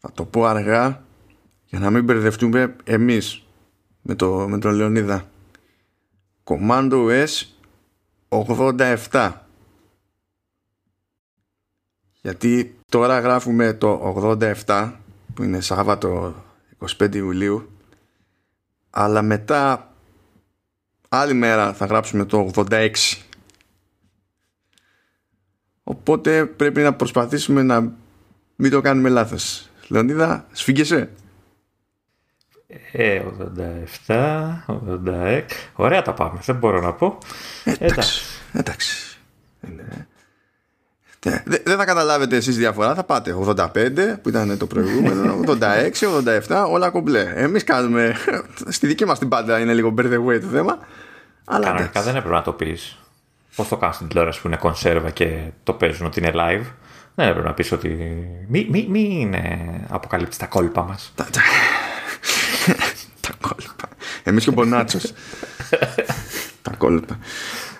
θα το πω αργά για να μην μπερδευτούμε εμείς με, το, με τον Λεωνίδα. Commando S 87 γιατί τώρα γράφουμε το 87 που είναι Σάββατο 25 Ιουλίου αλλά μετά άλλη μέρα θα γράψουμε το 86 οπότε πρέπει να προσπαθήσουμε να μην το κάνουμε λάθος Λεωνίδα σφίγγεσαι; Ε, 87, 86. Ωραία τα πάμε, δεν μπορώ να πω. Εντάξει. εντάξει. Ναι. Δεν θα καταλάβετε εσείς διαφορά, θα πάτε 85 που ήταν το προηγούμενο, 86, 87, όλα κομπλέ. Εμείς κάνουμε, στη δική μας την πάντα είναι λίγο bird away το θέμα. Αλλά Κανονικά δεν έπρεπε να το πεις. Πώς το κάνεις στην τηλεόραση που είναι κονσέρβα και το παίζουν ότι είναι live; Δεν έπρεπε να πεις ότι μην μη, μη είναι αποκαλύψει τα κόλπα μας. τα κόλπα. Εμείς και ο Μπονάτσος. τα κόλπα.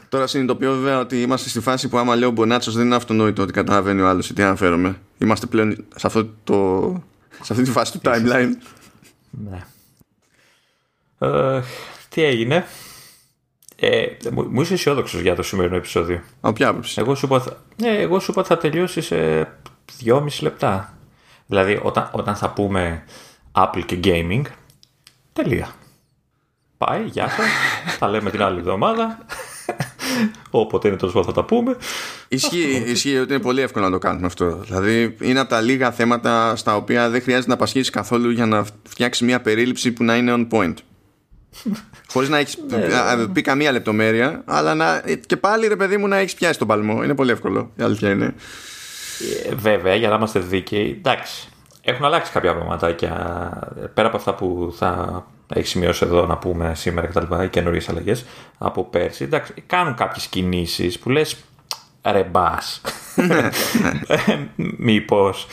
Τώρα συνειδητοποιώ βέβαια ότι είμαστε στη φάση που άμα λέω Μπονάτσος δεν είναι αυτονόητο ότι καταλαβαίνει ο άλλος τι αναφέρομαι. Είμαστε πλέον σε, αυτό το, σε αυτή τη φάση του timeline. Ναι. Ε, τι έγινε; Ε, μου είσαι αισιόδοξος για το σημερινό επεισόδιο. Από ποια άποψη; Εγώ σου είπα, ναι, εγώ σου είπα θα τελειώσει σε δυόμιση λεπτά. Δηλαδή όταν, όταν θα πούμε Apple και Gaming, τελεία. Πάει, γεια σας. τα λέμε την άλλη εβδομάδα. Όποτε είναι τόσο θα τα πούμε. Ισχύει, ισχύει ότι είναι πολύ εύκολο να το κάνουμε αυτό. Δηλαδή, είναι από τα λίγα θέματα στα οποία δεν χρειάζεται να πασχίσεις καθόλου για να φτιάξεις μια περίληψη που να είναι on point. Χωρίς να έχεις ναι. πει καμία λεπτομέρεια, αλλά να, και πάλι ρε παιδί μου να έχεις πιάσει τον παλμό. Είναι πολύ εύκολο. Η αλήθεια είναι. Ε, βέβαια, για να είμαστε δίκαιοι, εντάξει. Έχουν αλλάξει κάποια πραγματάκια πέρα από αυτά που θα έχεις σημειώσει εδώ να πούμε σήμερα και τα λοιπά, οι καινούριες αλλαγές από πέρσι. Εντάξει, κάνουν κάποιες κινήσεις που λες ρε μπας. Μήπως.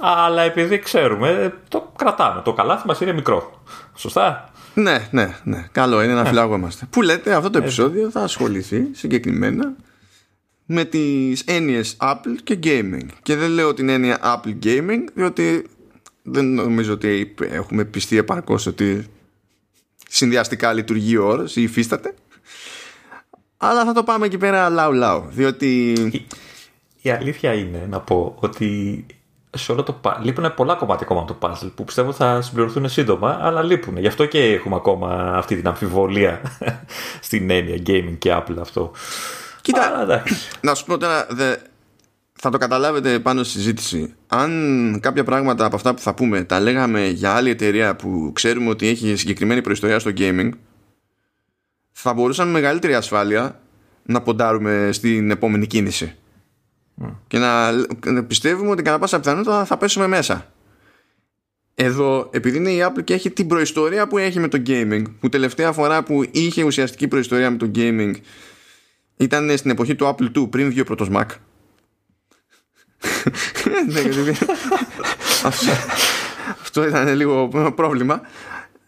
Αλλά επειδή ξέρουμε, το κρατάμε. Το καλάθι μας είναι μικρό. Σωστά; Ναι, ναι, ναι. Καλό είναι να φυλάγομαστε. Που λέτε, αυτό το επεισόδιο θα ασχοληθεί συγκεκριμένα με τις έννοιες Apple και Gaming. Και δεν λέω την έννοια Apple Gaming, διότι δεν νομίζω ότι έχουμε πιστεί επαρκώς ότι συνδυαστικά λειτουργεί ο όρος ή υφίσταται. Αλλά θα το πάμε εκεί πέρα λαου λαου, διότι... Η, αλήθεια είναι να πω ότι σε όλο το λείπουν πολλά κομμάτια ακόμα από το puzzle που πιστεύω θα συμπληρωθούν σύντομα, αλλά λείπουν. Γι' αυτό και έχουμε ακόμα αυτή την αμφιβολία στην έννοια gaming και Apple αυτό. Κοίτα, να σου πω τώρα, θα το καταλάβετε πάνω στη συζήτηση. Αν κάποια πράγματα από αυτά που θα πούμε τα λέγαμε για άλλη εταιρεία που ξέρουμε ότι έχει συγκεκριμένη προϊστορία στο gaming, θα μπορούσαμε με μεγαλύτερη ασφάλεια να ποντάρουμε στην επόμενη κίνηση. Και να, να πιστεύουμε ότι κατά πάσα πιθανότητα θα πέσουμε μέσα. Εδώ, επειδή είναι η Apple και έχει την προϊστορία που έχει με το gaming, που τελευταία φορά που είχε ουσιαστική προϊστορία με το gaming ήταν στην εποχή του Apple II, πριν βγει ο πρώτος Mac. Ναι, αυτό ήταν λίγο πρόβλημα.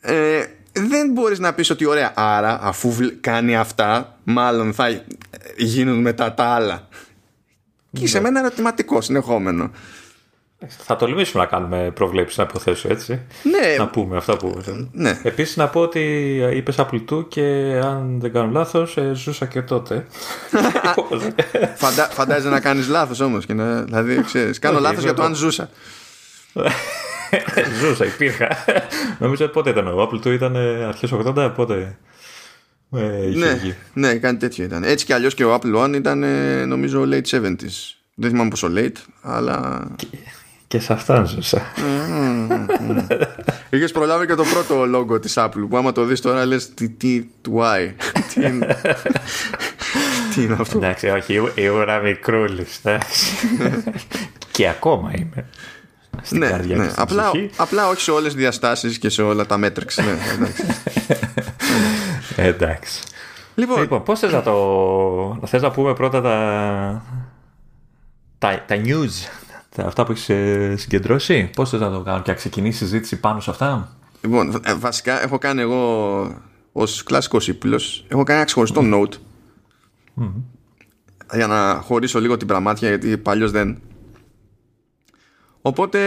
Ε, δεν μπορείς να πεις ότι ωραία, άρα αφού κάνει αυτά, μάλλον θα γίνουν μετά τα άλλα. Και σε ναι. μένα ερωτηματικό συνεχόμενο. Θα τολμήσουμε να κάνουμε προβλέψεις να υποθέσω έτσι. Ναι. Να πούμε αυτά που. Ναι. Επίσης να πω ότι είπες απλητού και αν δεν κάνω λάθος, ε, ζούσα και τότε. Φαντα, φαντάζεσαι να κάνεις λάθος όμως. Δηλαδή, ξέρεις, κάνω λάθος για το αν ζούσα. ζούσα, υπήρχα. Νομίζω πότε ήταν ο Apple ήταν αρχές 80, πότε. Ε, ναι, ναι, κάτι τέτοιο ήταν. Έτσι κι αλλιώς και ο Apple One ήταν νομίζω late 70s. Δεν θυμάμαι πόσο late, αλλά. Και σε αυτά ζούσα. Είχες προλάβει και το πρώτο λόγο της Apple που άμα το δεις τώρα λες τι, τι, why; τι είναι; Αυτό; Εντάξει, όχι, ήμουν μικρούλης. και ακόμα είμαι. Στην ναι, ναι. Απλά, απλά όχι σε όλες τις διαστάσεις και σε όλα τα μέτρηξ. ναι, εντάξει. εντάξει. Λοιπόν, λοιπόν πώς θες να το. Θες να πούμε πρώτα τα. Τα, τα news; Αυτά που έχεις ε, συγκεντρώσει; Πώς θες να το κάνω και να ξεκινήσει η συζήτηση πάνω σε αυτά; Λοιπόν, ε, βασικά έχω κάνει εγώ ως κλασικός ύπηλο, έχω κάνει ένα ξεχωριστό note. Για να χωρίσω λίγο την πραγμάτια γιατί παλιώς δεν. Οπότε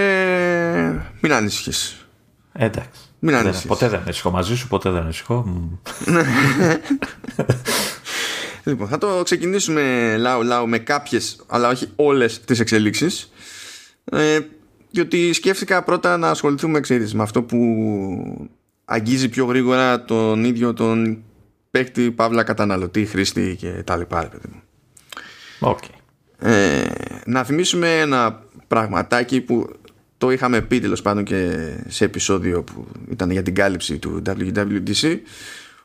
μην ανησυχείς. Εντάξει. Μην ανησυχείς. Ποτέ δεν ανησυχώ μαζί σου, ποτέ δεν ανησυχώ. λοιπόν, θα το ξεκινήσουμε λαού λαού με κάποιες, αλλά όχι όλες τις εξελίξεις. Ε, διότι σκέφτηκα πρώτα να ασχοληθούμε ξέρεις, με αυτό που αγγίζει πιο γρήγορα τον ίδιο τον παίκτη, παύλα, καταναλωτή, χρήστη και τα λοιπά. Okay. Ε, να θυμίσουμε ένα πραγματάκι που το είχαμε πει τέλος πάντων και σε επεισόδιο που ήταν για την κάλυψη του WWDC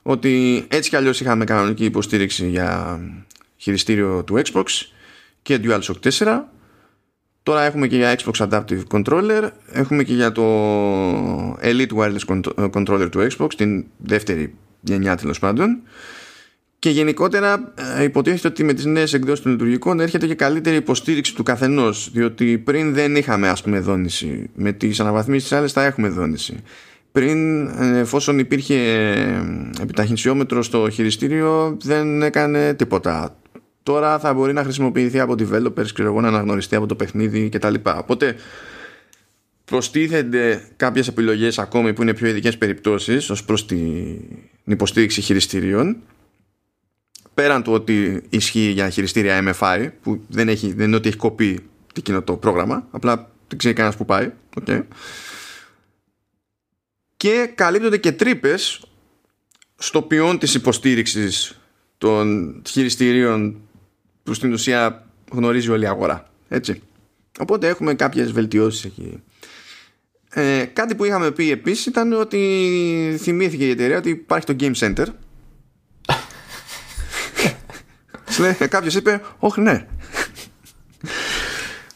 ότι έτσι κι αλλιώς είχαμε κανονική υποστήριξη για χειριστήριο του Xbox και DualShock 4 τώρα έχουμε και για Xbox Adaptive Controller έχουμε και για το Elite Wireless Controller του Xbox την δεύτερη γενιά τέλος πάντων και γενικότερα ε, υποτίθεται ότι με τις νέες εκδόσεις των λειτουργικών έρχεται και καλύτερη υποστήριξη του καθενός διότι πριν δεν είχαμε ας πούμε δόνηση. Με τις αναβαθμίσεις της άλλες θα έχουμε δόνηση. Πριν ε, εφόσον υπήρχε ε, επιταχυνσιόμετρος στο χειριστήριο δεν έκανε τίποτα. Τώρα θα μπορεί να χρησιμοποιηθεί από developers ξέρω εγώ να αναγνωριστεί από το παιχνίδι κτλ. Οπότε προστίθενται κάποιες επιλογές ακόμη που είναι πιο ειδικές περιπτώσεις ως προς την υποστήριξη χειριστήριων πέραν του ότι ισχύει για χειριστήρια MFI που δεν, έχει, δεν είναι ότι έχει κοπεί εκείνο το πρόγραμμα απλά δεν ξέρει κανένας που πάει okay. και καλύπτονται και τρύπες στο ποιόν της υποστήριξης των χειριστήριων που στην ουσία γνωρίζει όλη η αγορά έτσι οπότε έχουμε κάποιες βελτιώσεις εκεί ε, κάτι που είχαμε πει επίσης ήταν ότι θυμήθηκε η εταιρεία ότι υπάρχει το Game Center Κάποιος είπε, Όχι, ναι.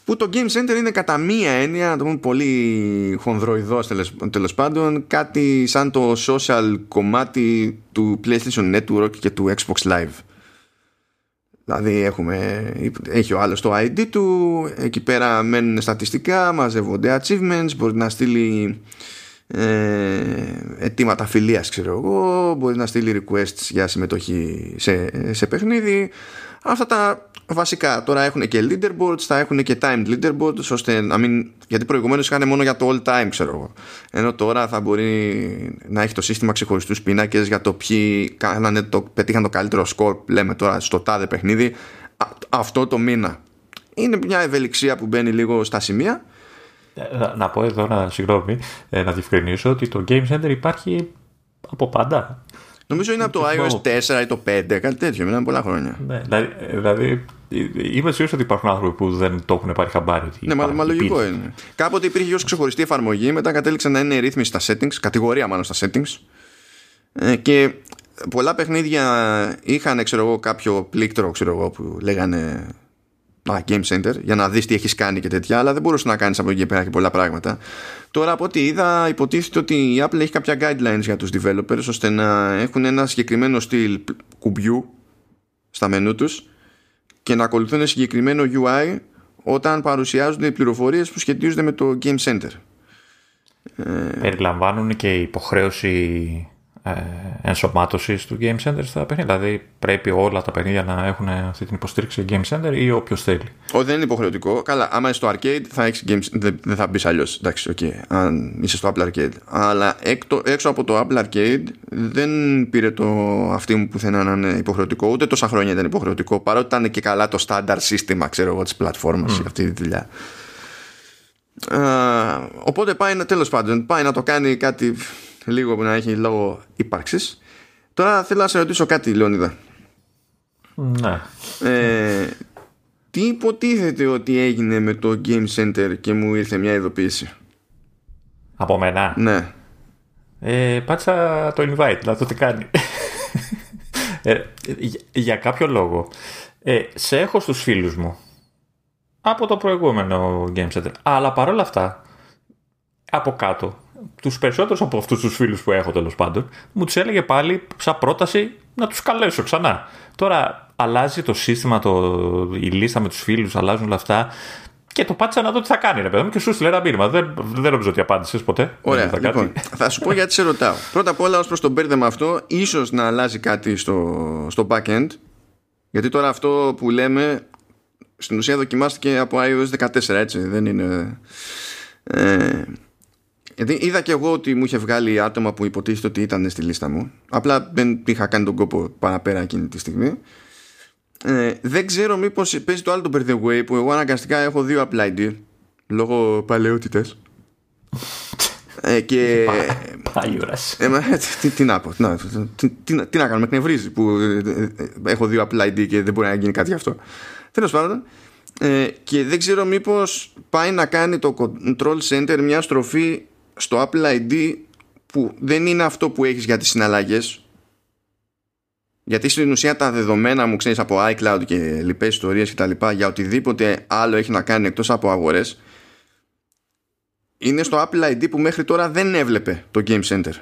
Που το Game Center είναι κατά μία έννοια, το πούμε πολύ χονδροειδός τέλος πάντων, κάτι σαν το social κομμάτι του PlayStation Network και του Xbox Live. Δηλαδή έχουμε, έχει ο άλλος το ID του, εκεί πέρα μένουν στατιστικά, μαζεύονται achievements, μπορεί να στείλει ε, αιτήματα φιλίας ξέρω εγώ. Μπορεί να στείλει requests για συμμετοχή σε, σε παιχνίδι. Αυτά τα βασικά. Τώρα έχουν και leaderboards θα έχουν και timed leaderboards ώστε να μην γιατί προηγουμένως είχαν μόνο για το all time ξέρω εγώ. Ενώ τώρα θα μπορεί να έχει το σύστημα ξεχωριστούς πίνακες για το ποιοι κάνανε το, πετύχαν το καλύτερο score λέμε τώρα στο τάδε παιχνίδι αυτό το μήνα. Είναι μια ευελιξία που μπαίνει λίγο στα σημεία να πω εδώ, να, συγγνώμη, ε, να διευκρινίσω ότι το Game Center υπάρχει από πάντα. Νομίζω είναι από το iOS 4 ή το 5, κάτι τέτοιο, μιλάμε πολλά χρόνια. Ναι, δηλαδή, δηλαδή είμαι σίγουρος ότι υπάρχουν άνθρωποι που δεν το έχουν πάρει χαμπάρι. Ναι, μα, μα λογικό είναι. Κάποτε υπήρχε ω ξεχωριστή εφαρμογή, μετά κατέληξε να είναι ρύθμιση στα settings, κατηγορία μάλλον στα settings. Ε, και πολλά παιχνίδια είχαν, ξέρω εγώ, κάποιο πλήκτρο, ξέρω εγώ, που λέγανε Α, Game Center για να δεις τι έχεις κάνει και τέτοια αλλά δεν μπορούσε να κάνεις από εκεί πέρα και πολλά πράγματα. Τώρα από ό,τι είδα υποτίθεται ότι η Apple έχει κάποια guidelines για τους developers ώστε να έχουν ένα συγκεκριμένο στυλ κουμπιού στα μενού τους και να ακολουθούν συγκεκριμένο UI όταν παρουσιάζονται οι πληροφορίες που σχετίζονται με το Game Center. Περιλαμβάνουν και υποχρέωση ε, ενσωμάτωσης του Game Center στα παιχνίδια. Δηλαδή πρέπει όλα τα παιχνίδια να έχουν αυτή την υποστήριξη Game Center ή όποιος θέλει. Όχι, δεν είναι υποχρεωτικό. Καλά, άμα είσαι στο arcade θα έχεις game, δεν θα μπεις αλλιώς. Εντάξει, okay, αν είσαι στο Apple Arcade. Αλλά έξω από το Apple Arcade δεν πήρε το αυτή μου πουθενά να είναι υποχρεωτικό. Ούτε τόσα χρόνια ήταν υποχρεωτικό. Παρότι ήταν και καλά το standard σύστημα, ξέρω εγώ, της πλατφόρμας mm. αυτή τη δουλειά. Uh, οπότε πάει να τέλος πάντων πάει να το κάνει κάτι λίγο που να έχει λόγο ύπαρξης. Τώρα θέλω να σε ρωτήσω κάτι, Λεωνίδα. Ναι. Ε, τι υποτίθεται ότι έγινε με το Game Center και μου ήρθε μια ειδοποίηση; Από μένα; Ναι. Ε, πάτσα το invite, να το τι κάνει. Ε, για, κάποιο λόγο. Ε, σε έχω στους φίλους μου. Από το προηγούμενο Game Center. Αλλά παρόλα αυτά, από κάτω τους περισσότερους από αυτούς τους φίλους που έχω τέλος πάντων, μου τους έλεγε πάλι σαν πρόταση να τους καλέσω ξανά. Τώρα αλλάζει το σύστημα, το, η λίστα με τους φίλους, αλλάζουν όλα αυτά. Και το πάτησα να δω τι θα κάνει, ρε παιδί μου, και σου στείλε ένα μήνυμα. Δεν, δεν νομίζω ότι απάντησες ποτέ. Ωραία. Θα, λοιπόν, θα σου πω γιατί σε ρωτάω. Πρώτα απ' όλα, ως προς το μπέρδεμα αυτό, ίσως να αλλάζει κάτι στο, στο backend. Γιατί τώρα αυτό που λέμε στην ουσία δοκιμάστηκε από iOS 14, έτσι. Δεν είναι Ε, γιατί είδα και εγώ ότι μου είχε βγάλει άτομα που υποτίθεται ότι ήταν στη λίστα μου. Απλά δεν είχα κάνει τον κόπο παραπέρα εκείνη τη στιγμή. Ε, δεν ξέρω μήπως παίζει το άλλο το Birthday Way που εγώ αναγκαστικά έχω δύο Apple ID λόγω παλαιότητες. ε, και. ε, τι, τι, να πω. Τι, τι, τι, να κάνω, με εκνευρίζει που ε, ε, έχω δύο Apple ID και δεν μπορεί να γίνει κάτι γι' αυτό. Τέλος πάντων. Ε, και δεν ξέρω μήπως πάει να κάνει το Control Center μια στροφή στο Apple ID που δεν είναι αυτό που έχεις για τις συναλλαγές γιατί στην ουσία τα δεδομένα μου ξέρεις από iCloud και λοιπές ιστορίες και τα λοιπά για οτιδήποτε άλλο έχει να κάνει εκτός από αγορές είναι στο Apple ID που μέχρι τώρα δεν έβλεπε το Game Center.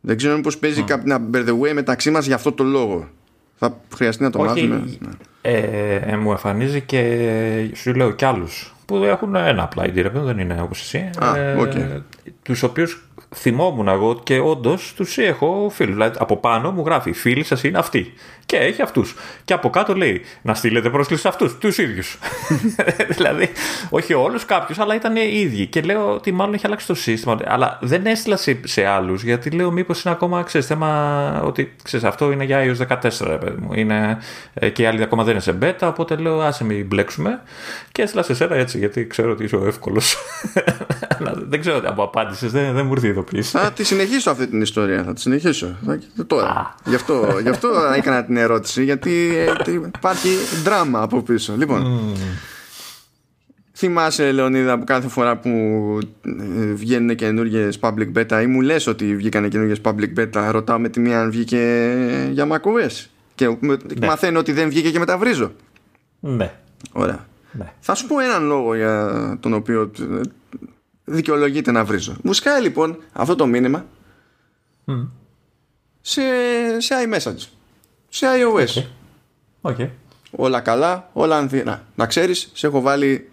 Δεν ξέρω μήπως παίζει mm. κάποια by the way μεταξύ μας για αυτό το λόγο. Θα χρειαστεί να το μάθουμε. Ε, ε, μου εμφανίζει και σου λέω κι άλλους που έχουν ένα απλά ID, δεν είναι όπως εσύ. Α, okay. ε, τους οποίους θυμόμουν εγώ και όντως τους έχω φίλους. Δηλαδή από πάνω μου γράφει: Οι φίλοι σας είναι αυτοί. Και έχει αυτούς. Και από κάτω λέει: Να στείλετε πρόσκληση σε αυτούς, τους ίδιους. δηλαδή, όχι όλους, κάποιους, αλλά ήταν οι ίδιοι. Και λέω ότι μάλλον έχει αλλάξει το σύστημα. Αλλά δεν έστειλα σε, σε άλλους, γιατί λέω: Μήπως είναι ακόμα ξέρεις, θέμα ότι ξέρεις, αυτό είναι για iOS 14, παιδί μου. Είναι, ε, και οι άλλοι ακόμα δεν είναι σε beta. Οπότε λέω: Άσε μην μπλέξουμε. Και έστειλα σε σένα έτσι, γιατί ξέρω ότι είσαι ο εύκολος. δεν ξέρω από απάντησε, δεν, δεν μου ήρθε θα τη συνεχίσω αυτή την ιστορία. Θα τη συνεχίσω. Τώρα. Γι αυτό, γι' αυτό έκανα την ερώτηση, γιατί ε, υπάρχει δράμα από πίσω. Λοιπόν. Θυμάσαι, Λεωνίδα, που κάθε φορά που ε, βγαίνουν καινούργιες public beta ή μου λες ότι βγήκαν καινούργιες public beta, ρωτάω με τη μία αν βγήκε για macOS. Και ναι. μαθαίνω ότι δεν βγήκε και μεταβρίζω. Ναι. Ωραία. Ναι. Θα σου πω έναν λόγο για τον οποίο δικαιολογείται να βρίζω. Μου σκάει λοιπόν αυτό το μήνυμα σε, σε iMessage, σε iOS. Okay. Όλα καλά, όλα ανθυρά. Να ξέρεις, σε έχω βάλει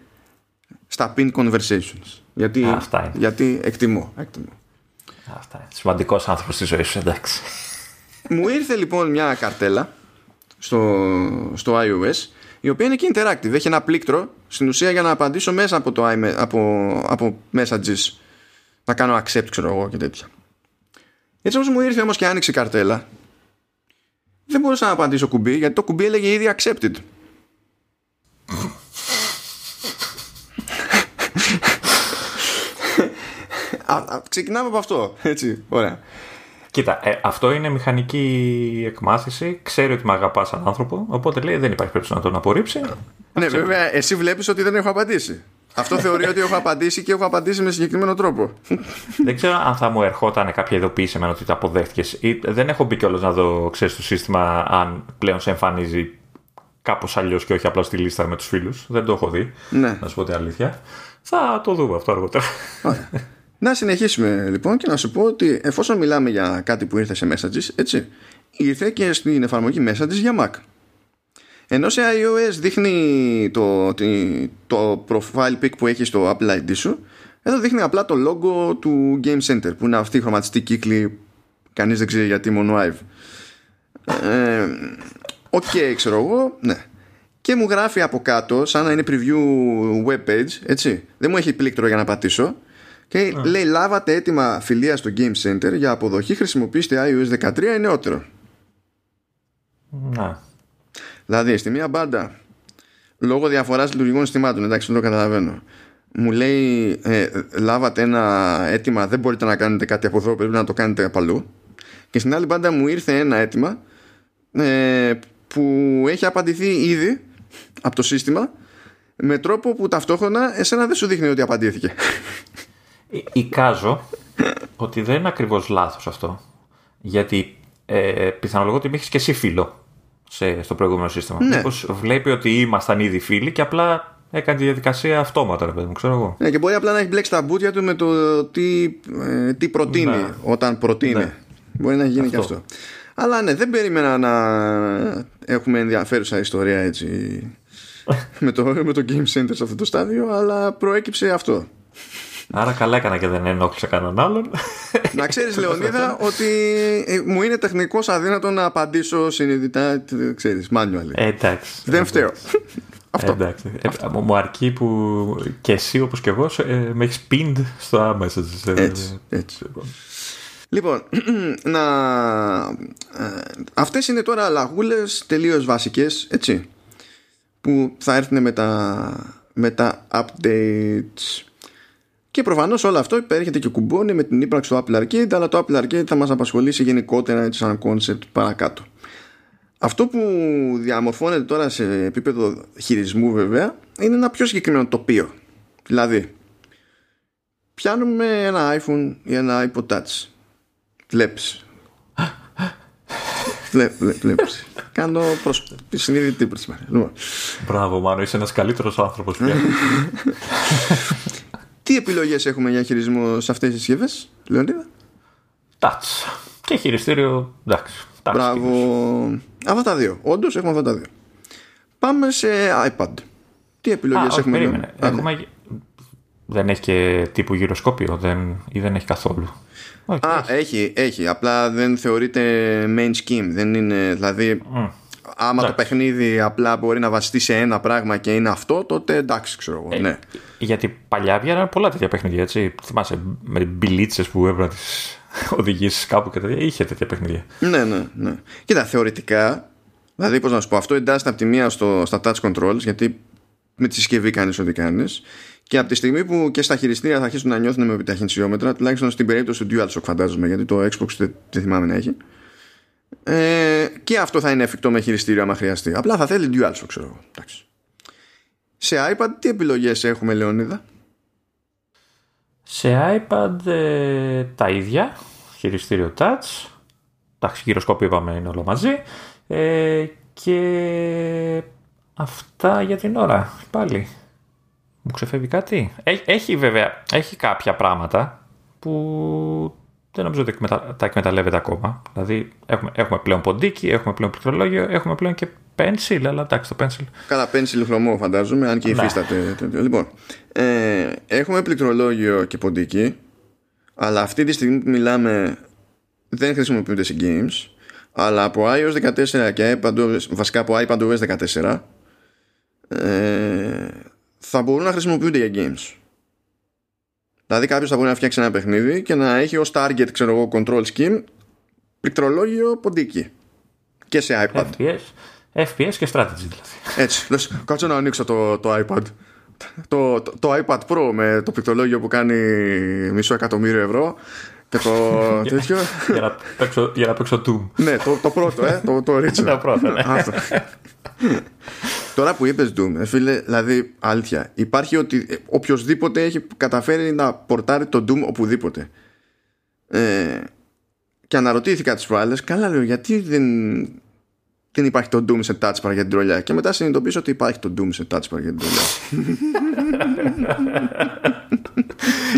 στα pin conversations. Γιατί, γιατί εκτιμώ. εκτιμώ. Αυτά είναι. Σημαντικός άνθρωπος στη ζωής σου, εντάξει. Μου ήρθε λοιπόν μια καρτέλα στο, στο iOS η οποία είναι και interactive. Έχει ένα πλήκτρο στην ουσία για να απαντήσω μέσα από, το, από, από messages να κάνω accept ξέρω εγώ και τέτοια. Έτσι όπως μου ήρθε όμως και άνοιξε η καρτέλα δεν μπορούσα να απαντήσω κουμπί γιατί το κουμπί έλεγε ήδη accepted. Ξεκινάμε από αυτό. Έτσι, ωραία. Κοίτα, ε, αυτό είναι μηχανική εκμάθηση. Ξέρει ότι με αγαπάς σαν άνθρωπο. Οπότε λέει δεν υπάρχει περίπτωση να τον απορρίψει. Ναι, βέβαια, εσύ βλέπεις ότι δεν έχω απαντήσει. Αυτό θεωρεί ότι έχω απαντήσει και έχω απαντήσει με συγκεκριμένο τρόπο. Δεν ξέρω αν θα μου ερχόταν κάποια ειδοποίηση εμένα ότι το αποδέχτηκες. Δεν έχω μπει κιόλας να δω, ξέρεις, το σύστημα αν πλέον σε εμφανίζει κάπως αλλιώς και όχι απλά στη λίστα με τους φίλους. Δεν το έχω δει. Ναι. Να σου πω την αλήθεια. Θα το δούμε αυτό αργότερα. Να συνεχίσουμε λοιπόν και να σου πω ότι εφόσον μιλάμε για κάτι που ήρθε σε Messages, έτσι, ήρθε και στην εφαρμογή Messages για Mac. Ενώ σε iOS δείχνει το, το profile pic που έχεις στο Apple ID σου, εδώ δείχνει απλά το logo του Game Center που είναι αυτοί οι χρωματιστοί κύκλοι, κανείς δεν ξέρει γιατί μόνο Ive. Ε, OK, okay, ξέρω εγώ, ναι. Και μου γράφει από κάτω, σαν να είναι preview web page, έτσι. Δεν μου έχει πλήκτρο για να πατήσω και λέει λάβατε αίτημα φιλίας στο Game Center για αποδοχή χρησιμοποιήστε iOS 13 ή νεότερο. Να. Δηλαδή στη μία μπάντα λόγω διαφοράς λειτουργικών συστημάτων εντάξει δεν το καταλαβαίνω μου λέει ε, λάβατε ένα αίτημα δεν μπορείτε να κάνετε κάτι από εδώ πρέπει να το κάνετε από αλλού και στην άλλη μπάντα μου ήρθε ένα αίτημα ε, που έχει απαντηθεί ήδη από το σύστημα με τρόπο που ταυτόχρονα εσένα δεν σου δείχνει ότι απαντήθηκε Εικάζω ότι δεν είναι ακριβώς λάθος αυτό. Γιατί ε, πιθανολογώ ότι έχεις και εσύ φίλο σε, στο προηγούμενο σύστημα. Ναι. Μήπως βλέπει ότι ήμασταν ήδη φίλοι και απλά έκανε τη διαδικασία αυτόματα, ρε παιδί μου, ξέρω εγώ. Ναι, και μπορεί απλά να έχει μπλέξει τα μπούτια του με το τι, ε, τι προτείνει ναι. όταν προτείνει. Ναι. Μπορεί να γίνει αυτό. και αυτό. Αλλά ναι, δεν περίμενα να έχουμε ενδιαφέρουσα ιστορία έτσι με, το, με το Game Center σε αυτό το στάδιο, αλλά προέκυψε αυτό. Άρα καλά έκανα και δεν ενόχλησα κανέναν άλλον. Να ξέρεις Λεωνίδα ότι ε, μου είναι τεχνικός αδύνατο να απαντήσω συνειδητά, ξέρεις, manually. Ε, εντάξει. Δεν φταίω. Αυτό. Εντάξει. Ε, μου αρκεί που και εσύ όπως και εγώ ε, με έχεις pinned στο iMessage. Έτσι, έτσι. Λοιπόν, να... Ε, αυτές είναι τώρα λαγούλες τελείως βασικές, έτσι, που θα έρθουν με τα, με τα updates. Και προφανώς όλο αυτό υπέρχεται και κουμπώνει με την ύπαρξη του Apple Arcade, αλλά το Apple Arcade θα μας απασχολήσει γενικότερα έτσι, σαν concept παρακάτω. Αυτό που διαμορφώνεται τώρα σε επίπεδο χειρισμού βέβαια είναι ένα πιο συγκεκριμένο τοπίο. Δηλαδή, πιάνουμε ένα iPhone ή ένα iPod Touch. Βλέπεις. Βλέπεις. Κάνω προς συνείδητη προσπάθεια. Λοιπόν. Μπράβο Μάνο, είσαι ένας καλύτερος άνθρωπος πια. Τι επιλογές έχουμε για χειρισμό σε αυτές τις συσκευές, Λεωνίδα; Touch. Και χειριστήριο, εντάξει. Μπράβο. Αυτά τα δύο. Όντως έχουμε αυτά τα δύο. Πάμε σε iPad. Τι επιλογές έχουμε. Περίμενε. Α, έχουμε... Ναι. Δεν έχει και τύπου γυροσκόπιο δεν... ή δεν έχει καθόλου; Α, έχει, έχει. Απλά δεν θεωρείται main scheme. Δεν είναι, δηλαδή, mm. Άμα το παιχνίδι απλά μπορεί να βασιστεί σε ένα πράγμα και είναι αυτό, τότε εντάξει, ξέρω εγώ. Ε, ναι. Γιατί παλιά βγαίνουν πολλά τέτοια παιχνίδια, έτσι. Θυμάσαι με μπιλίτσες που έπρεπε να τις οδηγήσεις κάπου και τέτοια. Είχε τέτοια παιχνίδια. Ναι, ναι, ναι. Κοίτα, θεωρητικά, δηλαδή, πώς να σου πω, αυτό εντάσσεται από τη μία στο, στα touch controls, γιατί με τη συσκευή κάνεις ό,τι κάνεις. Και από τη στιγμή που και στα χειριστήρια θα αρχίσουν να νιώθουν με επιταχυνσιόμετρα, τουλάχιστον στην περίπτωση του DualShock φαντάζομαι, γιατί το Xbox δεν, θυμάμαι να έχει. Ε, και αυτό θα είναι εφικτό με χειριστήριο άμα χρειαστεί. Απλά θα θέλει DualShock, ξέρω εγώ. Σε iPad τι επιλογές έχουμε, Λεωνίδα; Σε iPad ε, τα ίδια, χειριστήριο touch, εντάξει γυροσκόπιο είπαμε είναι όλο μαζί ε, και αυτά για την ώρα πάλι. Μου ξεφεύγει κάτι. Έχει, βέβαια, έχει κάποια πράγματα που δεν νομίζω ότι τα εκμεταλλεύεται ακόμα. Δηλαδή έχουμε, έχουμε πλέον ποντίκι, έχουμε πλέον πληκτρολόγιο, έχουμε πλέον και pencil, αλλά εντάξει το pencil. Καλά, pencil χρωμό φαντάζομαι, αν και ναι. υφίσταται. Λοιπόν, ε, έχουμε πληκτρολόγιο και ποντίκι, αλλά αυτή τη στιγμή που μιλάμε δεν χρησιμοποιούνται σε games, αλλά από iOS 14 και iPadOS, βασικά από iPadOS 14, ε, θα μπορούν να χρησιμοποιούνται για games. Δηλαδή κάποιος θα μπορεί να φτιάξει ένα παιχνίδι και να έχει ως target, ξέρω εγώ, control scheme πληκτρολόγιο ποντίκι. Και σε iPad. FPS, FPS και strategy δηλαδή. Έτσι. Λες, κάτσε να ανοίξω το, το iPad. Το, το, το, iPad Pro με το πληκτρολόγιο που κάνει μισό εκατομμύριο ευρώ και το τέτοιο. για, να παίξω, για να παίξω Doom. ναι, το, το πρώτο, ε, το, το original. το πρώτο, ναι. Τώρα που είπες Doom, ε, φίλε, δηλαδή αλήθεια, υπάρχει ότι ε, οποιοδήποτε έχει καταφέρει να πορτάρει το Doom οπουδήποτε. Ε, και αναρωτήθηκα τις προάλλες, καλά λέω, γιατί δεν, δεν υπάρχει το Doom σε touch bar για την τρολιά; Και μετά συνειδητοποίησα ότι υπάρχει το Doom σε touch bar για την τρολιά.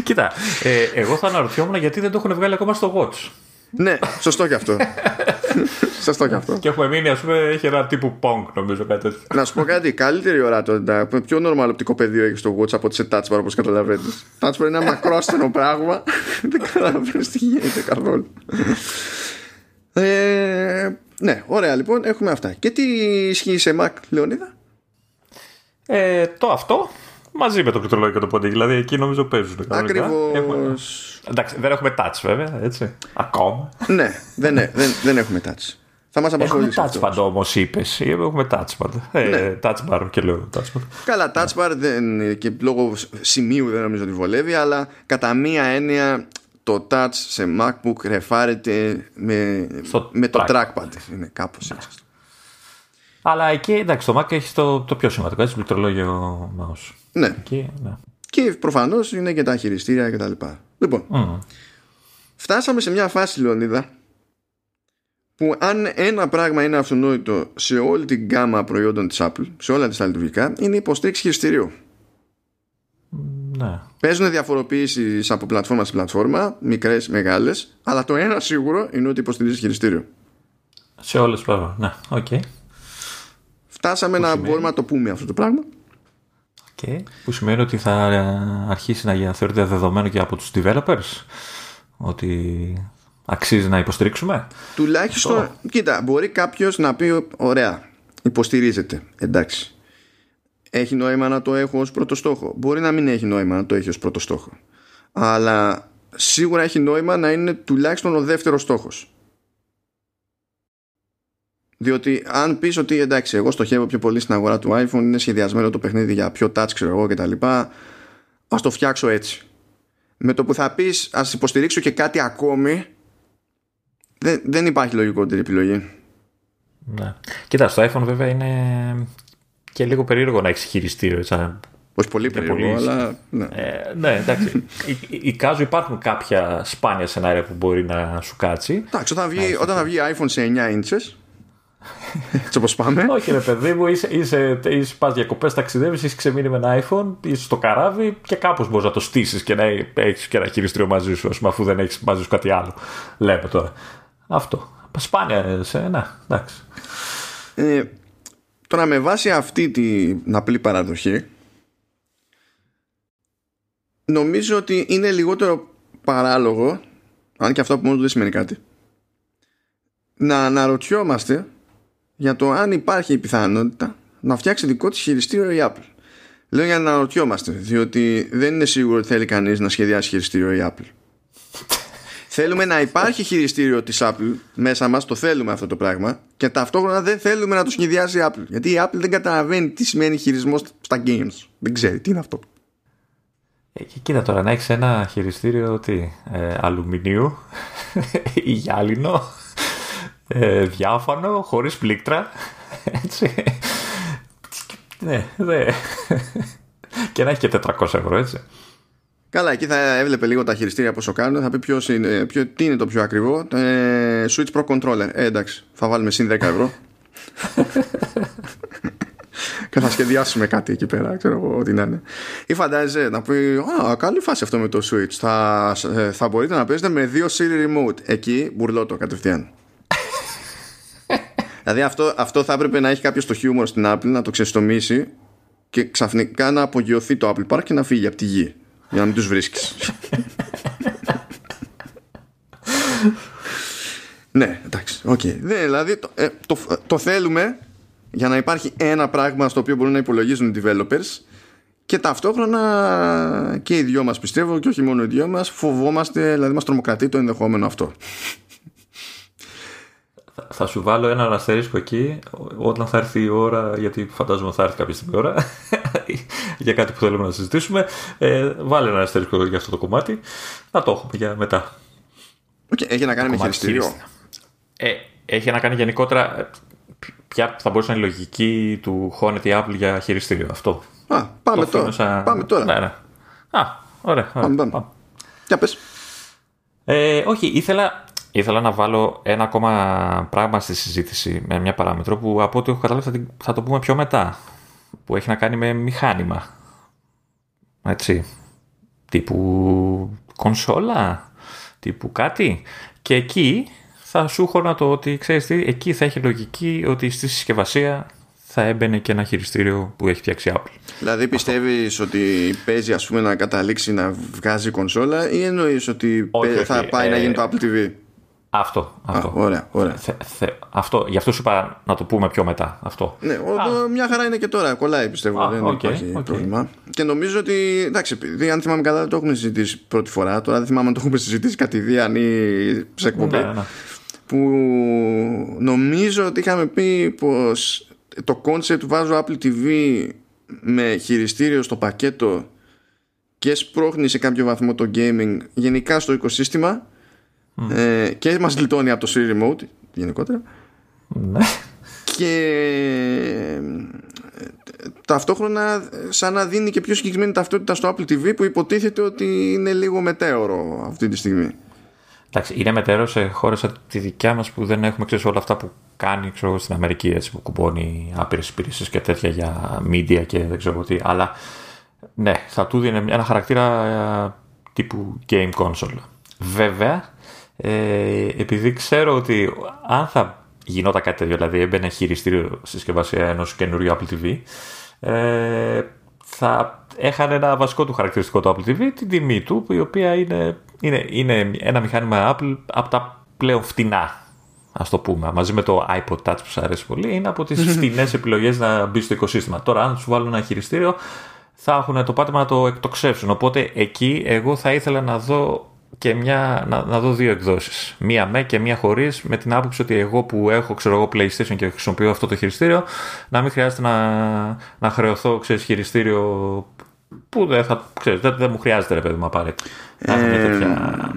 Κοίτα, ε, εγώ θα αναρωτιόμουν γιατί δεν το έχουν βγάλει ακόμα στο Watch. ναι, σωστό και αυτό. Σωστό και αυτό. Και έχουμε μείνει, ας πούμε, έχει ένα τύπου Pong, νομίζω κάτι τέτοιο. Να σου πω κάτι, καλύτερη ορατότητα. Πιο normal οπτικό πεδίο έχεις στο Watch από ότι σε touch bar, όπως καταλαβαίνεις. Touch bar είναι ένα μακρόστενο πράγμα. Δεν καταλαβαίνεις τι γίνεται καθόλου. Ε, ναι, ωραία λοιπόν, έχουμε αυτά. Και τι ισχύει σε Mac, Λεωνίδα; Ε, το αυτό μαζί με το πληκτρολόγιο και το ποντίκι. Δηλαδή εκεί νομίζω παίζουν. Ακριβώς. Εντάξει, δεν έχουμε touch βέβαια, έτσι. Ακόμα. ναι, δεν, δεν, δεν έχουμε touch. Θα μας απασχολήσει. Έχουμε touchpad όμως, είπες. Έχουμε touchpad. Ε, ναι. touch bar και λέω touchpad. Καλά, touch bar δεν, και λόγω σημείου δεν νομίζω ότι βολεύει, αλλά κατά μία έννοια το touch σε MacBook ρεφάρεται με, με το trackpad. Είναι κάπως έτσι. Αλλά εκεί εντάξει, το Mac έχει το, το πιο σημαντικό, έτσι, πληκτρολόγιο mouse. Ναι. Εκεί, ναι. Και προφανώς είναι και τα χειριστήρια κτλ. Λοιπόν, mm. φτάσαμε σε μια φάση, Λεωνίδα, που αν ένα πράγμα είναι αυτονόητο σε όλη την γκάμα προϊόντων της Apple, σε όλα τα λειτουργικά, είναι η υποστήριξη χειριστηρίου. Ναι. Παίζουν διαφοροποίησεις από πλατφόρμα σε πλατφόρμα, μικρές, μεγάλες, αλλά το ένα σίγουρο είναι ότι υποστηρίζει χειριστήριο. Σε όλες τις πλατφόρμες. Ναι, OK. Okay. Φτάσαμε που να σημαίνει... μπορούμε να το πούμε αυτό το πράγμα. Okay. Που σημαίνει ότι θα αρχίσει να θεωρείται δεδομένο και από τους developers ότι αξίζει να υποστηρίξουμε; Τουλάχιστον, κοίτα, μπορεί κάποιος να πει: Ωραία, υποστηρίζεται. Εντάξει. έχει νόημα να το έχω ως πρώτο στόχο. Μπορεί να μην έχει νόημα να το έχει ως πρώτο στόχο. Αλλά σίγουρα έχει νόημα να είναι τουλάχιστον ο δεύτερος στόχος. Διότι αν πεις ότι εντάξει εγώ στοχεύω πιο πολύ στην αγορά του iPhone είναι σχεδιασμένο το παιχνίδι για πιο touch ξέρω εγώ και τα λοιπά ας το φτιάξω έτσι. Με το που θα πεις ας υποστηρίξω και κάτι ακόμη δεν, δεν υπάρχει λογικότερη επιλογή. Ναι. Κοίτα, στο iPhone βέβαια είναι και λίγο περίεργο να έχεις χειριστήριο. Σαν... Όχι πολύ περίεργο, πολύ... αλλά. Ναι, ε, ναι εντάξει. Εικάζω υπάρχουν κάποια σπάνια σενάρια που μπορεί να σου κάτσει. Εντάξει, όταν βγει, όταν θα βγει iPhone σε 9 inches. Έτσι όπως πάμε. Όχι, ρε παιδί μου, είσαι, είσαι, είσαι πας διακοπές, ταξιδεύεις, είσαι ξεμείνει με ένα iPhone, είσαι στο καράβι και κάπως μπορείς να το στήσεις και να έχεις και ένα χειριστήριο μαζί σου, πούμε, αφού δεν έχεις μαζί σου κάτι άλλο. Λέμε τώρα. Αυτό. Σπάνια σε ένα. Εντάξει. Ε, τώρα με βάση αυτή την απλή παραδοχή νομίζω ότι είναι λιγότερο παράλογο αν και αυτό που μόνο δεν σημαίνει κάτι να αναρωτιόμαστε για το αν υπάρχει η πιθανότητα να φτιάξει δικό της χειριστήριο η Apple. Λέω για να αναρωτιόμαστε, διότι δεν είναι σίγουρο ότι θέλει κανείς να σχεδιάσει χειριστήριο η Apple. θέλουμε να υπάρχει χειριστήριο της Apple μέσα μας, το θέλουμε αυτό το πράγμα και ταυτόχρονα δεν θέλουμε να το σχεδιάσει η Apple. Γιατί η Apple δεν καταλαβαίνει τι σημαίνει χειρισμός στα games. Δεν ξέρει τι είναι αυτό; Ε, και κοίτα τώρα, να έχεις ένα χειριστήριο τι, ε, αλουμινίου ή γυάλινο; Ε, διάφανο, χωρίς πλήκτρα. Έτσι. Ναι, ναι. και να έχει και 400 ευρώ, έτσι. Καλά, εκεί θα έβλεπε λίγο τα χειριστήρια πόσο κάνουν. Θα πει ποιος είναι, ποιο, τι είναι το πιο ακριβό. Ε, Switch Pro Controller. Ε, εντάξει, θα βάλουμε συν 10 ευρώ. και θα σχεδιάσουμε κάτι εκεί πέρα, ξέρω εγώ ό,τι να είναι. Ή φαντάζεσαι να πει, Α, καλή φάση αυτό με το Switch. Θα, ε, θα μπορείτε να παίζετε με δύο Siri Remote. Εκεί μπουρλότο κατευθείαν. Δηλαδή αυτό, αυτό θα έπρεπε να έχει κάποιος το χιούμορ στην Apple να το ξεστομίσει και ξαφνικά να απογειωθεί το Apple Park και να φύγει από τη γη για να μην τους βρίσκεις. ναι, εντάξει, OK. Okay. δηλαδή το, ε, το, το θέλουμε για να υπάρχει ένα πράγμα στο οποίο μπορούν να υπολογίζουν οι developers και ταυτόχρονα και οι δυο μας πιστεύω και όχι μόνο οι δυο μας φοβόμαστε, δηλαδή μας τρομοκρατεί το ενδεχόμενο αυτό θα σου βάλω ένα αστερίσκο εκεί όταν θα έρθει η ώρα, γιατί φαντάζομαι θα έρθει κάποια στιγμή η ώρα, για κάτι που θέλουμε να συζητήσουμε. Ε, βάλε ένα αστερίσκο για αυτό το κομμάτι. Να το έχουμε για μετά. Okay, έχει να κάνει με χειριστήριο. Ε, έχει να κάνει γενικότερα ποια θα μπορούσε να είναι η λογική του χώνεται η Apple για χειριστήριο. Αυτό. Α, πάμε τώρα. Πάμε τώρα. Ναι, ναι. Α, ωραία. Πάμε, πάμε. πάμε. Για πες. Ε, όχι, ήθελα Ήθελα να βάλω ένα ακόμα πράγμα στη συζήτηση με μια παράμετρο που από ό,τι έχω καταλάβει θα, το πούμε πιο μετά. Που έχει να κάνει με μηχάνημα. Έτσι. Τύπου κονσόλα. Τύπου κάτι. Και εκεί θα σου έχω το ότι ξέρεις τι, εκεί θα έχει λογική ότι στη συσκευασία θα έμπαινε και ένα χειριστήριο που έχει φτιάξει Apple. Δηλαδή πιστεύεις ότι παίζει ας πούμε να καταλήξει να βγάζει κονσόλα ή εννοείς ότι θα πάει να ε, γίνει το Apple TV. Αυτό. αυτό. Α, ωραία, ωραία. Θε, θε, αυτό, γι' αυτό σου είπα να το πούμε πιο μετά. Αυτό. Ναι, ο, μια χαρά είναι και τώρα. Κολλάει πιστεύω. Α, δεν okay, υπάρχει okay. πρόβλημα. Και νομίζω ότι. Εντάξει, επειδή αν θυμάμαι καλά δεν το έχουμε συζητήσει πρώτη φορά. Τώρα δεν θυμάμαι αν το έχουμε συζητήσει κατηδίαν ή σε εκπομπή. Ναι, ναι. Που νομίζω ότι είχαμε πει πως το concept βάζω Apple TV με χειριστήριο στο πακέτο και σπρώχνει σε κάποιο βαθμό το gaming γενικά στο οικοσύστημα ε, και μας γλιτώνει από το Siri Remote γενικότερα. Ναι. Και ε, ταυτόχρονα σαν να δίνει και πιο συγκεκριμένη ταυτότητα στο Apple TV που υποτίθεται ότι είναι λίγο μετέωρο αυτή τη στιγμή. Εντάξει, είναι μετέωρο σε χώρες σαν τη δικιά μας που δεν έχουμε ξέρεις όλα αυτά που κάνει ξέρω, στην Αμερική έτσι, που κουμπώνει άπειρες υπηρεσίες και τέτοια για media και δεν ξέρω τι. Αλλά ναι, θα του δίνει ένα χαρακτήρα ε, τύπου game console. Βέβαια, ε, επειδή ξέρω ότι αν θα γινόταν κάτι τέτοιο, δηλαδή έμπαινε χειριστήριο συσκευασία ενός καινούριου Apple TV, ε, θα έχανε ένα βασικό του χαρακτηριστικό το Apple TV, την τιμή του, η οποία είναι, είναι, είναι ένα μηχάνημα Apple από τα πλέον φτηνά. ας το πούμε, μαζί με το iPod Touch που σου αρέσει πολύ, είναι από τις φθηνές επιλογές να μπει στο οικοσύστημα. Τώρα, αν σου βάλουν ένα χειριστήριο, θα έχουν το πάτημα να το εκτοξεύσουν. Οπότε εκεί εγώ θα ήθελα να δω και μια, να, να δω δύο εκδόσεις. Μία με και μία χωρίς, με την άποψη ότι εγώ που έχω ξέρω εγώ PlayStation και χρησιμοποιώ αυτό το χειριστήριο, να μην χρειάζεται να, να χρεωθώ ξέρεις, χειριστήριο που δεν, θα, ξέρεις, δεν, δεν μου χρειάζεται ρε παιδί μου απαραίτητα. Να ε, τέτοια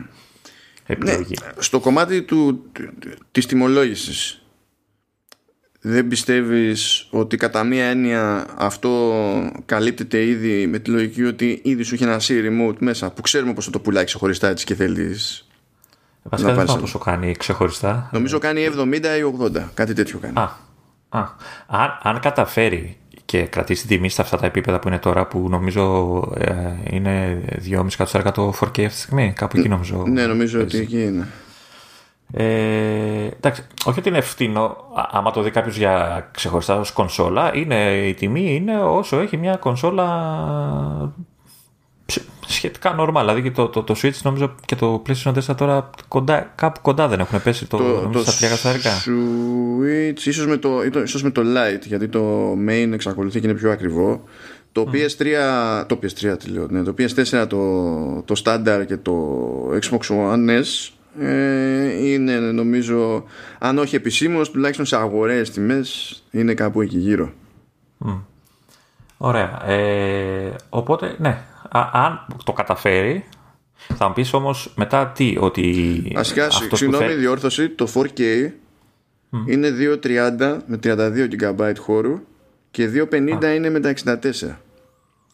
επιλογή. Ναι, στο κομμάτι του, της τιμολόγησης δεν πιστεύεις ότι κατά μία έννοια αυτό καλύπτεται ήδη με τη λογική ότι ήδη σου έχει ένα C remote μέσα που ξέρουμε πως θα το πουλάει ξεχωριστά έτσι και θέλεις Βασικά δεν ξέρω πόσο κάνει ξεχωριστά. Νομίζω κάνει 70 ή 80, κάτι τέτοιο κάνει. Α, α. Αν, αν καταφέρει και κρατήσει τιμή στα αυτά τα επίπεδα που είναι τώρα, που νομίζω ε, είναι 2,5 εκατοστάρια το 4K αυτή τη στιγμή. Κάπου εκεί νομίζω. Ναι, νομίζω ότι εκεί είναι. Ε, εντάξει, όχι ότι είναι ευθύνο, άμα το δει κάποιος για ξεχωριστά ως κονσόλα, είναι, η τιμή είναι όσο έχει μια κονσόλα σχετικά normal. Δηλαδή και το, το, το Switch νομίζω και το PlayStation 4 τώρα κοντά, κάπου κοντά δεν έχουν πέσει το, το, το στα 3 Switch ίσως με, το, ίσως με το Lite γιατί το main εξακολουθεί και είναι πιο ακριβό. Το PS3, το PS3 τι λέω, ναι, το PS4 το, το Standard και το Xbox One S ε, είναι νομίζω αν όχι επισήμως τουλάχιστον σε αγορές τιμές είναι κάπου εκεί γύρω. Ωραία. Ε, οπότε ναι αν το καταφέρει θα μου πεις όμως μετά τι ότι Βασικά συγγνώμη θε... διόρθωση το 4K είναι 2.30 με 32 GB χώρου και 2.50 είναι με τα 64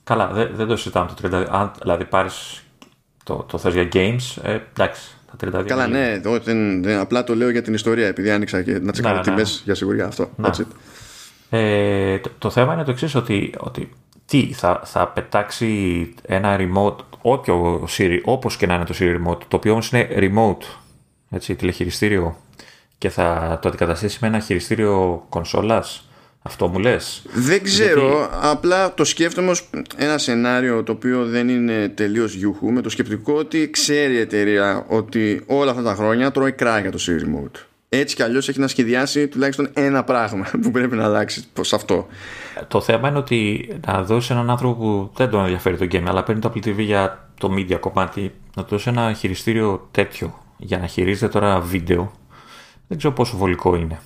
Καλά δεν, δεν το συζητάμε το 32 αν δηλαδή πάρεις το, το θες για games ε, εντάξει Καλά, ναι, δεν, δεν, απλά το λέω για την ιστορία, επειδή άνοιξα και να τσεκάρω ναι, τιμές ναι. για σιγουριά αυτό. Ναι. Ε, το, το, θέμα είναι το εξής, ότι, ότι τι, θα, θα πετάξει ένα remote, όποιο Siri, όπως και να είναι το Siri remote, το οποίο όμως είναι remote, έτσι, τηλεχειριστήριο και θα το αντικαταστήσει με ένα χειριστήριο κονσόλας αυτό μου λες; Δεν ξέρω Απλά το σκέφτομαι ως ένα σενάριο Το οποίο δεν είναι τελείως γιούχου Με το σκεπτικό ότι ξέρει η εταιρεία Ότι όλα αυτά τα χρόνια τρώει κράγια το Siri Remote έτσι κι αλλιώς έχει να σχεδιάσει τουλάχιστον ένα πράγμα που πρέπει να αλλάξει προς αυτό. Το θέμα είναι ότι να δώσει έναν άνθρωπο που δεν τον ενδιαφέρει το game, αλλά παίρνει το Apple TV για το media κομμάτι, να του δώσει ένα χειριστήριο τέτοιο για να χειρίζεται τώρα βίντεο. Δεν ξέρω πόσο βολικό είναι.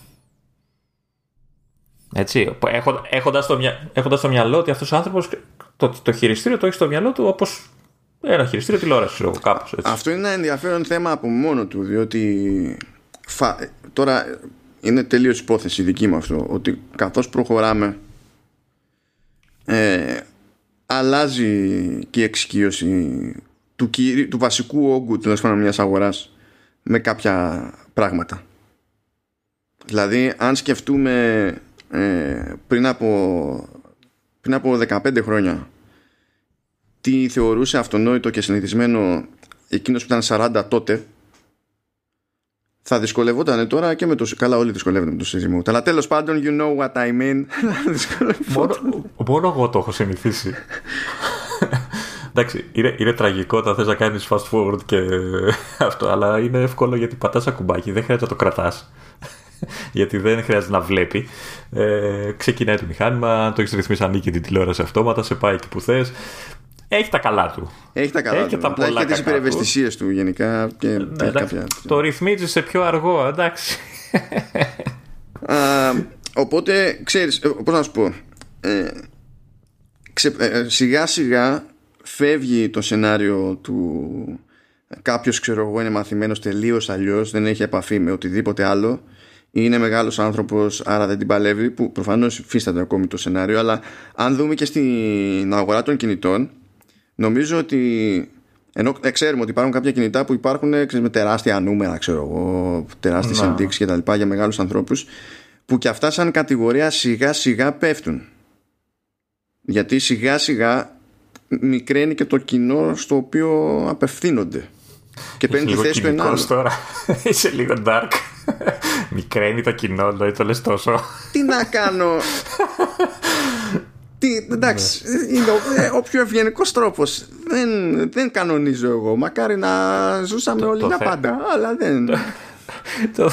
Έτσι, έχοντας, στο, έχοντας στο μυαλό ότι αυτός ο άνθρωπος το, το χειριστήριο το έχει στο μυαλό του όπως ένα χειριστήριο τηλεόρασης, ξέρω κάπως. Έτσι. Αυτό είναι ένα ενδιαφέρον θέμα από μόνο του, διότι τώρα είναι τελείως υπόθεση δική μου αυτό, ότι καθώς προχωράμε ε, αλλάζει και η εξοικείωση του, του βασικού όγκου τέλος πάντων μιας αγοράς με κάποια πράγματα. Δηλαδή, αν σκεφτούμε ε, πριν, από, πριν από 15 χρόνια τι θεωρούσε αυτονόητο και συνηθισμένο εκείνος που ήταν 40 τότε; Θα δυσκολευόταν τώρα και με το. Καλά, όλοι δυσκολεύονται με το σύζυγο. Αλλά τέλος πάντων, you know what I mean. μόνο, μόνο εγώ το έχω συνηθίσει. Εντάξει, είναι, είναι τραγικό όταν θες να κάνεις fast forward και αυτό, αλλά είναι εύκολο γιατί πατάς ακουμπάκι, δεν χρειάζεται να το κρατάς γιατί δεν χρειάζεται να βλέπει. Ε, ξεκινάει το μηχάνημα, το έχεις ρυθμίσει, ανήκει την τηλεόραση αυτόματα, σε πάει εκεί που θες. Έχει τα καλά του. Έχει τα καλά έχει του. Τα έχει και τις υπερευαισθησίες του γενικά. Και ναι, κάποια... Το ρυθμίζεις σε πιο αργό, εντάξει. Α, οπότε, ξέρεις, ε, πώς να σου πω, ε, ξε, ε, σιγά σιγά φεύγει το σενάριο του κάποιος ξέρω εγώ είναι μαθημένος τελείως αλλιώς δεν έχει επαφή με οτιδήποτε άλλο είναι μεγάλος άνθρωπος άρα δεν την παλεύει που προφανώς υφίσταται ακόμη το σενάριο αλλά αν δούμε και στην αγορά των κινητών νομίζω ότι ενώ ε, ξέρουμε ότι υπάρχουν κάποια κινητά που υπάρχουν ε, ξέρεις, με τεράστια νούμερα ξέρω εγώ τεράστιες ναι. ενδείξεις και τα λοιπά για μεγάλους ανθρώπους που και αυτά σαν κατηγορία σιγά σιγά πέφτουν γιατί σιγά σιγά μικραίνει και το κοινό στο οποίο απευθύνονται και παίρνει τη θέση του ενάλλου. τώρα. Είσαι λίγο dark. Μικραίνει το κοινό, δηλαδή το λες τόσο. Τι να κάνω; Τι, εντάξει, ναι. είναι ο, ο πιο ευγενικός τρόπος. Δεν, δεν κανονίζω εγώ. Μακάρι να ζούσαμε όλοι τα πάντα, αλλά δεν. το,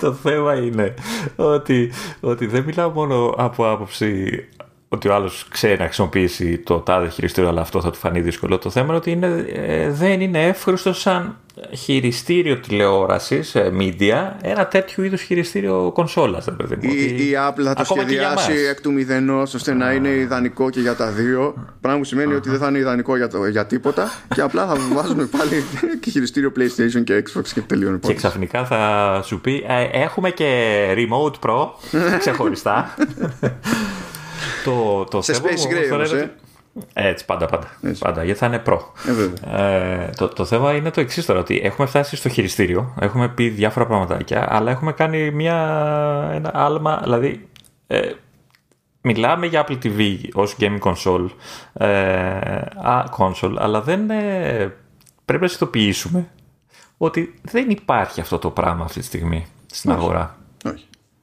το θέμα είναι ότι, ότι δεν μιλάω μόνο από άποψη ότι ο άλλος ξέρει να χρησιμοποιήσει το τάδε χειριστήριο, αλλά αυτό θα του φανεί δύσκολο. Το θέμα είναι ότι είναι, ε, δεν είναι εύχριστο σαν χειριστήριο τηλεόρασης, ε, media, ένα τέτοιο είδους χειριστήριο κονσόλας. Η, η Apple θα το σχεδιάσει εκ του μηδενός ώστε να είναι ιδανικό και για τα δύο. Πράγμα που σημαίνει ότι δεν θα είναι ιδανικό για, το, για τίποτα και απλά θα βάζουμε πάλι και χειριστήριο PlayStation και Xbox και τελείωνε. Και ξαφνικά θα σου πει ε, έχουμε και Remote Pro ξεχωριστά. Το, το Σε Space Gray όμως, ε; Έτσι, πάντα, πάντα. Έτσι. πάντα γιατί θα είναι προ. Ε, ε, το, το θέμα είναι το εξής τώρα, ότι έχουμε φτάσει στο χειριστήριο, έχουμε πει διάφορα πραγματάκια, αλλά έχουμε κάνει μια, ένα άλμα, δηλαδή ε, μιλάμε για Apple TV ως gaming console, ε, α, console αλλά δεν ε, πρέπει να συνειδητοποιήσουμε ότι δεν υπάρχει αυτό το πράγμα αυτή τη στιγμή στην αγορά.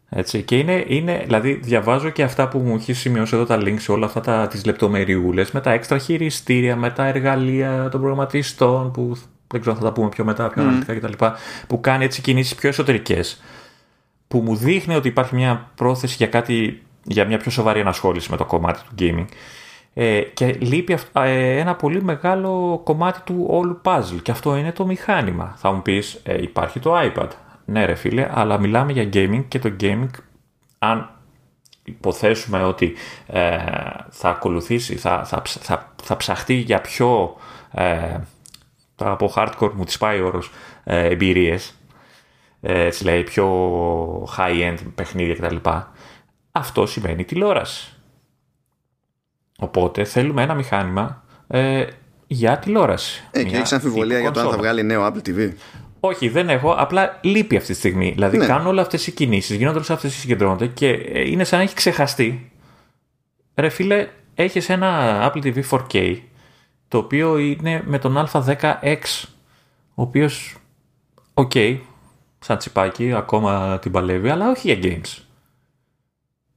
Όχι. Έτσι, και είναι, είναι, δηλαδή διαβάζω και αυτά που μου έχει σημειώσει εδώ τα links σε όλα αυτά τα, τις λεπτομεριούλες με τα έξτρα χειριστήρια, με τα εργαλεία των προγραμματιστών που δεν ξέρω αν θα τα πούμε πιο μετά, πιο mm. αναλυτικά κτλ. Που κάνει έτσι κινήσεις πιο εσωτερικές που μου δείχνει ότι υπάρχει μια πρόθεση για κάτι, για μια πιο σοβαρή ανασχόληση με το κομμάτι του gaming ε, και λείπει ε, ένα πολύ μεγάλο κομμάτι του όλου puzzle και αυτό είναι το μηχάνημα. Θα μου πεις ε, υπάρχει το iPad, ναι ρε φίλε, αλλά μιλάμε για gaming και το gaming αν υποθέσουμε ότι ε, θα ακολουθήσει, θα, θα, θα, θα ψαχτεί για πιο ε, από hardcore μου τις πάει όρος ε, εμπειρίες ε, έτσι λέει πιο high-end παιχνίδια κτλ. Αυτό σημαίνει τηλεόραση. Οπότε θέλουμε ένα μηχάνημα ε, για τηλεόραση. Ε, και έχει αμφιβολία για το αν θα βγάλει νέο Apple TV. Όχι, δεν έχω. Απλά λείπει αυτή τη στιγμή. Δηλαδή ναι. κάνουν όλες αυτές οι κινήσεις, γίνονται όλες αυτές οι συγκεντρώνονται και ε, είναι σαν να έχει ξεχαστεί. Ρε φίλε, έχεις ένα Apple TV 4K το οποίο είναι με τον A10X ο οποίος, OK, okay, σαν τσιπάκι, ακόμα την παλεύει, αλλά όχι για games.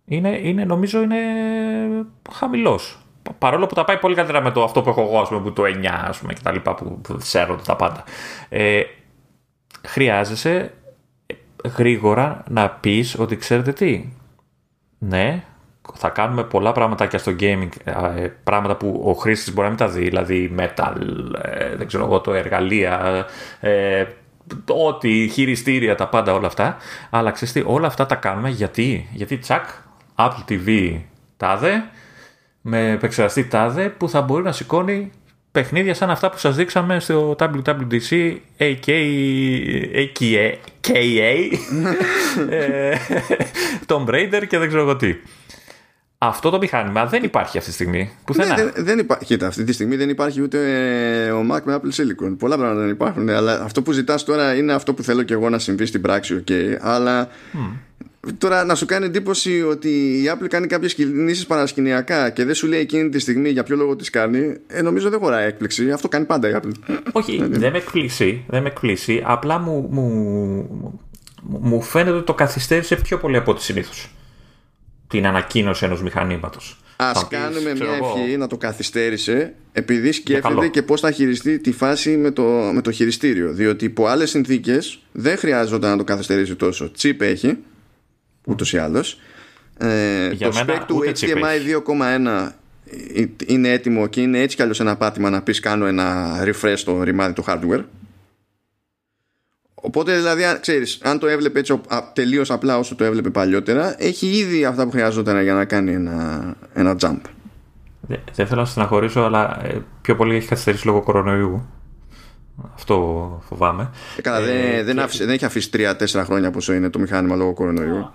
Είναι, είναι νομίζω είναι χαμηλός. Παρόλο που τα πάει πολύ καλύτερα με το αυτό που έχω εγώ, ας πούμε, που το 9 ας πούμε, και τα λοιπά που, που τα πάντα. Ε, χρειάζεσαι γρήγορα να πεις ότι ξέρετε τι, ναι, θα κάνουμε πολλά πράγματα και στο gaming, ε, πράγματα που ο χρήστης μπορεί να μην τα δει, δηλαδή metal, ε, δεν ξέρω εγώ, το εργαλεία, ε, ό,τι, χειριστήρια, τα πάντα όλα αυτά. Αλλά ξέρεις τι, όλα αυτά τα κάνουμε γιατί, γιατί τσακ, Apple TV τάδε, με επεξεργαστή τάδε που θα μπορεί να σηκώνει παιχνίδια σαν αυτά που σας δείξαμε στο WWDC AKA, ε, Tomb Raider και δεν ξέρω εγώ τι. Αυτό το μηχάνημα δεν υπάρχει αυτή τη στιγμή. Πουθενά. Ναι, δεν, δεν υπάρχει. Κοίτα, αυτή τη στιγμή δεν υπάρχει ούτε ο Mac με Apple Silicon. Πολλά πράγματα δεν υπάρχουν. Αλλά αυτό που ζητάς τώρα είναι αυτό που θέλω και εγώ να συμβεί στην πράξη. Okay, αλλά Τώρα να σου κάνει εντύπωση ότι η Apple κάνει κάποιες κινήσεις παρασκηνιακά και δεν σου λέει εκείνη τη στιγμή για ποιο λόγο τις κάνει, ε, νομίζω δεν χωράει έκπληξη. Αυτό κάνει πάντα η Apple. Όχι, ε, δεν με εκπλήσει. Δεν με εκπλήσει. Απλά μου, μου, μου φαίνεται ότι το καθυστέρησε πιο πολύ από ό,τι συνήθως. Την ανακοίνωση ενός μηχανήματος. Α κάνουμε μια ευχή να το καθυστέρησε επειδή σκέφτεται και πώς θα χειριστεί τη φάση με το, με το χειριστήριο. Διότι υπό άλλες συνθήκες δεν χρειάζεται να το καθυστερήσει τόσο. Τσίπ έχει ούτως ή άλλως. Ε, το spec του HDMI 2.1 είναι έτοιμο και είναι έτσι κι αλλιώς ένα πάτημα να πεις κάνω ένα refresh στο ρημάδι του hardware. Οπότε δηλαδή ξέρεις αν το έβλεπε έτσι τελείως απλά όσο το έβλεπε παλιότερα έχει ήδη αυτά που χρειαζόταν για να κάνει ένα, ένα jump. Δεν θέλω να στεναχωρήσω αλλά ε, πιο πολύ έχει καθυστερήσει λόγω κορονοϊού αυτό φοβάμαι. Ε, καλά, δεν, ε, δεν, άφησε, δεν έχει αφήσει τρία-τέσσερα χρόνια πόσο είναι το μηχάνημα λόγω κορονοϊού.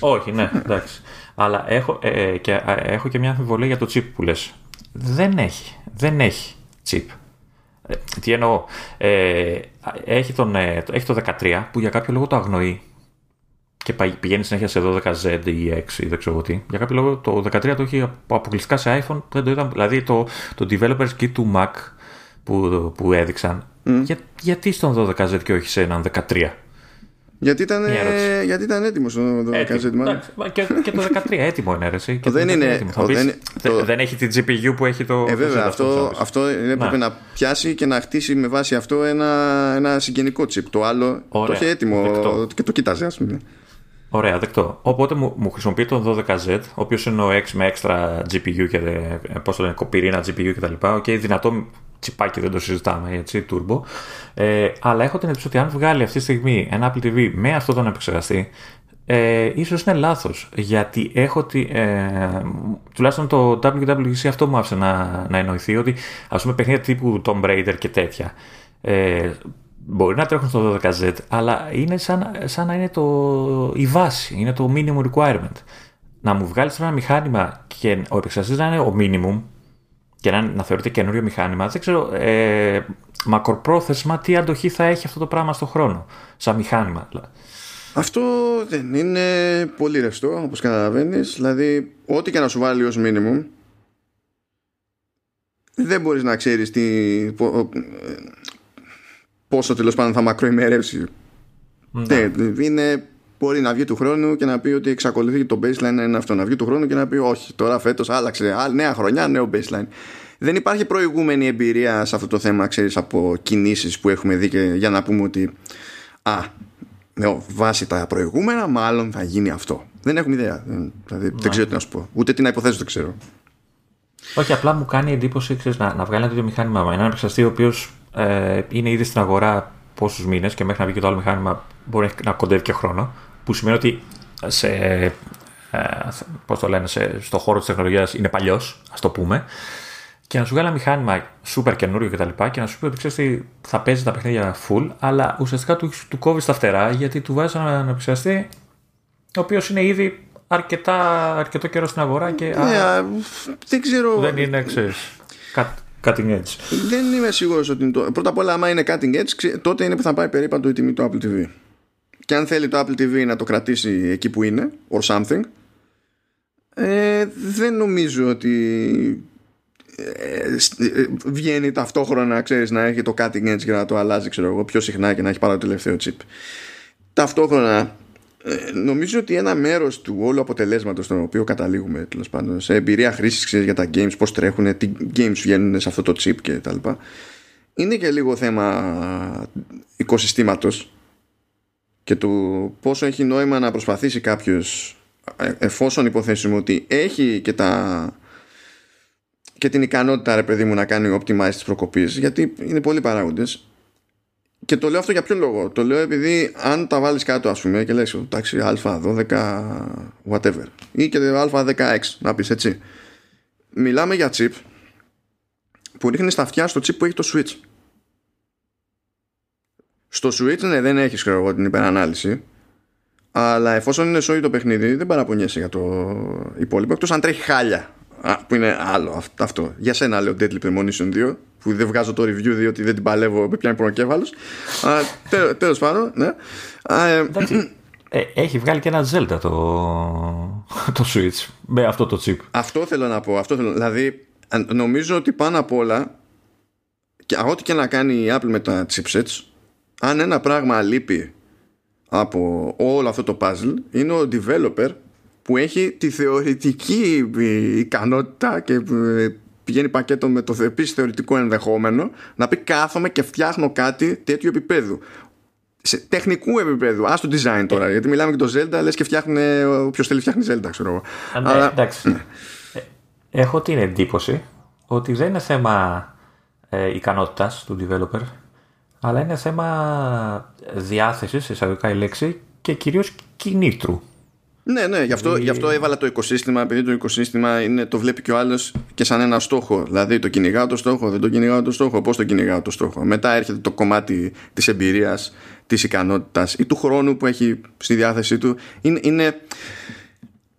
Όχι, ναι, εντάξει. Αλλά έχω, ε, και, έχω και μια αμφιβολία για το chip που λες. Δεν έχει. Δεν έχει chip. Ε, τι εννοώ. Ε, έχει, τον, έχει το 13 που για κάποιο λόγο το αγνοεί και πηγαίνει συνέχεια σε 12Z ή 6 ή δεν ξέρω τι. Για κάποιο λόγο το 13 το έχει αποκλειστικά σε iPhone. Δεν το είδα, δηλαδή το, το developers kit του Mac που, που έδειξαν για, γιατί στον 12Z και όχι σε έναν 13. Γιατί ήταν, γιατί ήταν έτοιμος το 12 Και, και το 13 έτοιμο είναι αίρεση. Και δεν είναι. δεν, το... δεν έχει την GPU που έχει το. Ε, βέβαια, αυτό, αυτό έπρεπε να. να πιάσει και να χτίσει με βάση αυτό ένα, ένα συγγενικό chip. Το άλλο Ωραία. το είχε έτοιμο δεκτό. και το κοίταζε, ας πούμε. Ωραία, δεκτό. Οπότε μου, μου χρησιμοποιεί τον 12Z, ο οποίος είναι ο X με έξτρα GPU και ε, πώς το λένε, κοπηρίνα GPU κτλ. Okay, δυνατό τσιπάκι δεν το συζητάμε, έτσι, turbo. Ε, αλλά έχω την εντύπωση ότι αν βγάλει αυτή τη στιγμή ένα Apple TV με αυτό τον επεξεργαστή, ε, ίσως είναι λάθος γιατί έχω τη, ε, τουλάχιστον το WWDC αυτό μου άφησε να, να εννοηθεί ότι ας πούμε παιχνίδια τύπου Tomb Raider και τέτοια ε, μπορεί να τρέχουν στο 12Z αλλά είναι σαν, σαν να είναι το, η βάση, είναι το minimum requirement να μου βγάλεις ένα μηχάνημα και ο επεξεργαστής να είναι ο minimum και να, να θεωρείται καινούριο μηχάνημα, δεν ξέρω ε, μακροπρόθεσμα τι αντοχή θα έχει αυτό το πράγμα στον χρόνο, σαν μηχάνημα. Αυτό δεν είναι πολύ ρευστό, όπως καταλαβαίνεις. Δηλαδή, ό,τι και να σου βάλει ως minimum, δεν μπορείς να ξέρεις τι, πόσο τέλος πάντων θα μακροημερεύσει. Ναι. είναι μπορεί να βγει του χρόνου και να πει ότι εξακολουθεί το baseline να είναι αυτό. Να βγει του χρόνου και να πει όχι, τώρα φέτος άλλαξε. Άλλη νέα χρονιά, νέο baseline. Δεν υπάρχει προηγούμενη εμπειρία σε αυτό το θέμα, ξέρεις, από κινήσεις που έχουμε δει και για να πούμε ότι. Α, με βάση τα προηγούμενα, μάλλον θα γίνει αυτό. Δεν έχουμε ιδέα. Δηλαδή, δεν ξέρω τι να σου πω. Ούτε τι να υποθέσω δεν ξέρω. Όχι, απλά μου κάνει εντύπωση ξέρεις, να, να βγάλει ένα τέτοιο μηχάνημα με έναν επεξεργαστή ο οποίος ε, είναι ήδη στην αγορά πόσους μήνες και μέχρι να βγει και το άλλο μηχάνημα μπορεί να κοντεύει και χρόνο που σημαίνει ότι σε, ε, πώς το λένε, σε, στο χώρο της τεχνολογίας είναι παλιός, ας το πούμε, και να σου βγάλει ένα μηχάνημα super καινούριο και τα λοιπά και να σου πει ότι ξέρεις θα παίζει τα παιχνίδια full, αλλά ουσιαστικά του, του κόβεις τα φτερά γιατί του βάζεις έναν επεξεργαστή ο οποίος είναι ήδη αρκετά, αρκετό καιρό στην αγορά και ναι, α, δεν ξέρω. Δεν είναι, ξέρεις, cutting edge. Δεν είμαι σίγουρος ότι είναι το... Πρώτα απ' όλα, άμα είναι cutting edge, τότε είναι που θα πάει περίπατο η τιμή του Apple TV και αν θέλει το Apple TV να το κρατήσει εκεί που είναι or something ε, δεν νομίζω ότι ε, ε, βγαίνει ταυτόχρονα ξέρεις, να έχει το cutting edge και να το αλλάζει ξέρω εγώ, πιο συχνά και να έχει πάρα το τελευταίο chip ταυτόχρονα ε, νομίζω ότι ένα μέρος του όλου αποτελέσματος στον οποίο καταλήγουμε τέλος πάντων, σε εμπειρία χρήσης για τα games, πώς τρέχουν, τι games βγαίνουν σε αυτό το chip και τα λοιπά είναι και λίγο θέμα οικοσυστήματος και του πόσο έχει νόημα να προσπαθήσει κάποιος ε, εφόσον υποθέσουμε ότι έχει και τα και την ικανότητα ρε παιδί μου να κάνει optimize τις προκοπής γιατί είναι πολλοί παράγοντες και το λέω αυτό για ποιο λόγο; Το λέω επειδή αν τα βάλεις κάτω ας πούμε και λες εντάξει α12 whatever ή και α16 να πεις έτσι μιλάμε για chip που ρίχνει στα αυτιά στο chip που έχει το switch στο Switch ναι, δεν έχεις ξέρω την υπερανάλυση. Αλλά εφόσον είναι σόι το παιχνίδι, δεν παραπονιέσαι για το υπόλοιπο. Εκτός αν τρέχει χάλια. Α, που είναι άλλο αυτό. Για σένα λέω Deadly Premonition 2, που δεν βγάζω το review διότι δεν την παλεύω, με πιάνει πονοκέφαλος. Τέλος πάντων, ναι. Ε, ε, έχει βγάλει και ένα Zelda το, το Switch με αυτό το chip. Αυτό θέλω να πω. Αυτό θέλω. Δηλαδή, νομίζω ότι πάνω απ' όλα, και ό,τι και να κάνει η Apple με τα chipsets, αν ένα πράγμα λείπει από όλο αυτό το puzzle είναι ο developer που έχει τη θεωρητική ικανότητα και ε, πηγαίνει πακέτο με το επίση θεωρητικό ενδεχόμενο να πει κάθομαι και φτιάχνω κάτι τέτοιου επίπεδου. Σε τεχνικού επίπεδου, ας το design τώρα, γιατί μιλάμε και το Zelda, λες και φτιάχνει, όποιος θέλει φτιάχνει Zelda, ξέρω εγώ. Ναι, Αλλά, εντάξει. Ναι. Ε, έχω την εντύπωση ότι δεν είναι θέμα ε, ικανότητας του developer αλλά είναι θέμα διάθεσης, εισαγωγικά η λέξη, και κυρίως κινήτρου. Ναι, ναι, γι' αυτό, γι αυτό έβαλα το οικοσύστημα, επειδή το οικοσύστημα είναι, το βλέπει και ο άλλος και σαν ένα στόχο. Δηλαδή το κυνηγάω το στόχο, δεν το κυνηγάω το στόχο, πώς το κυνηγάω το στόχο. Μετά έρχεται το κομμάτι της εμπειρίας, της ικανότητας ή του χρόνου που έχει στη διάθεσή του. Είναι, είναι...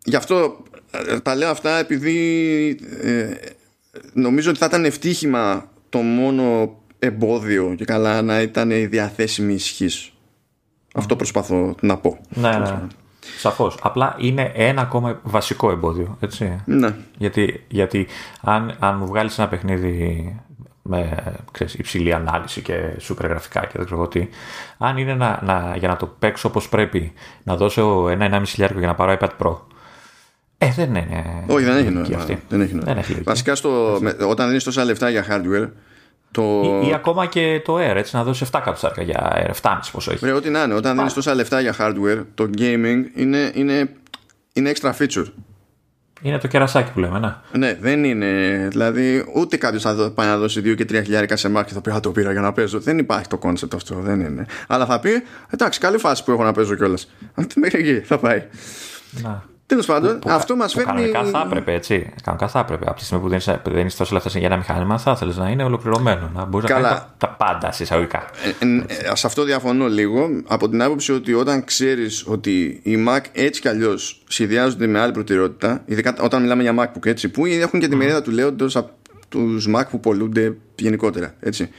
Γι' αυτό ε, τα λέω αυτά επειδή ε, νομίζω ότι θα ήταν ευτύχημα το μόνο εμπόδιο και καλά να ήταν η διαθέσιμη ισχύς. Αυτό προσπαθώ να πω. Ναι, ναι. Σαφώς. Απλά είναι ένα ακόμα βασικό εμπόδιο. Έτσι. Ναι. Γιατί, γιατί αν, αν μου βγάλεις ένα παιχνίδι με ξέρεις, υψηλή ανάλυση και σούπερ γραφικά και δεν ξέρω τι. Αν είναι να, να, για να το παίξω όπως πρέπει, να δώσω ένα-ένα χιλιάρικο για να πάρω iPad Pro, ε, δεν είναι. Όχι, δεν έχει νόημα. Δεν έχει νόημα. Βασικά, στο, με, όταν δίνεις τόσα λεφτά για hardware. Το... Ή, ή, ακόμα και το Air, έτσι, να δώσει 7 κατοστάρια για Air, 7,5 πόσο έχει. Ρε, ό,τι να είναι. Όταν δίνεις τόσα λεφτά για hardware, το gaming είναι, είναι, είναι extra feature. Είναι το κερασάκι που λέμε, ναι. Ναι, δεν είναι. Δηλαδή, ούτε κάποιος θα πάει να δώσει 2 και 3 χιλιάρικα σε μάρκετ και θα πει Α, το πήρα για να παίζω. Δεν υπάρχει το concept αυτό. Δεν είναι. Αλλά θα πει Εντάξει, καλή φάση που έχω να παίζω κιόλας. Μέχρι εκεί θα πάει. Να. Τέλος πάντων, που, αυτό μας φέρνει. Κανονικά θα έπρεπε, έτσι. Κανονικά θα έπρεπε. Από τη στιγμή που δεν είσαι τόσο λεφτά για ένα μηχάνημα, θα ήθελε να είναι ολοκληρωμένο. Να μπορείς να κάνει τα, πάντα συσσαγωγικά. Ε, ε, ε, σε αυτό διαφωνώ λίγο. Από την άποψη ότι όταν ξέρεις ότι οι Mac έτσι κι αλλιώς σχεδιάζονται με άλλη προτεραιότητα, ειδικά όταν μιλάμε για MacBook, έτσι, που έχουν και τη μερίδα του λέοντος από τους Mac που πολλούνται γενικότερα. Έτσι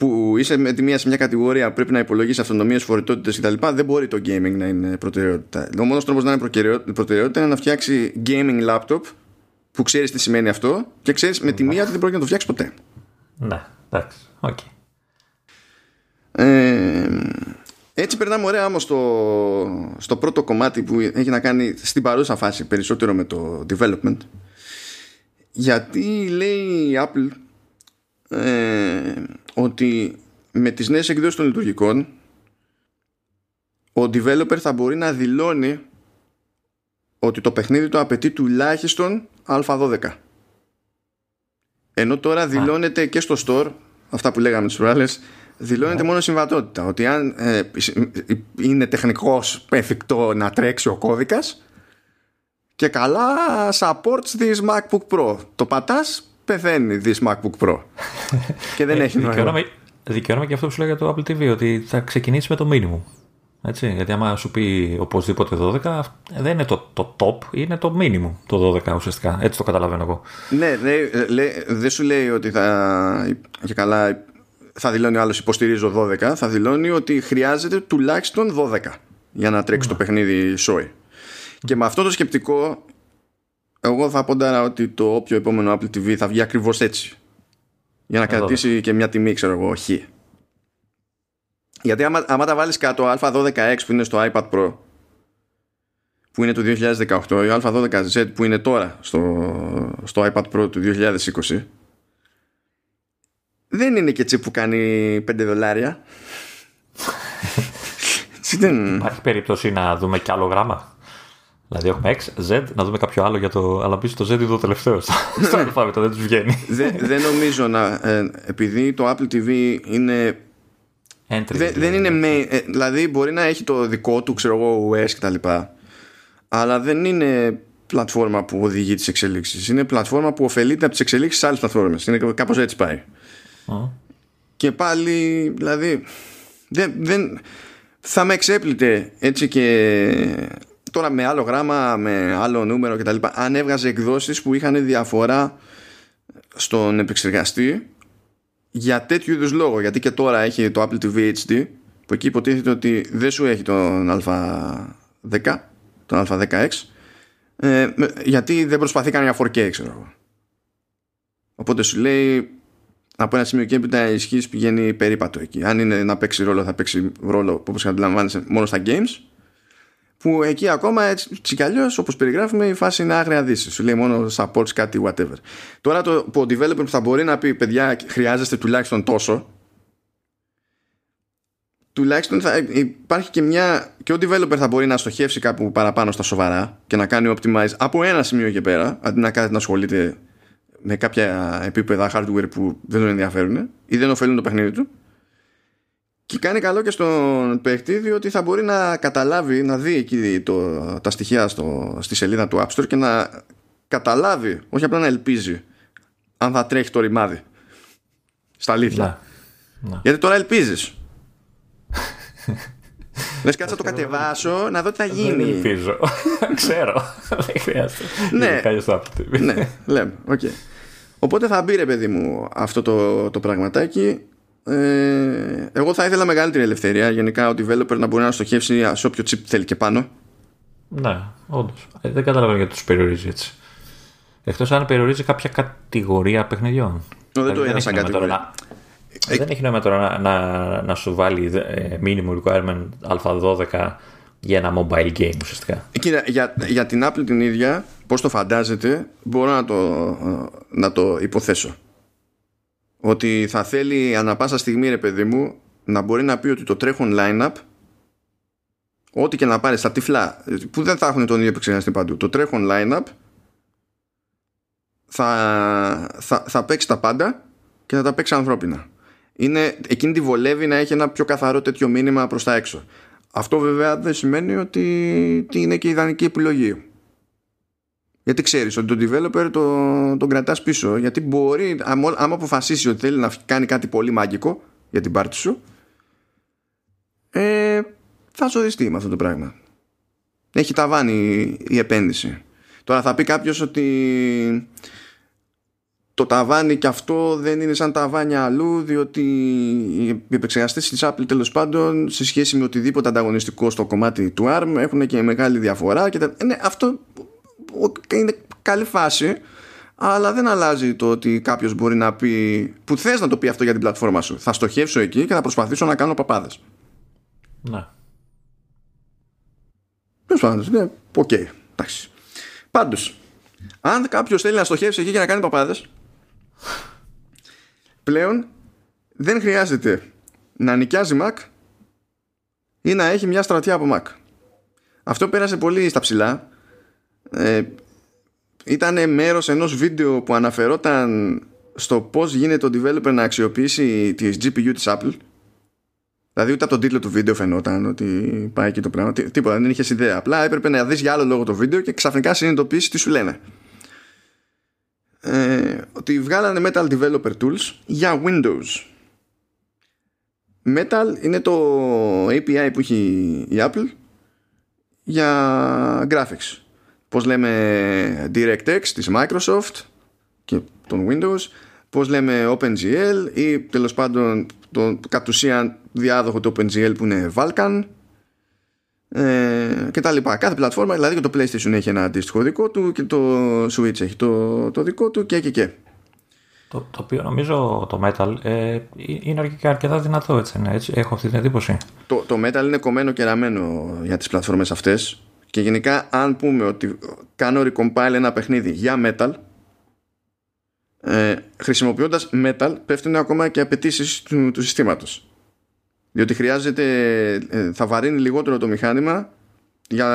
που είσαι με τη μία σε μια κατηγορία που πρέπει να υπολογίσεις αυτονομίες, φορητότητες κτλ., δεν μπορεί το gaming να είναι προτεραιότητα. Ο μόνος τρόπος να είναι προτεραιότητα είναι να φτιάξει gaming laptop που ξέρεις τι σημαίνει αυτό και ξέρεις με τη μία ότι δεν πρόκειται να το φτιάξεις ποτέ. Ναι, εντάξει. Okay. Ε, έτσι περνάμε ωραία όμως στο, στο πρώτο κομμάτι που έχει να κάνει στην παρούσα φάση περισσότερο με το development γιατί λέει η Apple ε, ότι με τις νέες εκδόσεις των λειτουργικών ο developer θα μπορεί να δηλώνει ότι το παιχνίδι του απαιτεί τουλάχιστον α12. Ενώ τώρα δηλώνεται και στο store αυτά που λέγαμε τις προάλλες δηλώνεται ναι. μόνο συμβατότητα. Ότι αν ε, είναι τεχνικός εφικτό να τρέξει ο κώδικας και καλά supports this MacBook Pro. Το πατάς πεθαίνει this MacBook Pro. και δεν ε, έχει νόημα. Δικαιώνομαι και αυτό που σου λέω για το Apple TV, ότι θα ξεκινήσει με το minimum. Έτσι, γιατί άμα σου πει οπωσδήποτε 12, δεν είναι το, το top, είναι το minimum το 12 ουσιαστικά. Έτσι το καταλαβαίνω εγώ. Ναι, δεν σου λέει ότι θα. και καλά θα δηλώνει ο άλλος υποστηρίζω 12, θα δηλώνει ότι χρειάζεται τουλάχιστον 12 για να τρέξει το ναι. παιχνίδι σόι. Και με αυτό το σκεπτικό εγώ θα πόνταρα ότι το όποιο επόμενο Apple TV θα βγει ακριβώς έτσι. Για να κρατήσει και μια τιμή ξέρω εγώ χ. Γιατί άμα, άμα τα βάλεις κάτω α12x που είναι στο iPad Pro που είναι του 2018 ή α12z που είναι τώρα στο, στο iPad Pro του 2020 δεν είναι και έτσι που κάνει 5 δολάρια. Υπάρχει περίπτωση να δούμε κι άλλο γράμμα; Δηλαδή έχουμε X, Z, να δούμε κάποιο άλλο για το. Αλλά πίσω το Z είναι το τελευταίο. Στο αλφάβητο δεν τους βγαίνει. δεν νομίζω να. Ε, επειδή το Apple TV είναι. Entry, δεν είναι main. Ε, δηλαδή μπορεί να έχει το δικό του, ξέρω εγώ, OS κτλ. Αλλά δεν είναι πλατφόρμα που οδηγεί τις εξελίξεις. Είναι πλατφόρμα που ωφελείται από τις εξελίξεις σε άλλες πλατφόρμες. Είναι κάπως έτσι πάει. Και πάλι, δηλαδή. Δεν, δεν, θα με εξέπλητε έτσι και τώρα με άλλο γράμμα, με άλλο νούμερο κτλ. Αν έβγαζε εκδόσεις που είχαν διαφορά στον επεξεργαστή για τέτοιου είδους λόγο. Γιατί και τώρα έχει το Apple TV HD που εκεί υποτίθεται ότι δεν σου έχει τον Α10, τον Α10X, ε, γιατί δεν προσπαθεί καν για 4K, ξέρω εγώ. Οπότε σου λέει από ένα σημείο και έπειτα η ισχύς πηγαίνει περίπατο εκεί. Αν είναι να παίξει ρόλο, θα παίξει ρόλο όπως αντιλαμβάνεσαι μόνο στα games που εκεί ακόμα έτσι κι αλλιώς, όπως περιγράφουμε, η φάση είναι άγρια δύση. Σου λέει μόνο supports κάτι, whatever. Τώρα το που ο developer που θα μπορεί να πει, παιδιά, χρειάζεστε τουλάχιστον τόσο, τουλάχιστον θα υπάρχει και μια. και ο developer θα μπορεί να στοχεύσει κάπου παραπάνω στα σοβαρά και να κάνει optimize από ένα σημείο και πέρα, αντί να κάθεται να ασχολείται με κάποια επίπεδα hardware που δεν τον ενδιαφέρουν ή δεν ωφελούν το παιχνίδι του. Και κάνει καλό και στον παίχτη διότι θα μπορεί να καταλάβει, να δει εκεί το, τα στοιχεία στο, στη σελίδα του App Store και να καταλάβει, όχι απλά να ελπίζει, αν θα τρέχει το ρημάδι. Στα αλήθεια. Να, Γιατί τώρα ελπίζεις. Λες κάτσα το κατεβάσω να δω τι θα γίνει. Δεν ελπίζω. Ξέρω. Δεν χρειάζεται. Ναι. ναι, λέμε. Okay. Οπότε θα μπει ρε παιδί μου αυτό το, το πραγματάκι ε, εγώ θα ήθελα μεγαλύτερη ελευθερία γενικά ο developer να μπορεί να στοχεύσει σε όποιο chip θέλει και πάνω. Ναι, όντως. Ε, δεν καταλαβαίνω γιατί τους περιορίζει έτσι. Εκτός αν περιορίζει κάποια κατηγορία παιχνιδιών. δεν το δηλαδή, είδα σαν κατηγορία. Ε, δεν έχει νόημα τώρα να, να, να σου βάλει ε, minimum requirement α12 για ένα mobile game ουσιαστικά. Κοίτα, για, για την Apple την ίδια, πώς το φαντάζεται, μπορώ να το, να το υποθέσω. Ότι θα θέλει ανα πάσα στιγμή, ρε παιδί μου, να μπορεί να πει ότι το τρέχον line-up ό,τι και να πάρει στα τυφλά που δεν θα έχουν τον ίδιο επεξεργαστή παντού. Το τρέχον line-up θα, θα, θα παίξει τα πάντα και θα τα παίξει ανθρώπινα. Είναι, εκείνη τη βολεύει να έχει ένα πιο καθαρό τέτοιο μήνυμα προς τα έξω. Αυτό βέβαια δεν σημαίνει ότι είναι και ιδανική επιλογή γιατί ξέρεις ότι τον developer το, τον κρατάς πίσω γιατί μπορεί άμα, άμα αποφασίσει ότι θέλει να κάνει κάτι πολύ μαγικό για την πάρτι σου ε, θα ζοριστεί με αυτό το πράγμα. Έχει ταβάνει η επένδυση. Τώρα θα πει κάποιος ότι το ταβάνι και αυτό δεν είναι σαν ταβάνια αλλού διότι οι επεξεργαστές της Apple τέλος πάντων σε σχέση με οτιδήποτε ανταγωνιστικό στο κομμάτι του ARM έχουν και μεγάλη διαφορά και τα... ναι, αυτό είναι καλή φάση αλλά δεν αλλάζει το ότι κάποιος μπορεί να πει που θες να το πει αυτό για την πλατφόρμα σου θα στοχεύσω εκεί και θα προσπαθήσω να κάνω παπάδες ναι Τέλος πάντων, ναι, οκ. Εντάξει. Πάντως, αν κάποιος θέλει να στοχεύσει εκεί και να κάνει παπάδες, πλέον δεν χρειάζεται να νοικιάζει Mac ή να έχει μια στρατιά από Mac. Αυτό πέρασε πολύ στα ψηλά. Ε, ήταν μέρος ενός βίντεο που αναφερόταν στο πώς γίνεται ο developer να αξιοποιήσει τη GPU της Apple Δηλαδή ούτε από τον τίτλο του βίντεο φαινόταν ότι πάει εκεί το πράγμα. Τίποτα, δεν είχες ιδέα. Απλά έπρεπε να δεις για άλλο λόγο το βίντεο και ξαφνικά συνειδητοποιήσεις τι σου λένε. Ε, ότι βγάλανε Metal Developer Tools για Windows. Metal είναι το API που έχει η Apple για graphics. Πώς λέμε DirectX της Microsoft και των Windows, πώς λέμε OpenGL ή τέλος πάντων το κατ' ουσίαν διάδοχο του OpenGL που είναι Vulkan ε, και τα λοιπά. Κάθε πλατφόρμα, δηλαδή και το PlayStation έχει ένα αντίστοιχο δικό του και το Switch έχει το, το δικό του και και και. Το, το οποίο νομίζω το Metal ε, είναι αρκετά δυνατό έτσι, ναι, έτσι, έχω αυτή την εντύπωση. Το, το Metal είναι κομμένο και ραμμένο για τις πλατφόρμες αυτές και γενικά αν πούμε ότι κάνω recompile ένα παιχνίδι για Metal ε, χρησιμοποιώντας Metal πέφτουν ακόμα και απαιτήσεις του, του συστήματος. Διότι χρειάζεται ε, θα βαρύνει λιγότερο το μηχάνημα για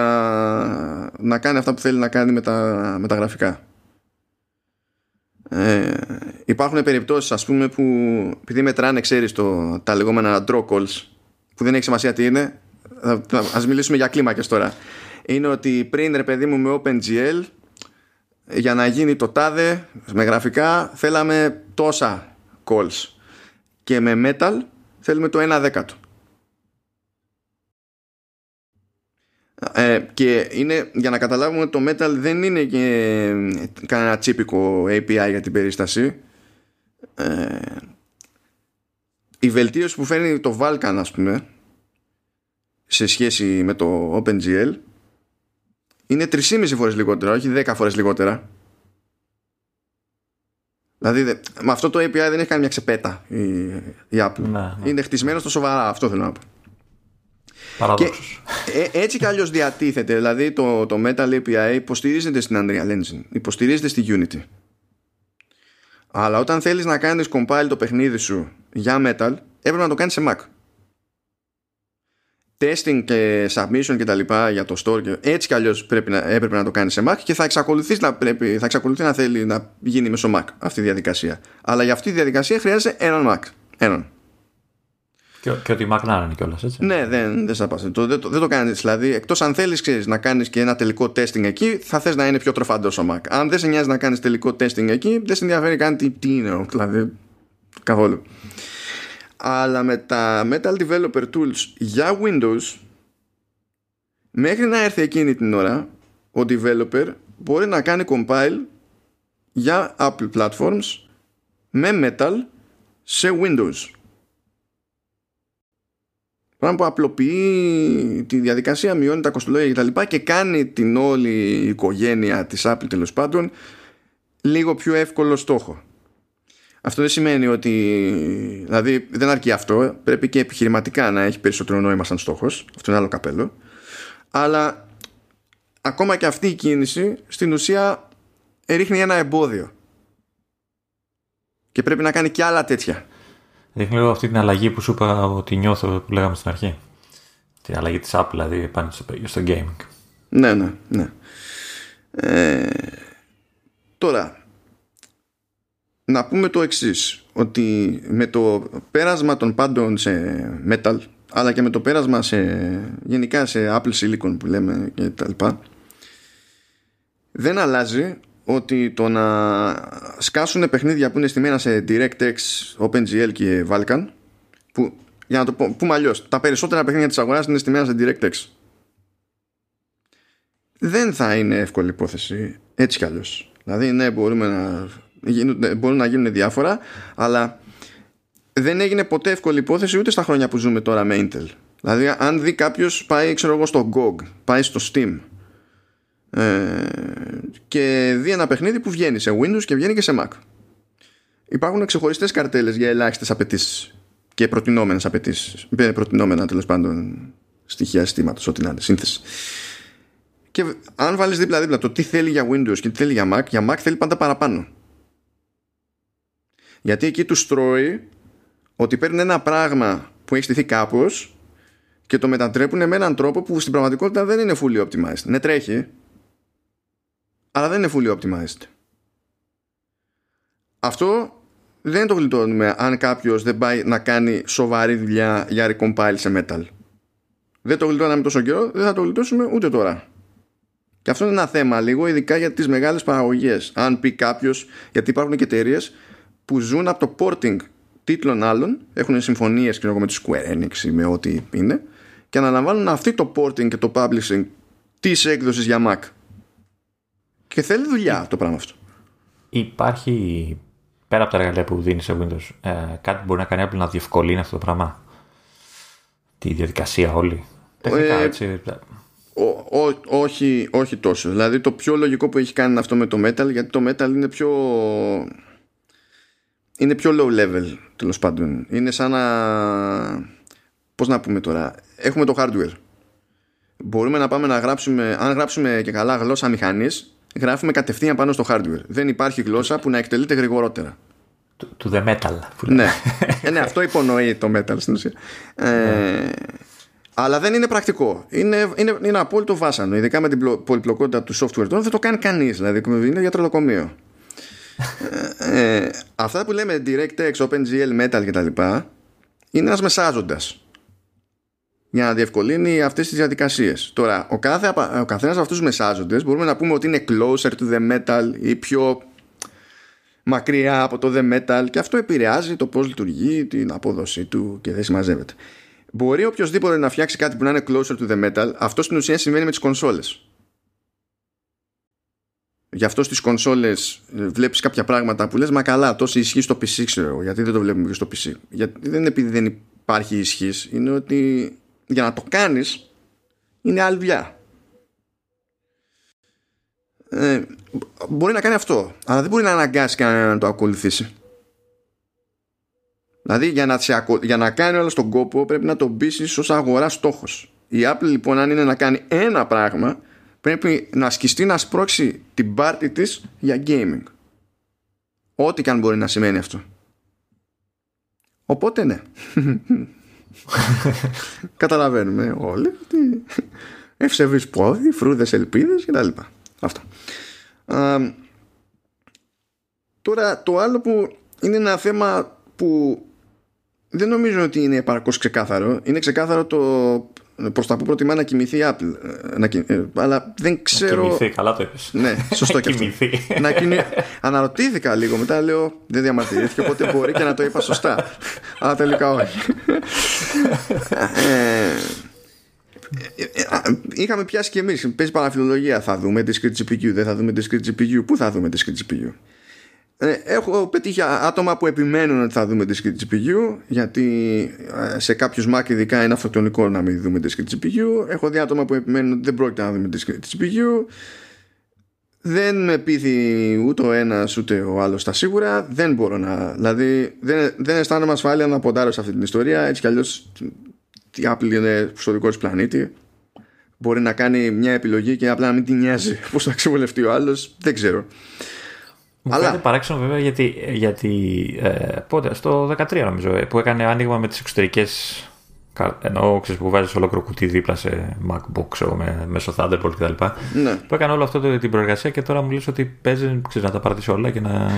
να κάνει αυτά που θέλει να κάνει με τα, με τα γραφικά. Ε, υπάρχουν περιπτώσεις ας πούμε που επειδή μετράνε ξέρεις το, τα λεγόμενα draw calls που δεν έχει σημασία τι είναι ας μιλήσουμε για κλίμακες τώρα είναι ότι πριν ρε παιδί μου με OpenGL για να γίνει το τάδε με γραφικά θέλαμε τόσα calls. Και με metal θέλουμε το 1 δέκατο. Ε, και είναι για να καταλάβουμε ότι το metal δεν είναι και κανένα τσίπικο API για την περίσταση. Ε, η βελτίωση που φέρνει το Vulkan ας πούμε σε σχέση με το OpenGL είναι 3,5 φορές λιγότερα, όχι 10 φορές λιγότερα. Δηλαδή με αυτό το API δεν έχει κάνει μια ξεπέτα η, η Apple. Ναι, ναι. Είναι χτισμένο στο σοβαρά, αυτό θέλω να πω. Παράδοξος. ε, έτσι κι αλλιώς διατίθεται, δηλαδή το, το Metal API υποστηρίζεται στην Unreal Engine, υποστηρίζεται στη Unity. Αλλά όταν θέλεις να κάνεις compile το παιχνίδι σου για Metal, έπρεπε να το κάνεις σε Mac testing και submission και τα λοιπά για το store και έτσι κι αλλιώς πρέπει να, έπρεπε να το κάνεις σε Mac και θα εξακολουθείς να, πρέπει, θα εξακολουθεί να θέλει να γίνει μέσω Mac αυτή η διαδικασία. Αλλά για αυτή τη διαδικασία χρειάζεται έναν Mac. Έναν. Και, και ότι Mac να είναι κιόλας, έτσι. Ναι, δεν, δεν, το, δεν, το, δεν το κάνεις. Δηλαδή, εκτός αν θέλεις να κάνεις και ένα τελικό testing εκεί, θα θες να είναι πιο τροφαντός ο Mac. Αν δεν σε νοιάζει να κάνεις τελικό testing εκεί, δεν σε ενδιαφέρει καν τι, τι είναι. Δηλαδή, καθόλου αλλά με τα Metal Developer Tools για Windows μέχρι να έρθει εκείνη την ώρα ο developer μπορεί να κάνει compile για Apple Platforms με Metal σε Windows. Πράγμα που απλοποιεί τη διαδικασία μειώνει τα κοστολόγια κτλ. Και κάνει την όλη οικογένεια της Apple τέλος πάντων λίγο πιο εύκολο στόχο Αυτό δεν σημαίνει ότι. Δηλαδή, δεν αρκεί αυτό. Πρέπει και επιχειρηματικά να έχει περισσότερο νόημα σαν στόχος. Αυτό είναι άλλο καπέλο. Αλλά ακόμα και αυτή η κίνηση στην ουσία ρίχνει ένα εμπόδιο. Και πρέπει να κάνει και άλλα τέτοια. Δείχνει λίγο αυτή την αλλαγή που σου είπα ότι νιώθω που λέγαμε στην αρχή. Την αλλαγή της Apple δηλαδή πάνω στο, στο gaming. Ναι, ναι, ναι. Ε, τώρα, να πούμε το εξής ότι με το πέρασμα των πάντων σε metal αλλά και με το πέρασμα σε, γενικά σε Apple Silicon που λέμε και τα λοιπά δεν αλλάζει ότι το να σκάσουν παιχνίδια που είναι στημένα σε DirectX, OpenGL και Vulkan που για να το πω, πούμε αλλιώς, τα περισσότερα παιχνίδια της αγοράς είναι στημένα σε DirectX. Δεν θα είναι εύκολη υπόθεση έτσι κι αλλιώς. Δηλαδή ναι μπορούμε να μπορούν να γίνουν διάφορα αλλά δεν έγινε ποτέ εύκολη υπόθεση ούτε στα χρόνια που ζούμε τώρα με Intel. Δηλαδή αν δει κάποιος πάει ξέρω εγώ στο GOG πάει στο Steam ε, και δει ένα παιχνίδι που βγαίνει σε Windows και βγαίνει και σε Mac. Υπάρχουν ξεχωριστές καρτέλες για ελάχιστες απαιτήσεις και προτινόμενες απαιτήσεις. Ε, προτινόμενα τέλος πάντων στοιχεία συστήματος ό,τι να είναι σύνθεση. Και αν βάλεις δίπλα-δίπλα το τι θέλει για Windows και τι θέλει για Mac, για Mac θέλει πάντα παραπάνω. Γιατί εκεί τους στρώει ότι παίρνει ένα πράγμα που έχει στηθεί κάπως και το μετατρέπουν με έναν τρόπο που στην πραγματικότητα δεν είναι fully optimized. Ναι, τρέχει, αλλά δεν είναι fully optimized. Αυτό δεν το γλιτώνουμε αν κάποιος δεν πάει να κάνει σοβαρή δουλειά για recompile σε metal. Δεν το γλιτώναμε τόσο καιρό, δεν θα το γλιτώσουμε ούτε τώρα. Και αυτό είναι ένα θέμα λίγο, ειδικά για τις μεγάλες παραγωγές. Αν πει κάποιος, γιατί υπάρχουν και εταιρείες που ζουν από το porting τίτλων άλλων, έχουν συμφωνίες και με τη Square Enix ή με ό,τι είναι, και αναλαμβάνουν αυτή το porting και το publishing της έκδοσης για Mac. Και θέλει δουλειά το πράγμα αυτό. Υπάρχει, πέρα από τα εργαλεία που δίνει σε Windows, ε, κάτι που μπορεί να κάνει Apple να διευκολύνει αυτό το πράγμα; Τη διαδικασία όλη; Τεχνικά, ε, έτσι όχι, όχι τόσο. Δηλαδή το πιο λογικό που έχει κάνει είναι αυτό με το metal γιατί το metal είναι πιο είναι πιο low level τέλος πάντων. Είναι σαν να πώς να πούμε τώρα έχουμε το hardware. Μπορούμε να πάμε να γράψουμε αν γράψουμε και καλά γλώσσα μηχανής γράφουμε κατευθείαν πάνω στο hardware. Δεν υπάρχει γλώσσα που να εκτελείται γρηγορότερα. To the metal. Ναι. ε, ναι, αυτό υπονοεί το metal στην ουσία. Ε, ναι. Αλλά δεν είναι πρακτικό. Είναι, είναι, είναι απόλυτο βάσανο. Ειδικά με την πολυπλοκότητα του software τώρα δεν το κάνει κανείς. Δηλαδή είναι για τρολοκομείο. Ε, ε, αυτά που λέμε DirectX, OpenGL, Metal κτλ. είναι ένας μεσάζοντας για να διευκολύνει αυτές τις διαδικασίες. Τώρα, ο, κάθε, ο καθένας από αυτούς τους μεσάζοντες μπορούμε να πούμε ότι είναι closer to the metal ή πιο μακριά από το the metal και αυτό επηρεάζει το πώς λειτουργεί, την απόδοσή του και δεν συμμαζεύεται. Μπορεί οποιοδήποτε να φτιάξει κάτι που να είναι closer to the metal. Αυτό στην ουσία συμβαίνει με τις κονσόλες. Γι' αυτό στις κονσόλες ε, βλέπεις κάποια πράγματα που λες, Μα καλά, τόσο ισχύει στο PC, ξέρω Γιατί δεν το βλέπουμε και στο PC. Γιατί δεν είναι επειδή δεν υπάρχει ισχύς, είναι ότι για να το κάνεις είναι άλλη δουλειά. Ε, μπορεί να κάνει αυτό, αλλά δεν μπορεί να αναγκάσει κανέναν να το ακολουθήσει. Δηλαδή για να, για να κάνει όλο τον κόπο πρέπει να τον πείσει ως αγοράς στόχος. Η Apple λοιπόν αν είναι να κάνει ένα πράγμα πρέπει να ασκηστεί να σπρώξει την πάρτη της για gaming. Ό,τι και αν μπορεί να σημαίνει αυτό. Οπότε ναι. Καταλαβαίνουμε όλοι ότι ευσεβείς πόδι, φρούδες ελπίδες κτλ. Αυτό. τώρα το άλλο που είναι ένα θέμα που δεν νομίζω ότι είναι επαρκώς ξεκάθαρο. Είναι ξεκάθαρο το προς τα που προτιμά να κοιμηθεί η Apple. Ε, να, ε, αλλά δεν ξέρω. Να κοιμηθεί, καλά το είπες. Ναι, σωστό και αυτό. να κοιμη... Αναρωτήθηκα λίγο μετά, λέω δεν διαμαρτυρήθηκε, οπότε μπορεί και να το είπα σωστά. αλλά τελικά όχι. ε, είχαμε πιάσει και εμείς. Παίζει παραφιλολογία. Θα δούμε discrete GPU, δεν θα δούμε discrete GPU. Πού θα δούμε discrete GPU. Ε, έχω πετύχει άτομα που επιμένουν ότι θα δούμε discrete GPU γιατί ε, σε κάποιους Mac ειδικά είναι αυτοκτονικό να μην δούμε discrete GPU έχω δει άτομα που επιμένουν ότι δεν πρόκειται να δούμε discrete GPU δεν με πείθει ούτε ο ένας ούτε ο άλλος τα σίγουρα. Δεν μπορώ να. Δηλαδή, δεν, δεν αισθάνομαι ασφάλεια να ποντάρω σε αυτή την ιστορία. Έτσι κι αλλιώς η Apple είναι στο δικό της πλανήτη. Μπορεί να κάνει μια επιλογή και απλά να μην την νοιάζει πώς θα ξεβολευτεί ο άλλος. Δεν ξέρω. Μου Αλλά... παράξενο βέβαια γιατί, γιατί ε, πότε, στο 13 νομίζω ε, που έκανε άνοιγμα με τις εξωτερικές ενώ ξέρεις που βάζεις ολόκληρο κουτί δίπλα σε MacBook ξέρω, με, μέσω Thunderbolt κτλ. Ναι. Που έκανε όλο αυτό το, την προεργασία και τώρα μου λες ότι παίζει ξέρεις, να τα παρατήσει όλα και να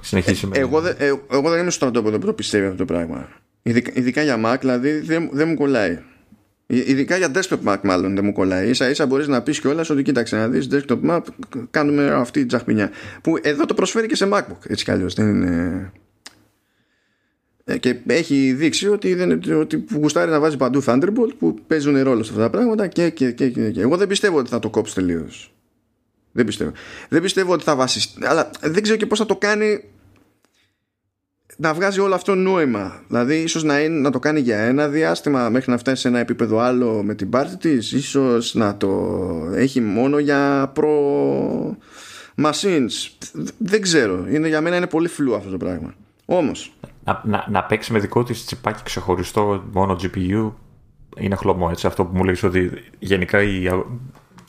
συνεχίσει ε, με. Εγώ, δε, ε, εγώ δεν είμαι στο στρατόπεδο που το πιστεύει αυτό το πράγμα. Ειδικά, ειδικά για Mac, δηλαδή δεν, δεν μου κολλάει. Ειδικά για desktop Mac, μάλλον δεν μου κολλάει. σα ίσα μπορείς να πεις κιόλας ότι κοίταξε να δεις desktop Mac, κάνουμε αυτή την τζαχμινιά. Που εδώ το προσφέρει και σε MacBook έτσι κι αλλιώς. Δεν είναι. Ε, και έχει δείξει ότι, δεν, ότι που γουστάρει να βάζει παντού Thunderbolt που παίζουν ρόλο σε αυτά τα πράγματα και, και, και, και, Εγώ δεν πιστεύω ότι θα το κόψει τελείως. Δεν πιστεύω. Δεν πιστεύω ότι θα βασιστεί. Αλλά δεν ξέρω και πώς θα το κάνει να βγάζει όλο αυτό νόημα. Δηλαδή, ίσως να, να το κάνει για ένα διάστημα μέχρι να φτάσει σε ένα επίπεδο άλλο με την πάρτι της, ίσως να το έχει μόνο για προ machines. Δεν ξέρω. Είναι, για μένα είναι πολύ φλού αυτό το πράγμα. Όμως. Να, να, να παίξει με δικό της τσιπάκι ξεχωριστό μόνο GPU είναι χλωμό. Έτσι. Αυτό που μου λέει ότι γενικά η,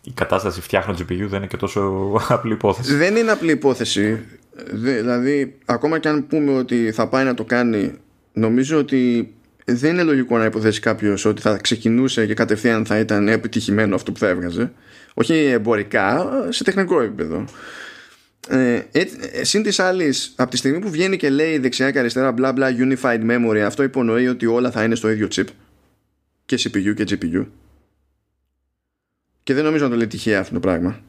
η κατάσταση φτιάχνω GPU δεν είναι και τόσο απλή υπόθεση. Δεν είναι απλή υπόθεση. Δηλαδή, ακόμα και αν πούμε ότι θα πάει να το κάνει, νομίζω ότι δεν είναι λογικό να υποθέσει κάποιος ότι θα ξεκινούσε και κατευθείαν θα ήταν επιτυχημένο αυτό που θα έβγαζε. Όχι εμπορικά, σε τεχνικό επίπεδο. Ε, ε, συν της άλλης, από τη στιγμή που βγαίνει και λέει δεξιά και αριστερά μπλα μπλα unified memory, αυτό υπονοεί ότι όλα θα είναι στο ίδιο chip. Και CPU και GPU. Και δεν νομίζω να το λέει τυχαία αυτό το πράγμα.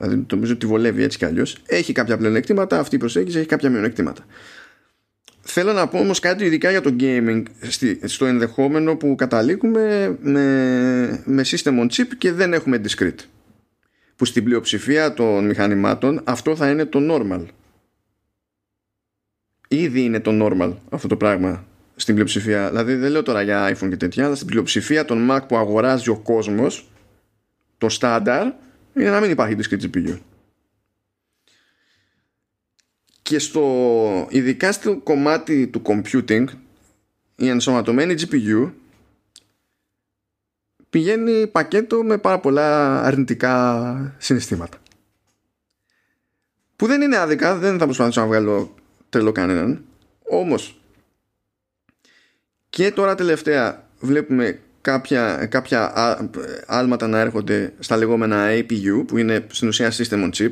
Δηλαδή νομίζω ότι βολεύει έτσι κι αλλιώς. Έχει κάποια πλεονεκτήματα, αυτή η προσέγγιση έχει κάποια μειονεκτήματα. Θέλω να πω όμως κάτι ειδικά για το gaming στο ενδεχόμενο που καταλήγουμε με, με system on chip και δεν έχουμε discrete. Που στην πλειοψηφία των μηχανημάτων αυτό θα είναι το normal. Ήδη είναι το normal αυτό το πράγμα στην πλειοψηφία. Δηλαδή δεν λέω τώρα για iPhone και τέτοια, αλλά στην πλειοψηφία των Mac που αγοράζει ο κόσμος το στάνταρ είναι να μην υπάρχει discrete GPU. Και στο, ειδικά στο κομμάτι του computing, η ενσωματωμένη GPU πηγαίνει πακέτο με πάρα πολλά αρνητικά συναισθήματα. Που δεν είναι άδικα, δεν θα προσπαθήσω να βγάλω τρελό κανέναν. Όμως, και τώρα τελευταία βλέπουμε κάποια, κάποια άλματα να έρχονται στα λεγόμενα APU που είναι στην ουσία System on Chip.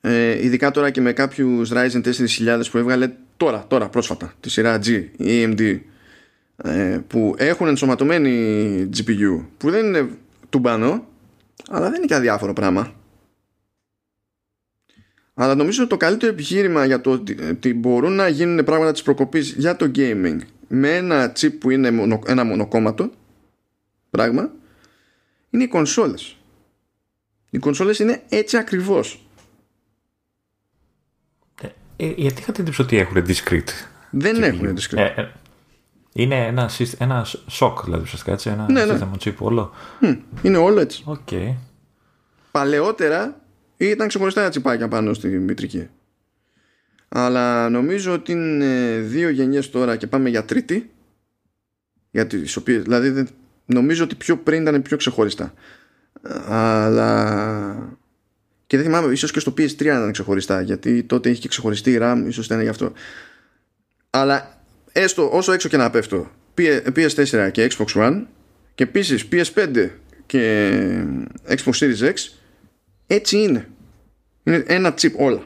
Ε, ειδικά τώρα και με κάποιους Ryzen 4000 που έβγαλε τώρα, τώρα πρόσφατα τη σειρά G, AMD ε, που έχουν ενσωματωμένη GPU που δεν είναι τουμπανό αλλά δεν είναι και αδιάφορο πράγμα. Αλλά νομίζω ότι το καλύτερο επιχείρημα για το ότι μπορούν να γίνουν πράγματα της προκοπής για το gaming με ένα chip που είναι ένα μονοκόμματο πράγμα είναι οι κονσόλες. Οι κονσόλες είναι έτσι ακριβώς. Ε, ε γιατί είχατε εντύπωση ότι έχουν discrete. Δεν έχουν discrete. Ε, ε, είναι ένα, ένα σοκ, δηλαδή ουσιαστικά έτσι. Ένα ναι, ναι. chip όλο. είναι όλο έτσι. Okay. Παλαιότερα ήταν ξεχωριστά τσιπάκια πάνω στη μητρική. Αλλά νομίζω ότι είναι δύο γενιές τώρα και πάμε για τρίτη. Για τις οποίες, δηλαδή νομίζω ότι πιο πριν ήταν πιο ξεχωριστά. Αλλά... Και δεν θυμάμαι, ίσως και στο PS3 ήταν ξεχωριστά, γιατί τότε είχε και ξεχωριστή RAM, ίσως ήταν γι' αυτό. Αλλά έστω όσο έξω και να πέφτω, PS4 και Xbox One και επίσης PS5 και Xbox Series X, έτσι είναι. Είναι ένα chip όλα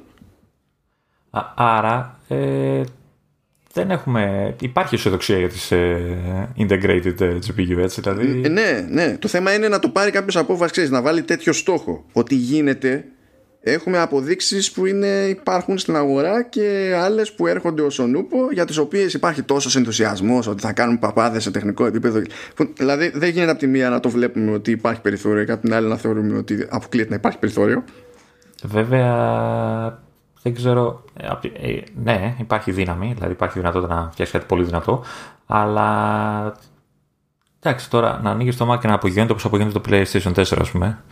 άρα ε, δεν έχουμε. Υπάρχει αισιοδοξία για τις ε, integrated ε, GPU, έτσι δηλαδή. Ε, ναι, ναι. Το θέμα είναι να το πάρει κάποιος απόφαση, ξέρεις, να βάλει τέτοιο στόχο. Ότι γίνεται. Έχουμε αποδείξεις που είναι, υπάρχουν στην αγορά και άλλες που έρχονται ως ο νούπο για τις οποίες υπάρχει τόσος ενθουσιασμός ότι θα κάνουν παπάδες σε τεχνικό επίπεδο δηλαδή δεν γίνεται από τη μία να το βλέπουμε ότι υπάρχει περιθώριο και από την άλλη να θεωρούμε ότι αποκλείεται να υπάρχει περιθώριο Βέβαια δεν ξέρω. Ε, ε, ναι, υπάρχει δύναμη, δηλαδή υπάρχει δυνατότητα να φτιάξεις κάτι πολύ δυνατό, αλλά. Εντάξει, τώρα να ανοίγεις το Mac και να απογειώνεται όπως απογειώνεται το PlayStation 4, ας πούμε.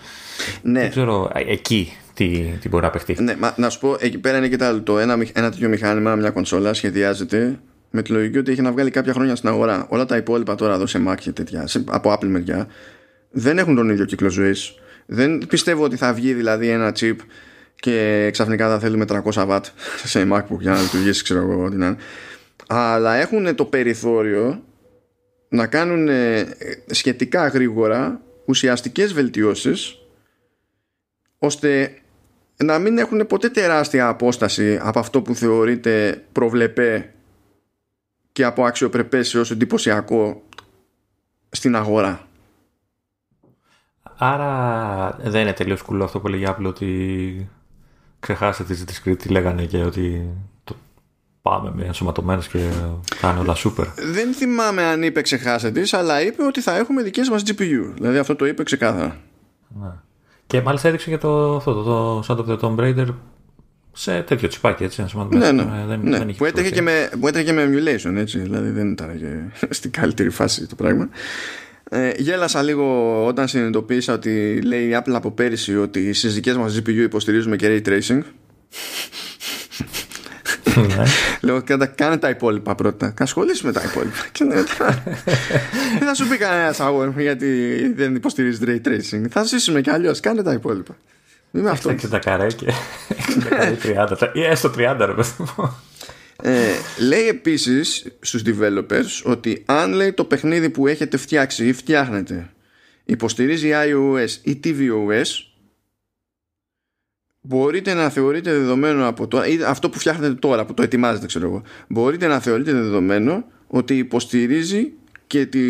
Ναι. Δεν ξέρω ε, εκεί τι, τι μπορεί να παιχτεί. Ναι, μα, να σου πω, εκεί πέρα είναι και το άλλο. Το ένα, ένα τέτοιο μηχάνημα, μια κονσόλα σχεδιάζεται με τη λογική ότι έχει να βγάλει κάποια χρόνια στην αγορά. Όλα τα υπόλοιπα τώρα εδώ σε Mac και τέτοια, σε, από Apple μεριά, δεν έχουν τον ίδιο κύκλο ζωής. Δεν πιστεύω ότι θα βγει δηλαδή ένα chip και ξαφνικά θα θέλουμε 300 watt σε MacBook για να λειτουργήσει, ξέρω εγώ τι να είναι. Αλλά έχουν το περιθώριο να κάνουν σχετικά γρήγορα ουσιαστικές βελτιώσεις ώστε να μην έχουν ποτέ τεράστια απόσταση από αυτό που θεωρείται προβλεπέ και από αξιοπρεπές έως εντυπωσιακό στην αγορά. Άρα δεν είναι τελείως κουλό αυτό που λέγει Apple ότι ξεχάσετε τη discrete τι λέγανε και ότι το πάμε με ενσωματωμένες και κάνει όλα super. Δεν θυμάμαι αν είπε ξεχάσετε αλλά είπε ότι θα έχουμε δικές μας GPU. Δηλαδή αυτό το είπε ξεκάθαρα. Ναι. Και μάλιστα έδειξε και το, αυτό, το, το Sound of the Tomb Raider σε τέτοιο τσιπάκι έτσι. Ναι, ναι. Ε, δεν, ναι. Δεν που, έτρεχε και με, που έτρεχε με emulation έτσι. Δηλαδή δεν ήταν και στην καλύτερη φάση το πράγμα. Ε, γέλασα λίγο όταν συνειδητοποίησα ότι λέει η Apple από πέρυσι ότι στις δικές μας GPU υποστηρίζουμε και Ray Tracing. Ναι. Λέω κάνε τα υπόλοιπα πρώτα. Ασχολήσει με τα υπόλοιπα. δεν θα σου πει κανένα αγόρι γιατί δεν υποστηρίζεις Ray Tracing. Θα ζήσουμε κι αλλιώς. Κάνε τα υπόλοιπα. Είμαι αυτός. τα καρέκια. 30. Ή έστω 30 ρε ε, λέει επίσης στους developers ότι αν λέει το παιχνίδι που έχετε φτιάξει ή φτιάχνετε υποστηρίζει iOS ή tvOS μπορείτε να θεωρείτε δεδομένο από το ή αυτό που φτιάχνετε τώρα που το ετοιμάζετε ξέρω εγώ μπορείτε να θεωρείτε δεδομένο ότι υποστηρίζει και τη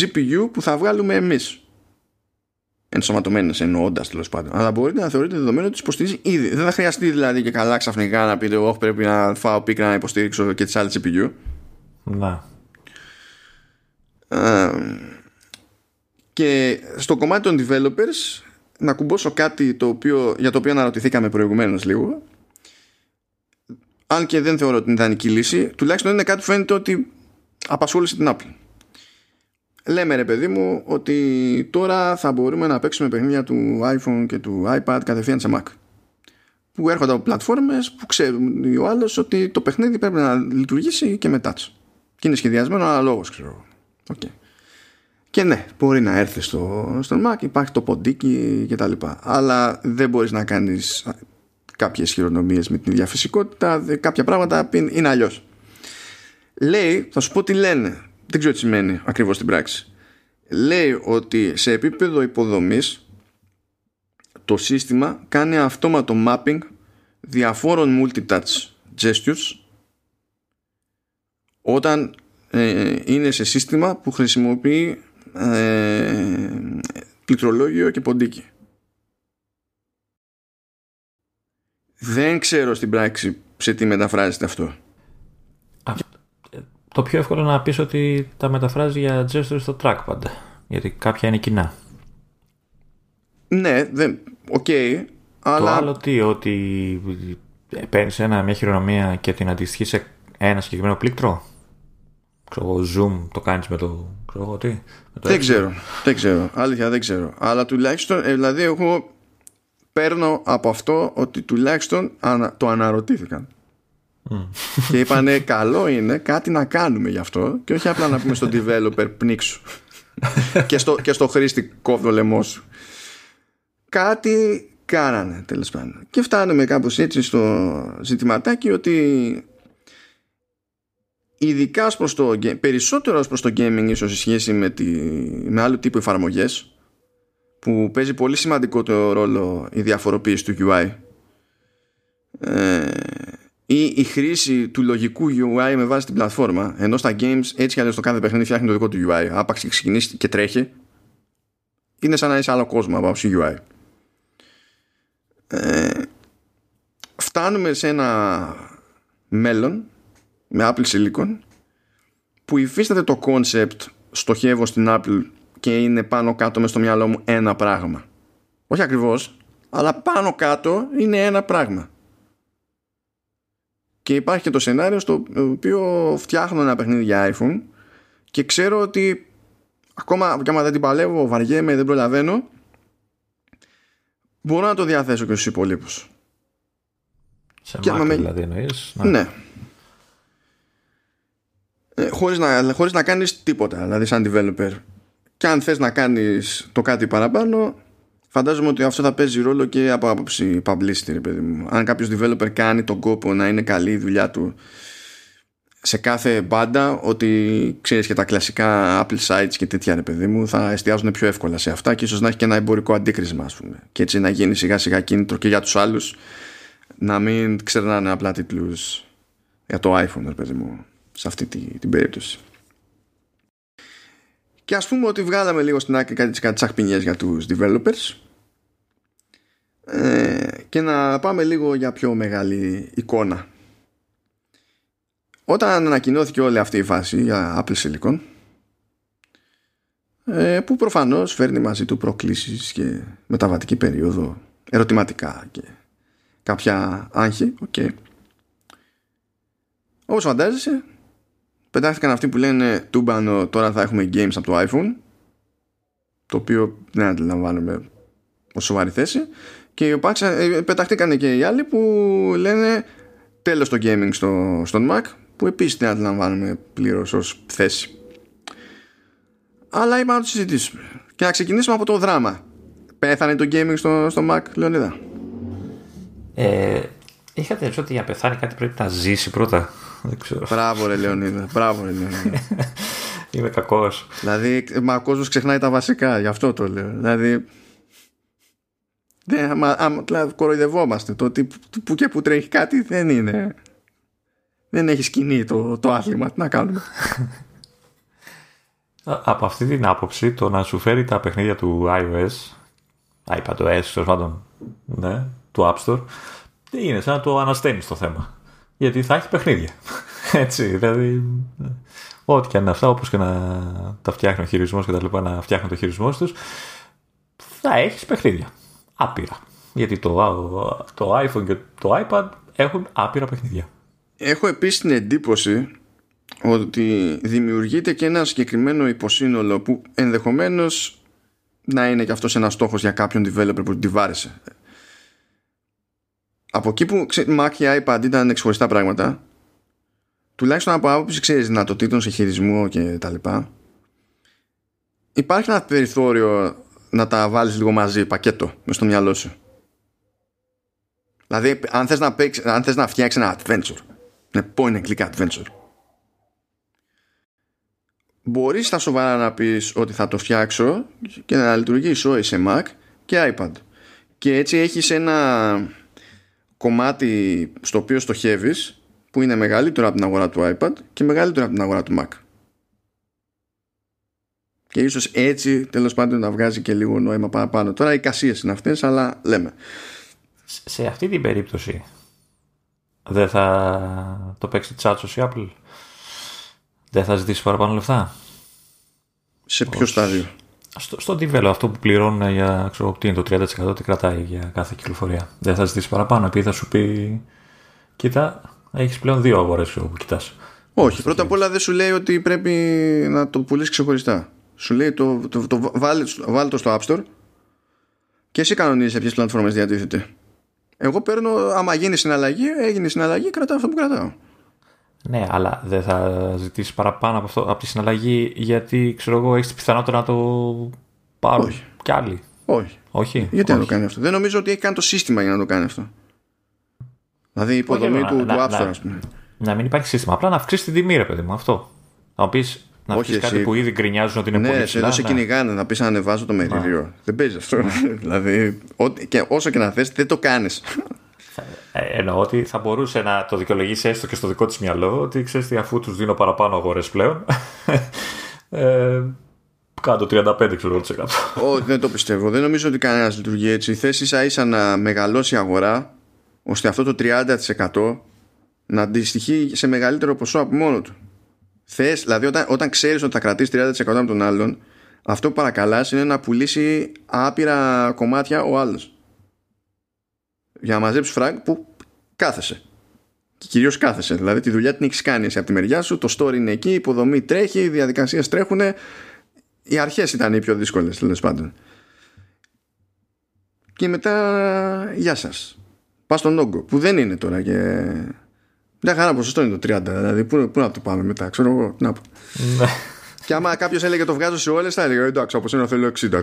GPU που θα βγάλουμε εμείς ενσωματωμένες εννοώντας τέλος πάντων. Αλλά μπορείτε να θεωρείτε δεδομένο ότι υποστηρίζει ήδη. Δεν θα χρειαστεί δηλαδή και καλά ξαφνικά να πείτε: Όχι, πρέπει να φάω πίκρα να υποστηρίξω και τις άλλες CPU. Να. και στο κομμάτι των developers να κουμπώσω κάτι το οποίο, για το οποίο αναρωτηθήκαμε προηγουμένως λίγο. Αν και δεν θεωρώ την ιδανική λύση, τουλάχιστον είναι κάτι που φαίνεται ότι απασχόλησε την Apple λέμε ρε παιδί μου ότι τώρα θα μπορούμε να παίξουμε παιχνίδια του iPhone και του iPad κατευθείαν σε Mac. Που έρχονται από πλατφόρμες που ξέρουν ο άλλος ότι το παιχνίδι πρέπει να λειτουργήσει και με touch. Και είναι σχεδιασμένο αναλόγως ξέρω okay. και ναι μπορεί να έρθει στο, στο Mac υπάρχει το ποντίκι και τα λοιπά. Αλλά δεν μπορείς να κάνεις κάποιες χειρονομίες με την ίδια φυσικότητα κάποια πράγματα είναι αλλιώς. λέει θα σου πω τι λένε δεν ξέρω τι σημαίνει ακριβώς στην πράξη λέει ότι σε επίπεδο υποδομής το σύστημα κάνει αυτόματο mapping διαφόρων multitouch gestures όταν ε, είναι σε σύστημα που χρησιμοποιεί ε, πληκτρολόγιο και ποντίκι. Δεν ξέρω στην πράξη σε τι μεταφράζεται αυτό το πιο εύκολο να πεις ότι τα μεταφράζει για gesture στο trackpad. Γιατί κάποια είναι κοινά. Ναι, δεν, OK. Okay, αλλά... Το άλλο τι, ότι παίρνεις ένα, μια χειρονομία και την αντιστοιχείς σε ένα συγκεκριμένο πλήκτρο; Ξέρω zoom το κάνεις με το... Ξέρω τι, με το δεν ξέρω, δεν ξέρω, αλήθεια δεν ξέρω. Αλλά τουλάχιστον, ε, δηλαδή εγώ παίρνω από αυτό ότι τουλάχιστον το αναρωτήθηκαν. Και είπανε καλό είναι κάτι να κάνουμε γι' αυτό και όχι απλά να πούμε στον developer πνίξου και, στο, και στο χρήστη κόβω λαιμός σου. Κάτι κάνανε τέλος πάντων. Και φτάνουμε κάπως έτσι στο ζητηματάκι ότι ειδικά ως προς το, περισσότερο ως προς το gaming ίσως σε σχέση με, τη, με άλλου τύπου εφαρμογές που παίζει πολύ σημαντικό το ρόλο η διαφοροποίηση του UI ε, ή η χρήση του λογικού UI με βάση την πλατφόρμα. Ενώ στα games έτσι κι αλλιώς το κάθε παιχνίδι φτιάχνει το δικό του UI. Άπαξ και ξεκινήσει και τρέχει, είναι σαν να είσαι άλλο κόσμο από άψη UI. Ε, φτάνουμε σε ένα μέλλον με Apple Silicon που υφίσταται το concept στοχεύω στην Apple και είναι πάνω κάτω μες στο μυαλό μου ένα πράγμα. Όχι ακριβώς, αλλά πάνω κάτω είναι ένα πράγμα και υπάρχει και το σενάριο στο οποίο φτιάχνω ένα παιχνίδι για iPhone και ξέρω ότι ακόμα και άμα δεν την παλεύω, βαριέμαι, δεν προλαβαίνω μπορώ να το διαθέσω και στους υπολείπους. Σε και Mac δηλαδή εννοείς. Ναι. ναι. Ε, χωρίς, να, χωρίς να κάνεις τίποτα, δηλαδή σαν developer. Και αν θες να κάνεις το κάτι παραπάνω, φαντάζομαι ότι αυτό θα παίζει ρόλο και από άποψη publicity, παιδί μου. Αν κάποιος developer κάνει τον κόπο να είναι καλή η δουλειά του σε κάθε μπάντα ότι ξέρεις και τα κλασικά Apple sites και τέτοια ρε παιδί μου θα εστιάζουν πιο εύκολα σε αυτά και ίσως να έχει και ένα εμπορικό αντίκρισμα ας πούμε και έτσι να γίνει σιγά σιγά κίνητρο και για τους άλλους να μην ξερνάνε απλά τίτλους για το iPhone ρε παιδί μου σε αυτή την, την περίπτωση και ας πούμε ότι βγάλαμε λίγο στην άκρη κάτι, κάτι τσαχπινιές για τους developers ε, και να πάμε λίγο για πιο μεγάλη εικόνα όταν ανακοινώθηκε όλη αυτή η φάση για Apple Silicon ε, που προφανώς φέρνει μαζί του προκλήσεις και μεταβατική περίοδο ερωτηματικά και κάποια άγχη okay. όπως φαντάζεσαι πετάχτηκαν αυτοί που λένε τούμπανο τώρα θα έχουμε games από το iPhone το οποίο δεν αντιλαμβάνομαι ως σοβαρή θέση και ε, πεταχτήκαν και οι άλλοι που λένε τέλος το gaming στο, στον Mac που επίσης δεν αντιλαμβάνουμε πλήρως ως θέση. Αλλά είπαμε να το συζητήσουμε. Και να ξεκινήσουμε από το δράμα. Πέθανε το gaming στο, στο Mac, Λεωνίδα. Ε, είχα την ότι για να πεθάνει κάτι πρέπει να ζήσει πρώτα; Δεν ξέρω. Μπράβο ρε Λεωνίδα. Μπράβο ρε Λεωνίδα. Είμαι κακός. Δηλαδή, μα ο κόσμος ξεχνάει τα βασικά, γι' αυτό το λέω. Δηλαδή, δεν, άμα, άμα, δηλαδή, κοροϊδευόμαστε. Το ότι που και που τρέχει κάτι δεν είναι δεν έχει σκηνή το, το άθλημα. Τι να κάνουμε; Από αυτή την άποψη, το να σου φέρει τα παιχνίδια του iOS, iPadOS, τέλος πάντων, ναι, του App Store, δεν είναι σαν να το ανασταίνεις το θέμα. Γιατί θα έχει παιχνίδια. Έτσι, δηλαδή. Ό,τι και αν είναι αυτά, όπως και να τα φτιάχνει ο χειρισμός και τα λοιπά, να φτιάχνουν το χειρισμός τους, θα έχεις παιχνίδια. Άπειρα. Γιατί το, το iPhone και το iPad έχουν άπειρα παιχνίδια έχω επίσης την εντύπωση ότι δημιουργείται και ένα συγκεκριμένο υποσύνολο που ενδεχομένως να είναι και αυτός ένας στόχος για κάποιον developer που την βάρεσε. Από εκεί που Mac και iPad ήταν εξχωριστά πράγματα τουλάχιστον από άποψη ξέρεις δυνατοτήτων σε χειρισμό και τα λοιπά υπάρχει ένα περιθώριο να τα βάλεις λίγο μαζί πακέτο μες στο μυαλό σου. Δηλαδή αν θες να, παίξεις, αν θες να φτιάξεις ένα adventure ναι, point and click adventure. Μπορείς στα σοβαρά να πεις ότι θα το φτιάξω και να λειτουργήσω σε Mac και iPad. Και έτσι έχεις ένα κομμάτι στο οποίο στοχεύεις που είναι μεγαλύτερο από την αγορά του iPad και μεγαλύτερο από την αγορά του Mac. Και ίσως έτσι τέλος πάντων να βγάζει και λίγο νόημα παραπάνω. Τώρα οι κασίες είναι αυτές αλλά λέμε. Σε αυτή την περίπτωση δεν θα το παίξει τσάτσο η Apple; Δεν θα ζητήσει παραπάνω λεφτά; Σε ποιο στάδιο; Στο, στο develop, αυτό που πληρώνουν για ξέρω, τι είναι το 30% τι κρατάει για κάθε κυκλοφορία. Δεν θα ζητήσει παραπάνω επειδή θα σου πει κοίτα, έχεις πλέον δύο αγορές που κοιτάς. Όχι, πρώτα απ' όλα δεν σου λέει ότι πρέπει να το πουλήσεις ξεχωριστά. Σου λέει το, το, το, βάλε, βάλε το στο App Store και εσύ κανονίζεις σε ποιες πλατφόρμες διατίθεται. Εγώ παίρνω, άμα γίνει συναλλαγή, έγινε συναλλαγή, κρατάω αυτό που κρατάω. Ναι, αλλά δεν θα ζητήσεις παραπάνω από, αυτό, από τη συναλλαγή γιατί ξέρω εγώ έχεις πιθανότητα να το πάρουν Όχι. κι άλλοι. Όχι. Όχι; Γιατί Όχι. να το κάνει αυτό; Δεν νομίζω ότι έχει κάνει το σύστημα για να το κάνει αυτό. Δηλαδή η υποδομή του, να, του App Store, ας πούμε. Να μην υπάρχει σύστημα. Απλά να αυξήσεις την τιμή, ρε παιδί μου. Αυτό. Να πει να Όχι, εσύ... κάτι που ήδη γκρινιάζουν ότι είναι ναι, πολύ ψηλά. Ναι, σε κυνηγάνε να πεις να ανεβάζω το μερίδιο. Δεν παίζει αυτό. δηλαδή, και όσο και να θες, δεν το κάνεις. Ε, εννοώ ότι θα μπορούσε να το δικαιολογήσει έστω και στο δικό της μυαλό ότι ξέρεις τι, αφού τους δίνω παραπάνω αγορές πλέον. ε, κάτω 35 ξέρω Όχι, δεν το πιστεύω. Δεν νομίζω ότι κανένας λειτουργεί έτσι. Η θέση ίσα ίσα να μεγαλώσει η αγορά ώστε αυτό το 30% να αντιστοιχεί σε μεγαλύτερο ποσό από μόνο του. Θες, δηλαδή όταν, όταν ξέρεις ότι θα κρατήσεις 30% από τον άλλον αυτό που παρακαλάς είναι να πουλήσει άπειρα κομμάτια ο άλλος για να μαζέψεις φράγκ που κάθεσαι. Και κυρίως κάθεσαι. Δηλαδή τη δουλειά την έχεις κάνει εσύ από τη μεριά σου το story είναι εκεί, η υποδομή τρέχει οι διαδικασίες τρέχουν οι αρχές ήταν οι πιο δύσκολες τέλος πάντων. Και μετά γεια σας. Πας στον όγκο που δεν είναι τώρα και μια χαρά ποσοστό είναι το 30 δηλαδή πού, πού να το πάμε μετά ξέρω εγώ να πω. Ναι. και άμα κάποιος έλεγε το βγάζω σε όλες θα έλεγε εντάξει όπως είναι θέλω 60%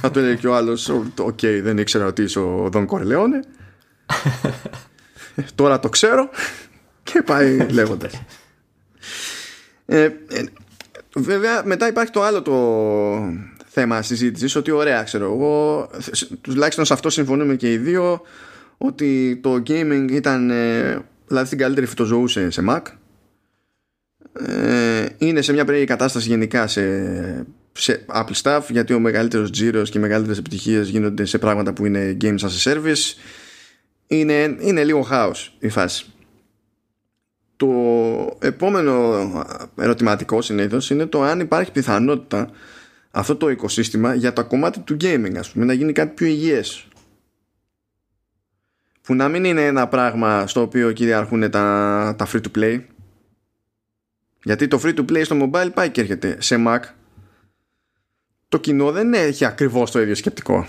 θα το έλεγε και ο άλλος OK okay, δεν ήξερα ότι είσαι ο Δον Κορλεόνε τώρα το ξέρω και πάει λέγοντας. Ε, ε, βέβαια μετά υπάρχει το άλλο το θέμα συζήτησης ότι ωραία ξέρω εγώ τουλάχιστον σε αυτό συμφωνούμε και οι δύο ότι το gaming ήταν ε, δηλαδή την καλύτερη φυτοζωούσε σε Mac ε, είναι σε μια περίεργη κατάσταση γενικά σε, σε Apple Stuff γιατί ο μεγαλύτερος τζίρος και οι μεγαλύτερες επιτυχίες γίνονται σε πράγματα που είναι games as a service. Είναι, είναι λίγο χάος η φάση. Το επόμενο ερωτηματικό συνήθως είναι το αν υπάρχει πιθανότητα αυτό το οικοσύστημα για το κομμάτι του gaming ας πούμε να γίνει κάτι πιο υγιές. Που να μην είναι ένα πράγμα στο οποίο κυριαρχούν τα, τα free to play. Γιατί το free to play στο mobile πάει και έρχεται σε Mac το κοινό δεν έχει ακριβώς το ίδιο σκεπτικό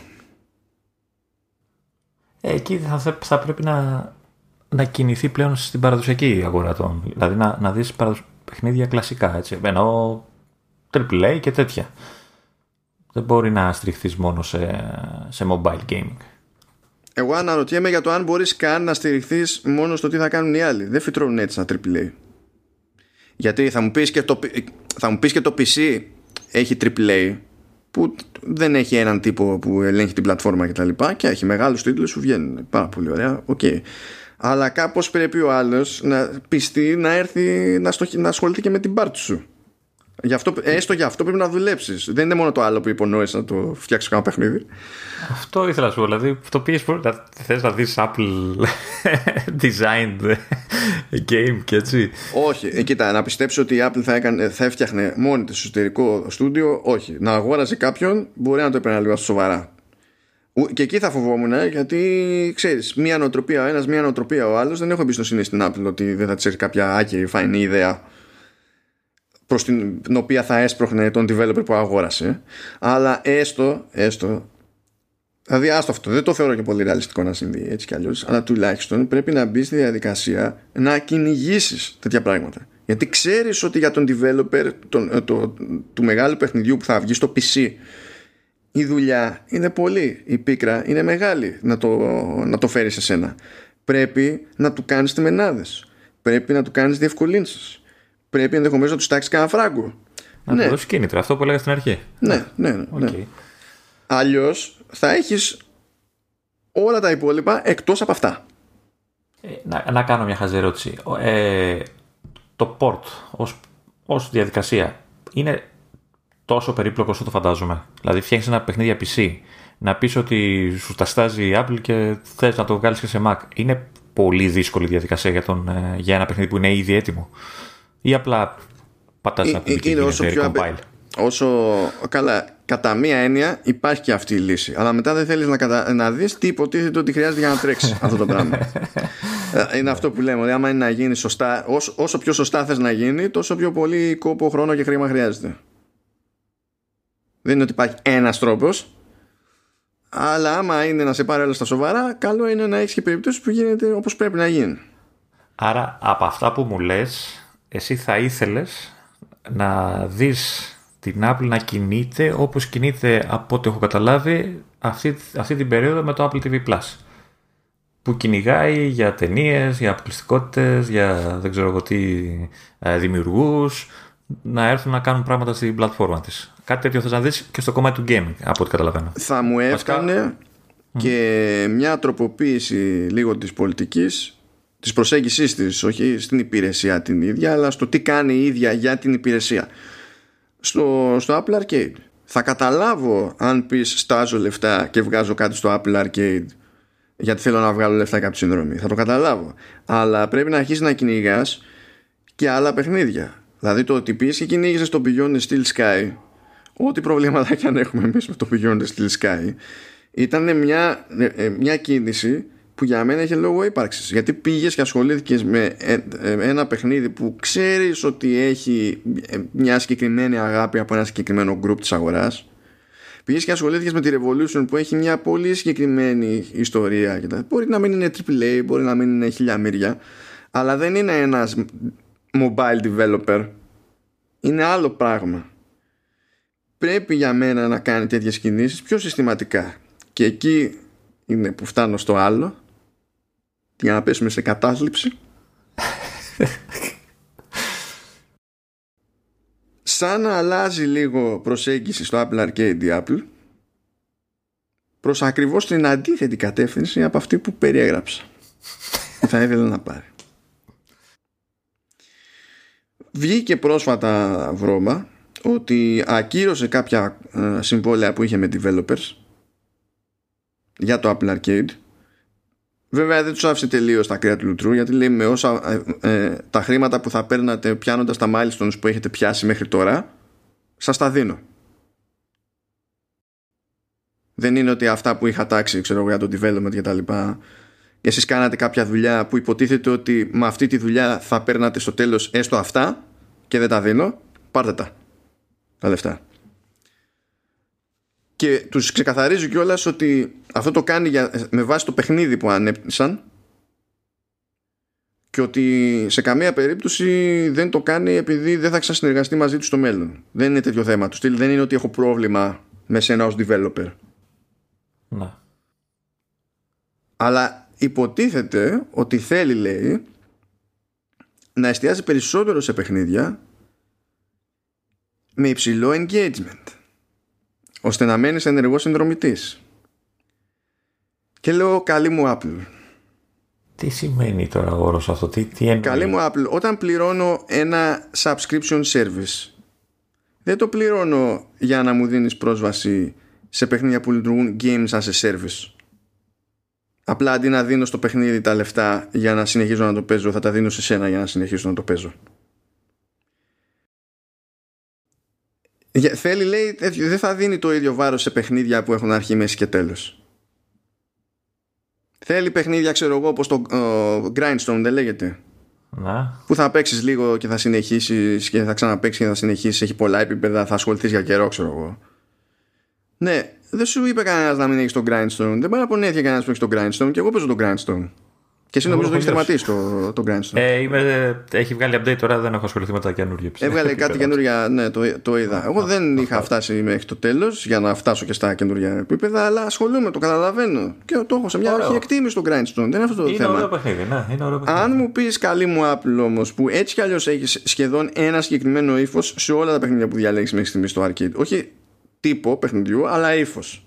ε, εκεί θα, θα πρέπει να, να κινηθεί πλέον στην παραδοσιακή αγορά των. Δηλαδή να, να δεις παιχνίδια κλασικά, έτσι. Εννοώ AAA και τέτοια. Δεν μπορεί να στηριχθείς μόνο σε, σε mobile gaming. Εγώ αναρωτιέμαι για το αν μπορείς καν να στηριχθείς μόνο στο τι θα κάνουν οι άλλοι. Δεν φυτρώνουν έτσι ένα AAA. Γιατί θα μου πεις και το, θα μου πεις και το PC έχει AAA που δεν έχει έναν τύπο που ελέγχει την πλατφόρμα κτλ. Και, και έχει μεγάλους τίτλους που βγαίνουν πάρα πολύ ωραία. Okay αλλά κάπως πρέπει ο άλλος να πιστεί να έρθει να, στο, να ασχοληθεί και με την πάρτι σου. Γι αυτό, έστω για αυτό πρέπει να δουλέψεις. Δεν είναι μόνο το άλλο που υπονόησες να το φτιάξεις κανένα παιχνίδι. Αυτό ήθελα να σου πω. Δηλαδή, το πει θες να δεις Apple designed game και έτσι. Όχι. Ε, κοίτα, να πιστέψει ότι η Apple θα, έκανε, θα έφτιαχνε μόνη της εσωτερικό στούντιο. Όχι. Να αγόραζε κάποιον μπορεί να το έπαιρνε λίγο σοβαρά. Και εκεί θα φοβόμουν γιατί ξέρεις, μία νοοτροπία ο ένας, μία νοοτροπία ο άλλος. Δεν έχω εμπιστοσύνη στην Apple ότι δεν θα της έρθει κάποια άκυρη φαϊνή ιδέα προς την, την οποία θα έσπροχνε τον developer που αγόρασε. Αλλά έστω, έστω Δηλαδή, άστο αυτό. Δεν το θεωρώ και πολύ ρεαλιστικό να συμβεί έτσι κι αλλιώς. Αλλά τουλάχιστον πρέπει να μπει στη διαδικασία να κυνηγήσεις τέτοια πράγματα. Γιατί ξέρεις ότι για τον developer τον, το, το, του μεγάλου παιχνιδιού που θα βγει στο PC η δουλειά είναι πολύ, η πίκρα είναι μεγάλη να το, να το φέρεις σε σένα. Πρέπει να του κάνεις τεμενάδες. Πρέπει να του κάνεις διευκολύνσεις. Πρέπει ενδεχομένως να τους τάξει κανένα φράγκο. Να ναι. του δώσει κίνητρα, αυτό που έλεγα στην αρχή. Ναι, ναι, ναι. ναι. Okay. Αλλιώς θα έχεις όλα τα υπόλοιπα εκτός από αυτά. Ε, να, να κάνω μια χαζή ερώτηση. Ε, το port ως, ως διαδικασία είναι τόσο περίπλοκο όσο το φαντάζομαι. Δηλαδή, φτιάχνεις ένα παιχνίδι για PC, να πεις ότι σου τα στάζει η Apple και θες να το βγάλεις και σε Mac. Είναι πολύ δύσκολη διαδικασία για, τον, ε, για ένα παιχνίδι που είναι ήδη έτοιμο. Ή απλά πατάς ένα κουμπί και όσο πιο compile. Όσο καλά, κατά μία έννοια υπάρχει και αυτή η λύση. Αλλά μετά δεν θέλεις να, κατα... να δεις τι υποτίθεται ότι χρειάζεται για να τρέξεις αυτό το πράγμα. Ε, είναι αυτό που λέμε. Ότι άμα είναι να γίνει σωστά, όσο, όσο πιο σωστά θες να γίνει, τόσο πιο πολύ κόπο, χρόνο και χρήμα χρειάζεται. Δεν είναι ότι υπάρχει ένας τρόπος αλλά άμα είναι να σε πάρει όλα στα σοβαρά καλό είναι να έχεις και περιπτώσεις που γίνεται όπως πρέπει να γίνει Άρα από αυτά που μου λες εσύ θα ήθελες να δεις την Apple να κινείται όπως κινείται από ό,τι έχω καταλάβει αυτή, αυτή την περίοδο με το Apple TV Plus που κυνηγάει για ταινίες, για αποκλειστικότητες, για δεν ξέρω εγώ τι ε, δημιουργούς να έρθουν να κάνουν πράγματα στην πλατφόρμα της. Κάτι τέτοιο θες να δεις και στο κομμάτι του gaming, από ό,τι καταλαβαίνω. Θα μου έκανε και μια τροποποίηση λίγο της πολιτικής, της προσέγγισής της, όχι στην υπηρεσία την ίδια, αλλά στο τι κάνει η ίδια για την υπηρεσία. Στο, στο Apple Arcade. Θα καταλάβω αν πεις στάζω λεφτά και βγάζω κάτι στο Apple Arcade γιατί θέλω να βγάλω λεφτά κάποιο συνδρομή. Θα το καταλάβω. Αλλά πρέπει να αρχίσεις να κυνηγάς και άλλα παιχνίδια. Δηλαδή το ότι πήγε και κυνήγησες το Beyond Steel Sky ό,τι προβλήματα και αν έχουμε εμείς με το Beyond Steel Sky ήταν μια, ε, ε, μια κίνηση που για μένα είχε λόγο ύπαρξης γιατί πήγες και ασχολήθηκες με ε, ένα παιχνίδι που ξέρεις ότι έχει μια συγκεκριμένη αγάπη από ένα συγκεκριμένο group της αγοράς Πήγες και ασχολήθηκες με τη Revolution που έχει μια πολύ συγκεκριμένη ιστορία. Μπορεί να μην είναι AAA, μπορεί να μην είναι χιλιαμύρια, αλλά δεν είναι ένας mobile developer. Είναι άλλο πράγμα. Πρέπει για μένα να κάνει τέτοιες κινήσεις πιο συστηματικά. Και εκεί είναι που φτάνω στο άλλο για να πέσουμε σε κατάθλιψη. Σαν να αλλάζει λίγο προσέγγιση στο Apple Arcade η Apple προς ακριβώς την αντίθετη κατεύθυνση από αυτή που περιέγραψα. Θα ήθελα να πάρει. Βγήκε πρόσφατα βρώμα ότι ακύρωσε κάποια ε, συμβόλαια που είχε με developers για το Apple Arcade Βέβαια δεν τους άφησε τελείως τα κρέα του λουτρού γιατί λέει με όσα ε, ε, τα χρήματα που θα παίρνατε πιάνοντας τα milestones που έχετε πιάσει μέχρι τώρα, σας τα δίνω. Δεν είναι ότι αυτά που είχα τάξει ξέρω εγώ για το development και τα λοιπά και εσείς κάνατε κάποια δουλειά που υποτίθεται ότι με αυτή τη δουλειά θα παίρνατε στο τέλος έστω αυτά και δεν τα δίνω, πάρτε τα. Τα λεφτά και τους ξεκαθαρίζει κιόλας ότι αυτό το κάνει για, με βάση το παιχνίδι που ανέπτυσαν και ότι σε καμία περίπτωση δεν το κάνει επειδή δεν θα ξανασυνεργαστεί μαζί του στο μέλλον. Δεν είναι τέτοιο θέμα του. Στυλ δεν είναι ότι έχω πρόβλημα με σένα ως developer. Να. Αλλά υποτίθεται ότι θέλει λέει να εστιάζει περισσότερο σε παιχνίδια με υψηλό engagement ώστε να μένεις ενεργός συνδρομητής. Και λέω καλή μου Apple. Τι σημαίνει τώρα ο όρος αυτό, τι, τι εννοεί; Καλή μου Apple, όταν πληρώνω ένα subscription service δεν το πληρώνω για να μου δίνεις πρόσβαση σε παιχνίδια που λειτουργούν games as a service. Απλά αντί να δίνω στο παιχνίδι τα λεφτά για να συνεχίζω να το παίζω θα τα δίνω σε σένα για να συνεχίσω να το παίζω. Θέλει, λέει, δεν θα δίνει το ίδιο βάρος σε παιχνίδια που έχουν αρχή, μέση και τέλος. Θέλει παιχνίδια, ξέρω εγώ, όπως το Grindstone δεν λέγεται. Να. Που θα παίξεις λίγο και θα συνεχίσεις και θα ξαναπέξει και θα συνεχίσεις. Έχει πολλά επίπεδα, θα ασχοληθείς για καιρό, ξέρω εγώ. Ναι, δεν σου είπε κανένας να μην έχεις το Grindstone. Δεν παραπονέθηκε κανένας που έχει το Grindstone και εγώ παίζω το Grindstone. Και εσύ νομίζω ότι έχεις τερματίσει το, το Grindstone. Ε, είμαι, έχει βγάλει update τώρα, δεν έχω ασχοληθεί με τα καινούργια. Έβγαλε κάτι καινούργια, ναι, το, το είδα. Εγώ δεν είχα φτάσει μέχρι το τέλος για να φτάσω και στα καινούργια επίπεδα, αλλά ασχολούμαι, το καταλαβαίνω. Και το έχω σε μια αρχή εκτίμηση στο Grindstone. Δεν είναι αυτό το είναι θέμα. Ωραίο παιχνίδι, ναι, είναι ωραίο παιχνίδι. Αν μου πεις καλή μου Apple όμως, που έτσι κι αλλιώς έχεις σχεδόν ένα συγκεκριμένο ύφος σε όλα τα παιχνίδια που διαλέγεις μέχρι στιγμής στο arcade. Όχι τύπο παιχνιδιού, αλλά ύφος.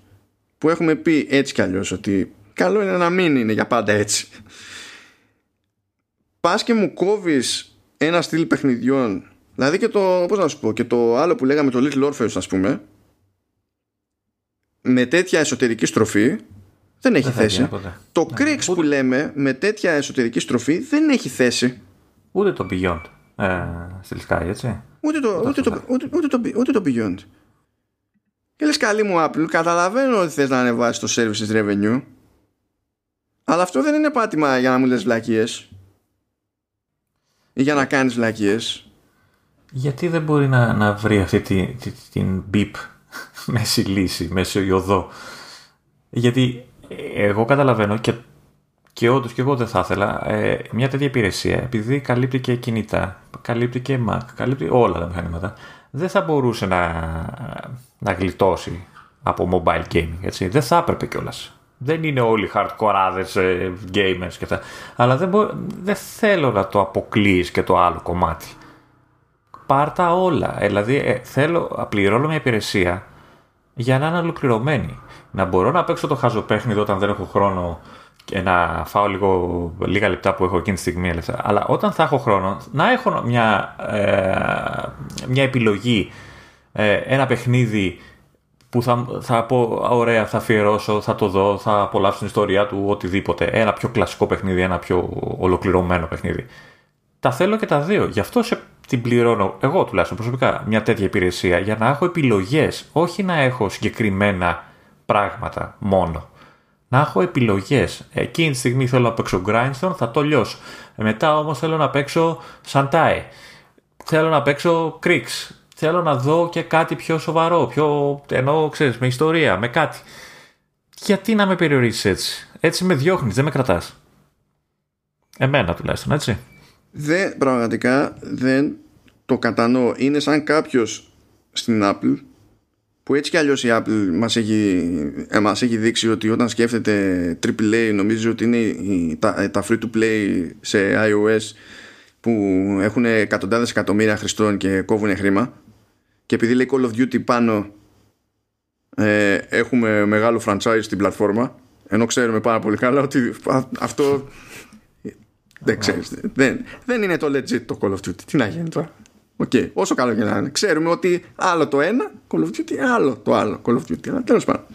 Που έχουμε πει έτσι κι αλλιώς ότι καλό είναι να μην είναι για πάντα έτσι πας και μου κόβεις ένα στυλ παιχνιδιών δηλαδή και το, πώς να σου πω, και το άλλο που λέγαμε το Little Orpheus ας πούμε με τέτοια εσωτερική στροφή δεν έχει θέση. Το ναι, Crix που λέμε με τέτοια εσωτερική στροφή δεν έχει θέση. Ούτε το Beyond ε, στη Sky, έτσι. Ούτε το, ούτε, το, ούτε, ούτε, το, ούτε το Beyond. Και λες καλή μου Apple, καταλαβαίνω ότι θες να ανεβάσεις το services revenue αλλά αυτό δεν είναι πάτημα για να μου λες βλακίες ή για να κάνεις βλακίες. Γιατί δεν μπορεί να, να βρει αυτή τη, την μπιπ μέση λύση, μέση οδό. Γιατί εγώ καταλαβαίνω και, και όντως και εγώ δεν θα ήθελα ε, μια τέτοια υπηρεσία, επειδή καλύπτει και κινητά, καλύπτει και Mac, καλύπτει όλα τα μηχανήματα, δεν θα μπορούσε να, να γλιτώσει από mobile gaming. Έτσι. Δεν θα έπρεπε κιόλας. Δεν είναι όλοι hardcore ε, gamers και αυτά. Αλλά δεν, δεν θέλω να το αποκλείεις και το άλλο κομμάτι. Πάρτα όλα. Ε, δηλαδή ε, θέλω, πληρώνω μια υπηρεσία για να είναι ολοκληρωμένη. Να μπορώ να παίξω το χαζοπέχνιδο όταν δεν έχω χρόνο και να φάω λίγο, λίγα λεπτά που έχω εκείνη τη στιγμή. Αλλά όταν θα έχω χρόνο, να έχω μια, ε, μια επιλογή, ε, ένα παιχνίδι που θα, θα πω ωραία θα αφιερώσω, θα το δω, θα απολαύσω την ιστορία του, οτιδήποτε. Ένα πιο κλασικό παιχνίδι, ένα πιο ολοκληρωμένο παιχνίδι. Τα θέλω και τα δύο. Γι' αυτό σε την πληρώνω, εγώ τουλάχιστον προσωπικά, μια τέτοια υπηρεσία για να έχω επιλογές, όχι να έχω συγκεκριμένα πράγματα μόνο. Να έχω επιλογές. Εκείνη τη στιγμή θέλω να παίξω Grindstone, θα το λιώσω. Μετά όμως θέλω να παίξω Shantae. Θέλω να παίξω Crix θέλω να δω και κάτι πιο σοβαρό, πιο, ενώ ξέρεις, με ιστορία, με κάτι. Γιατί να με περιορίσεις έτσι; Έτσι με διώχνεις, δεν με κρατάς. Εμένα τουλάχιστον, έτσι. Δεν, πραγματικά δεν το κατανοώ. Είναι σαν κάποιος στην Apple που έτσι κι αλλιώς η Apple μας έχει, ε, μας έχει δείξει ότι όταν σκέφτεται AAA νομίζει ότι είναι τα, τα free to play σε iOS που έχουν εκατοντάδες εκατομμύρια χρηστών και κόβουν χρήμα και επειδή λέει Call of Duty πάνω ε, έχουμε μεγάλο franchise στην πλατφόρμα ενώ ξέρουμε πάρα πολύ καλά ότι αυτό δεν ξέρεις δεν, δεν είναι το legit το Call of Duty τι να γίνει τώρα; Okay. Όσο καλό και να είναι. Ξέρουμε ότι άλλο το ένα Call of Duty, άλλο το άλλο Call of Duty. Αλλά τέλος πάντων.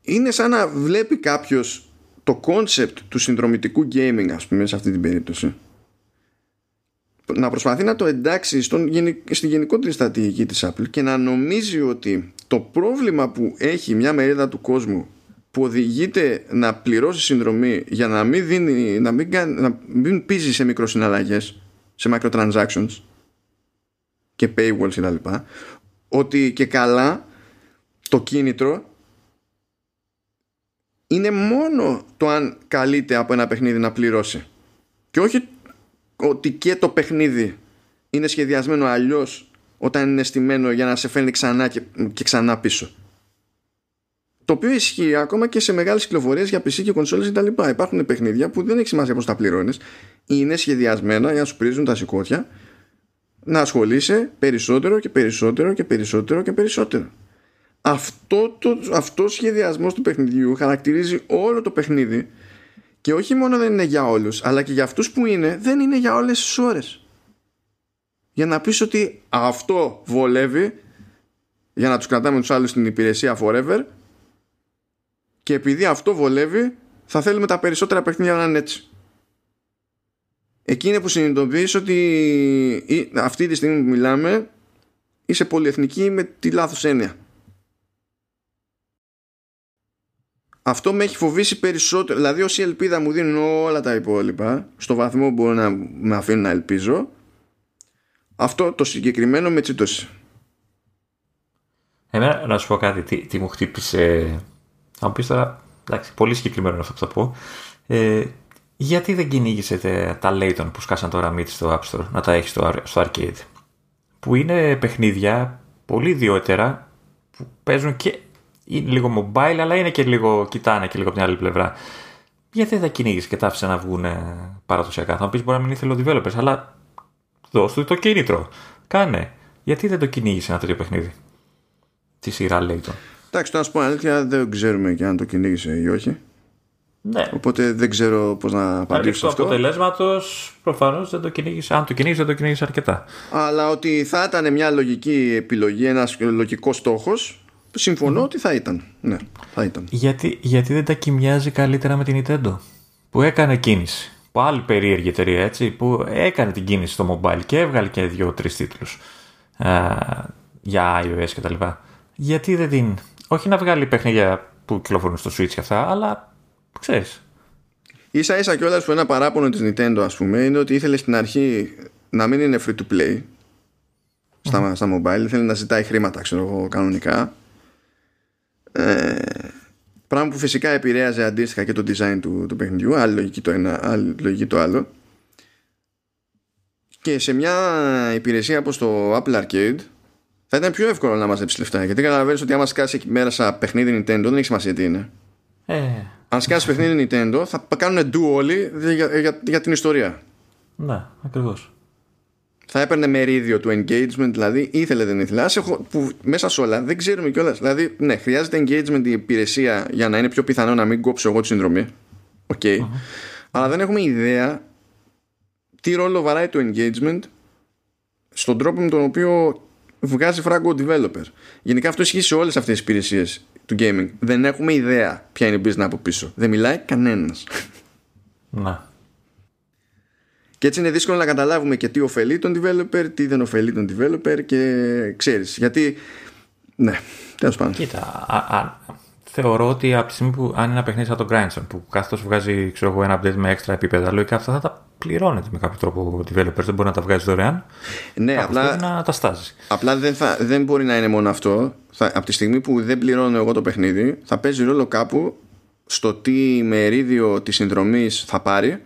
Είναι σαν να βλέπει κάποιος το concept του συνδρομητικού gaming, ας πούμε, σε αυτή την περίπτωση. Να προσπαθεί να το εντάξει στον, στη γενικότερη στρατηγική της Apple και να νομίζει ότι το πρόβλημα που έχει μια μερίδα του κόσμου που οδηγείται να πληρώσει συνδρομή για να μην, δίνει, να μην, να μην πίζει σε μικροσυναλλαγές σε microtransactions και paywalls και τα λοιπά ότι και καλά το κίνητρο είναι μόνο το αν καλείται από ένα παιχνίδι να πληρώσει και όχι ότι και το παιχνίδι είναι σχεδιασμένο αλλιώς όταν είναι στημένο για να σε φέρνει ξανά και, και ξανά πίσω το οποίο ισχύει ακόμα και σε μεγάλες κυκλοφορίες για PC και κονσόλες κτλ. Υπάρχουν παιχνίδια που δεν έχει σημασία πώς τα πληρώνεις. Είναι σχεδιασμένα για να σου πρίζουν τα σηκώτια να ασχολείσαι περισσότερο και περισσότερο και περισσότερο και περισσότερο. Αυτό το αυτός σχεδιασμός του παιχνιδιού χαρακτηρίζει όλο το παιχνίδι και όχι μόνο δεν είναι για όλους αλλά και για αυτούς που είναι δεν είναι για όλες τις ώρες. Για να πεις ότι αυτό βολεύει για να τους κρατάμε τους άλλους στην υπηρεσία forever και επειδή αυτό βολεύει θα θέλουμε τα περισσότερα παιχνίδια να είναι έτσι. Εκείνη που συνειδητοποιείς ότι αυτή τη στιγμή που μιλάμε είσαι πολυεθνική με τη λάθος έννοια αυτό με έχει φοβήσει περισσότερο δηλαδή όση ελπίδα μου δίνουν όλα τα υπόλοιπα στο βαθμό που μπορώ να με αφήνουν να ελπίζω αυτό το συγκεκριμένο με τσίτωσε Εμένα να σου πω κάτι τι, τι μου χτύπησε θα μου πεις τώρα, εντάξει, πολύ συγκεκριμένο αυτό που θα πω. Ε, γιατί δεν κυνήγησε τα Layton που σκάσαν τώρα μύτη στο App Store να τα έχεις στο, στο Arcade; Που είναι παιχνίδια πολύ ιδιότερα που παίζουν και είναι λίγο mobile, αλλά είναι και λίγο, κοιτάνε και λίγο από την άλλη πλευρά. Γιατί δεν τα κυνήγησε και τα άφησες να βγουν παραδοσιακά; Θα μου πεις μπορεί να μην ήθελε ο developers, αλλά δώσ' του το κίνητρο. Κάνε. Γιατί δεν το κυνήγησε ένα τέτοιο παιχνίδι; Τη σειρά Layton. Εντάξει, τώρα να σου πω αλήθεια, δεν ξέρουμε και αν το κυνήγησε ή όχι. Ναι. Οπότε δεν ξέρω πώς να απαντήσω αυτό. Το αποτελέσματος προφανώς δεν το κυνήγησε. Αν το κυνήγησε, δεν το κυνήγησε αρκετά. Αλλά ότι θα ήταν μια λογική επιλογή, ένας λογικός στόχος, συμφωνώ ότι θα ήταν. Ναι, θα ήταν. Γιατί, γιατί δεν τα κοιμιάζει καλύτερα με την Nintendo που έκανε κίνηση. Που άλλη περίεργη εταιρεία έτσι, που έκανε την κίνηση στο mobile και έβγαλε και δύο-τρεις τίτλους για iOS κτλ. Γιατί δεν την όχι να βγάλει παιχνίδια που κυκλοφορούν στο Switch και αυτά, αλλά ξέρεις. σα ίσα κιόλας που ένα παράπονο της Nintendo, ας πούμε, είναι ότι ήθελε στην αρχή να μην είναι free to play στα, mm. στα mobile, ήθελε να ζητάει χρήματα, ξέρω εγώ, κανονικά. Ε, πράγμα που φυσικά επηρέαζε αντίστοιχα και το design του, του παιχνιδιού, άλλη λογική το ένα, άλλη λογική το άλλο. Και σε μια υπηρεσία όπως το Apple Arcade θα ήταν πιο εύκολο να μαζέψεις λεφτά. Γιατί καταλαβαίνεις ότι άμα σκάσει εκεί μέρα σαν παιχνίδι Nintendo, δεν έχει σημασία τι είναι. Ε. Αν σκάσει παιχνίδι Nintendo, θα κάνουν ντου όλοι για, για, για την ιστορία. Ναι, ακριβώς. Θα έπαιρνε μερίδιο του engagement, δηλαδή ήθελε δεν ήθελε. Ας έχω, που μέσα σε όλα δεν ξέρουμε κιόλας. Δηλαδή, ναι, χρειάζεται engagement η υπηρεσία για να είναι πιο πιθανό να μην κόψω εγώ τη συνδρομή. OK. Okay. Uh-huh. Αλλά δεν έχουμε ιδέα τι ρόλο βαράει το engagement στον τρόπο με τον οποίο βγάζει φράγκο ο developer. Γενικά αυτό ισχύει σε όλες αυτές τις υπηρεσίες του gaming. Δεν έχουμε ιδέα ποια είναι η business από πίσω. Δεν μιλάει κανένας. Να. Και έτσι είναι δύσκολο να καταλάβουμε και τι ωφελεί τον developer, τι δεν ωφελεί τον developer και ξέρεις. Γιατί. Ναι, τέλος πάντων. Κοίτα, α, α, θεωρώ ότι από τη στιγμή που αν είναι ένα παιχνίδι σαν το Grindstone που κάθε βγάζει ξέρω εγώ, ένα update με έξτρα επίπεδα, λογικά αυτά θα τα πληρώνεται με κάποιο τρόπο ο developer. Δεν μπορεί να τα βγάζει δωρεάν. Ναι, απλά, να τα στάζεις. Απλά δεν, θα, δεν μπορεί να είναι μόνο αυτό. Θα, από τη στιγμή που δεν πληρώνω εγώ το παιχνίδι, θα παίζει ρόλο κάπου στο τι μερίδιο της συνδρομής θα πάρει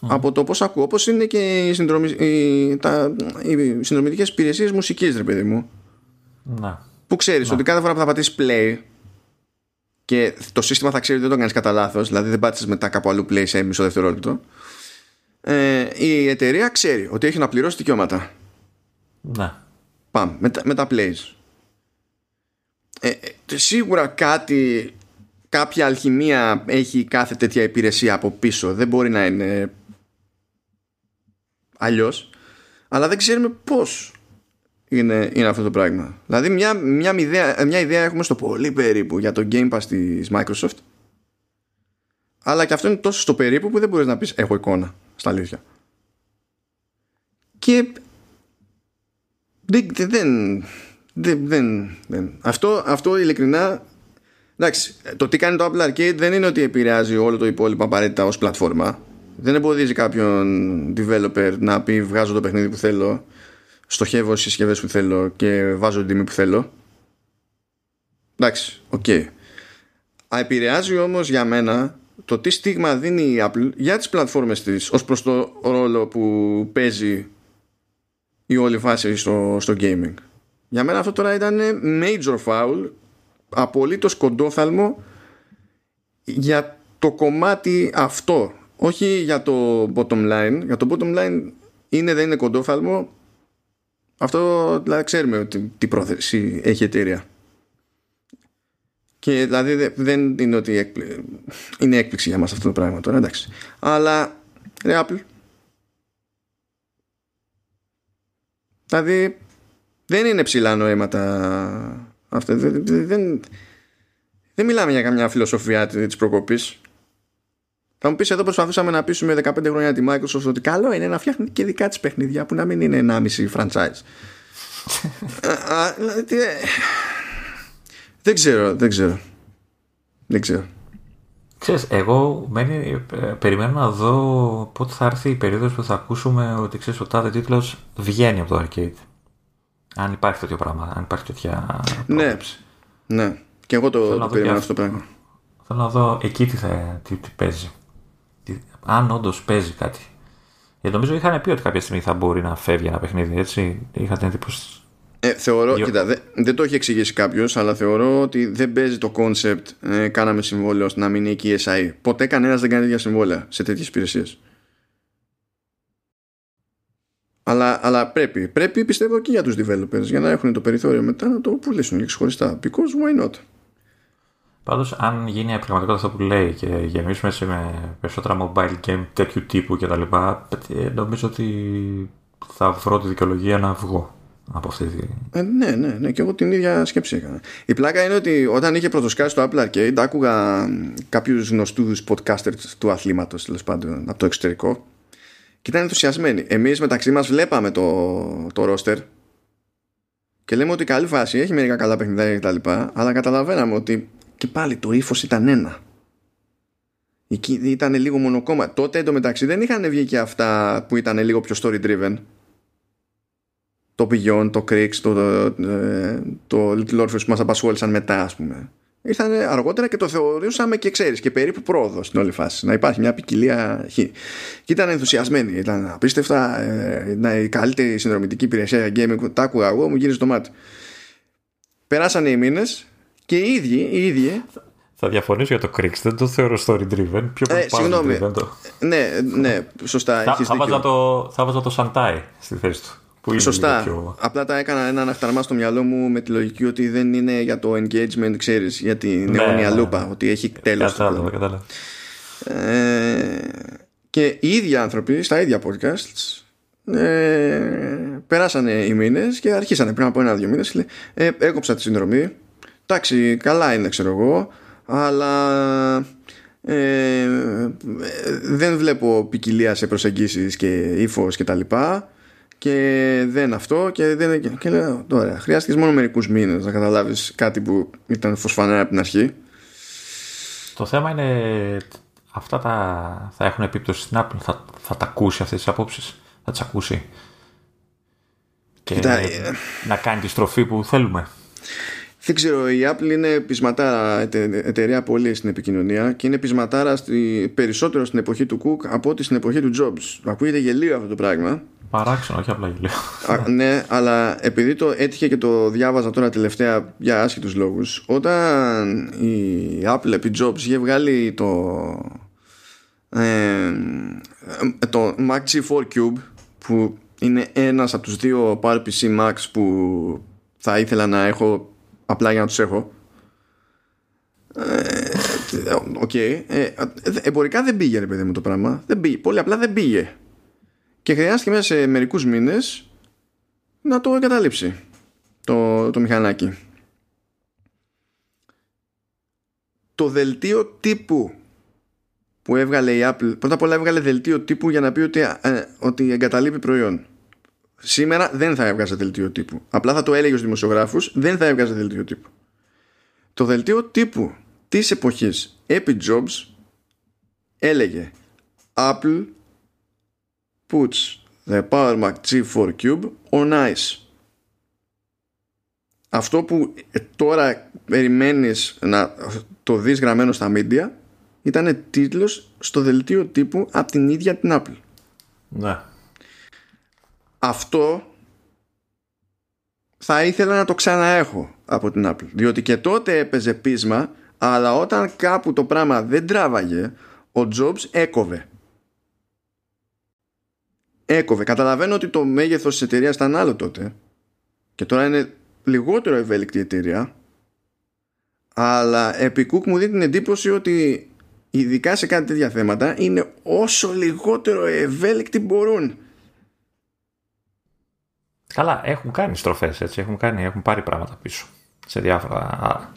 από το πώς ακούω. Όπως είναι και οι, συνδρομη, οι, τα, οι συνδρομητικές υπηρεσίες μουσικής, ρε παιδί μου. Να. Που ξέρεις ότι κάθε φορά που θα πατήσεις play και το σύστημα θα ξέρει ότι δεν το κάνεις κατά λάθος, δηλαδή δεν πάτησες μετά κάπου αλλού play σε μισό δευτερόλεπτο. Ε, η εταιρεία ξέρει ότι έχει να πληρώσει δικαιώματα. Να. Πάμε με, με τα plays. Ε, ε, σίγουρα κάτι κάποια αλχημία έχει κάθε τέτοια υπηρεσία από πίσω δεν μπορεί να είναι αλλιώς. Αλλά δεν ξέρουμε πώς είναι, είναι αυτό το πράγμα. Δηλαδή μια, μια, ιδέα, μια ιδέα έχουμε στο πολύ περίπου για το Game Pass της Microsoft. Αλλά και αυτό είναι τόσο στο περίπου που δεν μπορείς να πεις έχω εικόνα στα αλήθεια και δεν, δεν, δεν, δεν. Αυτό, αυτό ειλικρινά εντάξει, το τι κάνει το Apple Arcade δεν είναι ότι επηρεάζει όλο το υπόλοιπο απαραίτητα ως πλατφόρμα δεν εμποδίζει κάποιον developer να πει βγάζω το παιχνίδι που θέλω στοχεύω στις συσκευές που θέλω και βάζω την τιμή που θέλω εντάξει, OK. Okay. επηρεάζει όμως για μένα το τι στίγμα δίνει η Apple για τις πλατφόρμες της ως προς το ρόλο που παίζει η όλη φάση στο, στο gaming. Για μένα αυτό τώρα ήταν major foul απολύτως κοντόφθαλμο για το κομμάτι αυτό όχι για το bottom line. Για το bottom line είναι δεν είναι κοντόφθαλμο αυτό δηλαδή ξέρουμε ότι τι πρόθεση έχει η εταιρεία. Και δηλαδή δεν είναι ότι είναι έκπληξη για μας αυτό το πράγμα τώρα εντάξει. Αλλά ρε Apple. Δηλαδή δεν είναι ψηλά νοήματα αυτά. Δεν, δεν, δεν μιλάμε για καμιά φιλοσοφία της προκοπής θα μου πεις εδώ προσπαθούσαμε να πείσουμε 15 χρόνια τη Microsoft ότι καλό είναι να φτιάχνει και δικά της παιχνίδια που να μην είναι 1,5 franchise. Ε, δεν ξέρω, δεν ξέρω. Δεν ξέρω. Ξέρεις, εγώ μένει, ε, περιμένω να δω πότε θα έρθει η περίοδος που θα ακούσουμε ότι ξέρεις, ο τάδε τίτλος βγαίνει από το arcade. Αν υπάρχει τέτοιο πράγμα, αν υπάρχει τέτοια Ναι, ναι. Και εγώ το, το περιμένω αυτό το πράγμα. Θέλω να δω εκεί τι, θα, τι, τι παίζει αν όντως παίζει κάτι. Γιατί νομίζω είχαν πει ότι κάποια στιγμή θα μπορεί να φεύγει ένα παιχνίδι, έτσι. Είχα την εντύπωση. Ε, θεωρώ, Διο... κοίτα, δεν το έχει εξηγήσει κάποιος, αλλά θεωρώ ότι δεν παίζει το concept ε, κάναμε συμβόλαιο ώστε να μείνει εκεί η SI. Ποτέ κανένας δεν κάνει τέτοια συμβόλαια σε τέτοιες υπηρεσίες. Αλλά, αλλά πρέπει, πρέπει πιστεύω και για τους developers για να έχουν το περιθώριο μετά να το πουλήσουν και ξεχωριστά. Because why not? Πάντως, αν γίνει πραγματικότητα αυτό που λέει και γεμίσουμε σε με περισσότερα mobile game τέτοιου τύπου κτλ., ε, νομίζω ότι θα βρω τη δικαιολογία να βγω από αυτή τη. Ε, ναι, ναι, ναι, και εγώ την ίδια σκέψη έκανα. Η πλάκα είναι ότι όταν είχε πρωτοσκάσει το Apple Arcade, άκουγα κάποιους γνωστούς podcasters του αθλήματος, τέλος πάντων, από το εξωτερικό, και ήταν ενθουσιασμένοι. Εμείς μεταξύ μας βλέπαμε το, το roster και λέμε ότι καλή φάση, έχει μερικά καλά παιχνιδάκια κτλ. Αλλά καταλαβαίναμε ότι και πάλι το ύφος ήταν ένα. Ήταν λίγο μονοκόμμα. Τότε εντωμεταξύ δεν είχαν βγει και αυτά που ήταν λίγο πιο story driven. Το Beyond, το Crix, το, το, ε, το Little Orpheus που μας απασχόλησαν μετά ας πούμε. Ήρθαν αργότερα και το θεωρούσαμε και ξέρεις και περίπου πρόοδος στην όλη φάση. Να υπάρχει μια ποικιλία χ. Και ήταν ενθουσιασμένοι. Ήταν απίστευτα. Ε, η καλύτερη συνδρομητική υπηρεσία για gaming. Τα άκουγα εγώ, μου γύρισε το μάτι. Περάσανε οι μήνες και οι ίδιοι, οι ίδιοι θα διαφωνήσω για το Crix, δεν το θεωρώ story driven. Πιο ε, συγγνώμη. Το... Ναι, ναι, σωστά. θα, θα, βάζα το, θα βάζα το Σαντάι στη θέση του. Που Σωστά. Πιο... Απλά τα έκανα ένα αναχταρμά στο μυαλό μου με τη λογική ότι δεν είναι για το engagement, ξέρεις, για την ναι, αιώνια ναι, λούπα. Ότι έχει τέλος. Κατάλαβα, κατάλαβα. Ε, και οι ίδιοι άνθρωποι στα ίδια podcasts ε, περάσανε οι μήνες και αρχίσανε πριν από ένα-δύο μήνες. Ε, έκοψα τη συνδρομή εντάξει καλά είναι ξέρω εγώ αλλά ε, δεν βλέπω ποικιλία σε προσεγγίσεις και ύφος και τα λοιπά. Και δεν αυτό και, δεν, και λέω τώρα χρειάστηκες μόνο μερικούς μήνες να καταλάβεις κάτι που ήταν φωσφανέρα από την αρχή. Το θέμα είναι αυτά τα, θα έχουν επίπτωση στην Apple θα, θα τα ακούσει αυτές τις απόψεις θα τις ακούσει. Και ε, να κάνει τη στροφή που θέλουμε δεν ξέρω, η Apple είναι πεισματάρα εταιρεία πολύ στην επικοινωνία και είναι πεισματάρα στη, περισσότερο στην εποχή του Cook από ότι στην εποχή του Jobs. Ακούγεται γελίο αυτό το πράγμα. Παράξενο, όχι απλά γελίο. ναι, αλλά επειδή το έτυχε και το διάβαζα τώρα τελευταία για άσχετους λόγους, όταν η Apple επί Jobs είχε βγάλει το, ε, το Mac G4 Cube που είναι ένας από τους δύο PowerPC Macs που θα ήθελα να έχω απλά για να τους έχω ε, OK okay. ε, Εμπορικά δεν πήγε ρε παιδί μου το πράγμα δεν πήγε. Πολύ απλά δεν πήγε Και χρειάστηκε μέσα σε μερικούς μήνες Να το εγκαταλείψει Το, το μηχανάκι Το δελτίο τύπου που έβγαλε η Apple πρώτα απ' όλα έβγαλε δελτίο τύπου για να πει ότι, ε, ότι εγκαταλείπει προϊόν Σήμερα δεν θα έβγαζε δελτίο τύπου. Απλά θα το έλεγε στους δημοσιογράφους, δεν θα έβγαζε δελτίο τύπου. Το δελτίο τύπου της εποχής επί Jobs έλεγε Apple puts the Power Mac G4 Cube on ice. Αυτό που τώρα περιμένεις να το δεις γραμμένο στα media ήταν τίτλος στο δελτίο τύπου από την ίδια την Apple. Ναι αυτό θα ήθελα να το ξαναέχω από την Apple. Διότι και τότε έπαιζε πείσμα αλλά όταν κάπου το πράγμα δεν τράβαγε ο Jobs έκοβε. Έκοβε. Καταλαβαίνω ότι το μέγεθος της εταιρείας ήταν άλλο τότε. Και τώρα είναι λιγότερο ευέλικτη η εταιρεία. Αλλά επί Cook μου δίνει την εντύπωση ότι ειδικά σε κάτι τέτοια θέματα είναι όσο λιγότερο ευέλικτοι μπορούν Καλά, έχουν κάνει στροφές έτσι. Έχουν, κάνει, έχουν πάρει πράγματα πίσω σε διάφορα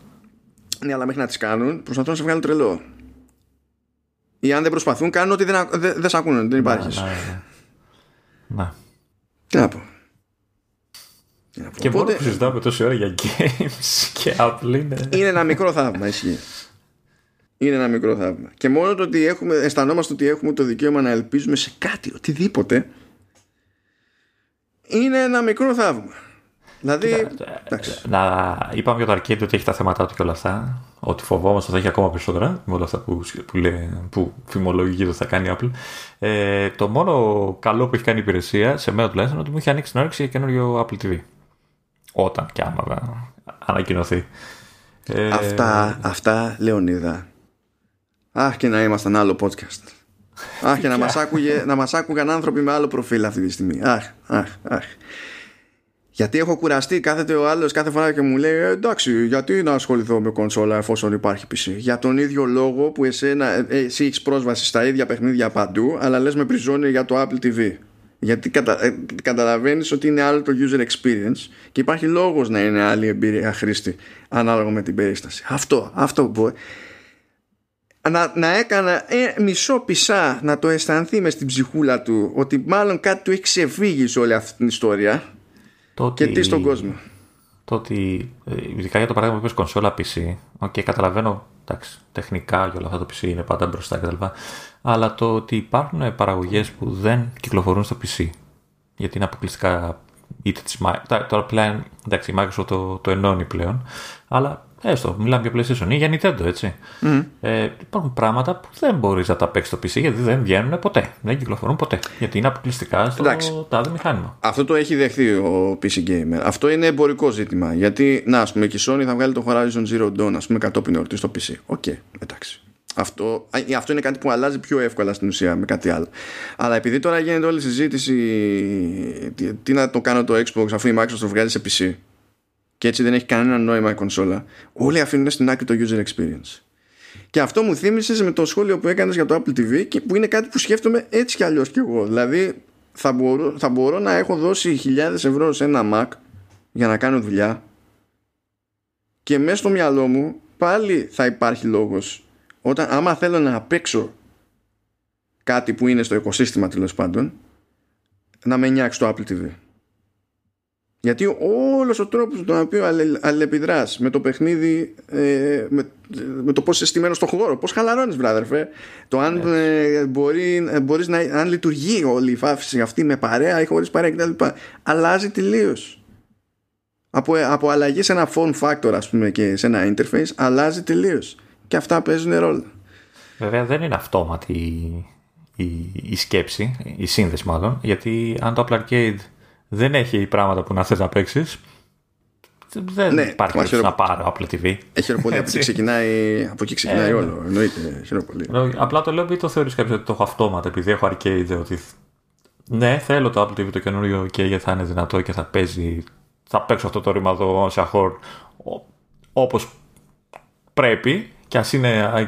Ναι, αλλά μέχρι να τις κάνουν προσπαθούν να σε βγάλουν τρελό. Ή αν δεν προσπαθούν, κάνουν ότι δεν, δεν, δεν σε ακούνε, δεν υπάρχεις. Ναι, ναι, ναι. Να. Τι να πω. Και μόνο που συζητάμε τόση ώρα για games και Apple είναι. Είναι ένα μικρό θαύμα, ισχύει. Είναι ένα μικρό θαύμα. Και μόνο το ότι έχουμε, αισθανόμαστε ότι έχουμε το δικαίωμα να ελπίζουμε σε κάτι, οτιδήποτε, είναι ένα μικρό θαύμα. Δηλαδή. να, είπαμε για το arcade ότι έχει τα θέματα του και όλα αυτά. Ότι φοβόμαστε ότι θα έχει ακόμα περισσότερα με όλα αυτά που, που, λέει, που φημολογεί ότι θα κάνει η Apple. Ε, το μόνο καλό που έχει κάνει η υπηρεσία, σε μένα τουλάχιστον, είναι ότι μου έχει ανοίξει την όρεξη για καινούριο Apple TV. Όταν και άμα ανακοινωθεί. Ε, αυτά, αυτά, Λεωνίδα. Αχ, και να ήμασταν άλλο podcast. Αχ, και να μας, άκουγε, να μας άκουγαν άνθρωποι με άλλο προφίλ αυτή τη στιγμή. Αχ, αχ, αχ. Γιατί έχω κουραστεί, κάθεται ο άλλος κάθε φορά και μου λέει «Ε, Εντάξει, γιατί να ασχοληθώ με κονσόλα εφόσον υπάρχει PC. Για τον ίδιο λόγο που εσένα, ε, εσύ έχεις πρόσβαση στα ίδια παιχνίδια παντού, αλλά λες με πριζώνει για το Apple TV. Γιατί κατα, ε, καταλαβαίνεις ότι είναι άλλο το user experience και υπάρχει λόγος να είναι άλλη εμπειρία χρήστη ανάλογα με την περίσταση. Αυτό, αυτό μπορεί να, να έκανα ε, μισό πισά να το αισθανθεί μες στην ψυχούλα του ότι μάλλον κάτι του έχει ξεφύγει σε όλη αυτή την ιστορία το και τι στον κόσμο. Το ότι, ε, ειδικά για το παράδειγμα που είπες κονσόλα PC, okay, καταλαβαίνω εντάξει, τεχνικά και όλα αυτά το PC είναι πάντα μπροστά κτλ. Αλλά το ότι υπάρχουν παραγωγές που δεν κυκλοφορούν στο PC γιατί είναι αποκλειστικά είτε της Τώρα πλέον, εντάξει, η Microsoft το, το ενώνει πλέον, αλλά Έστω, μιλάμε για PlayStation ή για Nintendo, έτσι. Mm. Ε, υπάρχουν πράγματα που δεν μπορείς να τα παίξεις στο PC γιατί δεν βγαίνουν ποτέ. Δεν κυκλοφορούν ποτέ. Γιατί είναι αποκλειστικά στο Εντάξει. τάδε μηχάνημα. Αυτό το έχει δεχθεί ο PC Gamer. Αυτό είναι εμπορικό ζήτημα. Γιατί, να, ας πούμε, και η Sony θα βγάλει το Horizon Zero Dawn, ας πούμε, κατόπιν εορτής στο PC. OK, okay, εντάξει. Αυτό, αυτό είναι κάτι που αλλάζει πιο εύκολα στην ουσία με κάτι άλλο. Αλλά επειδή τώρα γίνεται όλη η συζήτηση τι, τι να το κάνω το Xbox αφού η Microsoft βγάλει σε PC και έτσι δεν έχει κανένα νόημα η κονσόλα, όλοι αφήνουν στην άκρη το user experience. Και αυτό μου θύμισες με το σχόλιο που έκανες για το Apple TV και που είναι κάτι που σκέφτομαι έτσι κι αλλιώς κι εγώ. Δηλαδή θα μπορώ, θα μπορώ να έχω δώσει χιλιάδες ευρώ σε ένα Mac για να κάνω δουλειά και μέσα στο μυαλό μου πάλι θα υπάρχει λόγος όταν άμα θέλω να παίξω κάτι που είναι στο οικοσύστημα τέλος πάντων να με νιάξει το Apple TV. Γιατί όλος ο τρόπος με τον οποίο αλληλεπιδράς με το παιχνίδι, ε, με, με, το πώς είσαι στημένος στον χώρο, πώς χαλαρώνεις βράδερφε, το αν, ε, μπορεί, ε, μπορείς να, αν λειτουργεί όλη η φάφηση αυτή με παρέα ή χωρίς παρέα κτλ. Αλλάζει τελείως. Από, από αλλαγή σε ένα phone factor ας πούμε και σε ένα interface αλλάζει τελείως. Και αυτά παίζουν ρόλο. Βέβαια δεν είναι αυτόματη η, η, σκέψη, η σύνδεση μάλλον, γιατί αν το Apple Arcade δεν έχει πράγματα που να θες να παίξεις. Δεν ναι, υπάρχει περίπτωση να πάρω Apple TV. Έχει πολύ. από εκεί ξεκινάει, από εκεί ξεκινάει ε, όλο. Εννοείται. Χειροπολί. Απλά το λέω επειδή το θεωρείς κάποιος ότι το έχω αυτόματα, επειδή έχω arcade. Ότι ναι, θέλω το Apple TV το καινούριο και γιατί θα είναι δυνατό και θα παίζει. Θα παίξω αυτό το ρήμα εδώ σε αχώρ όπως πρέπει και ας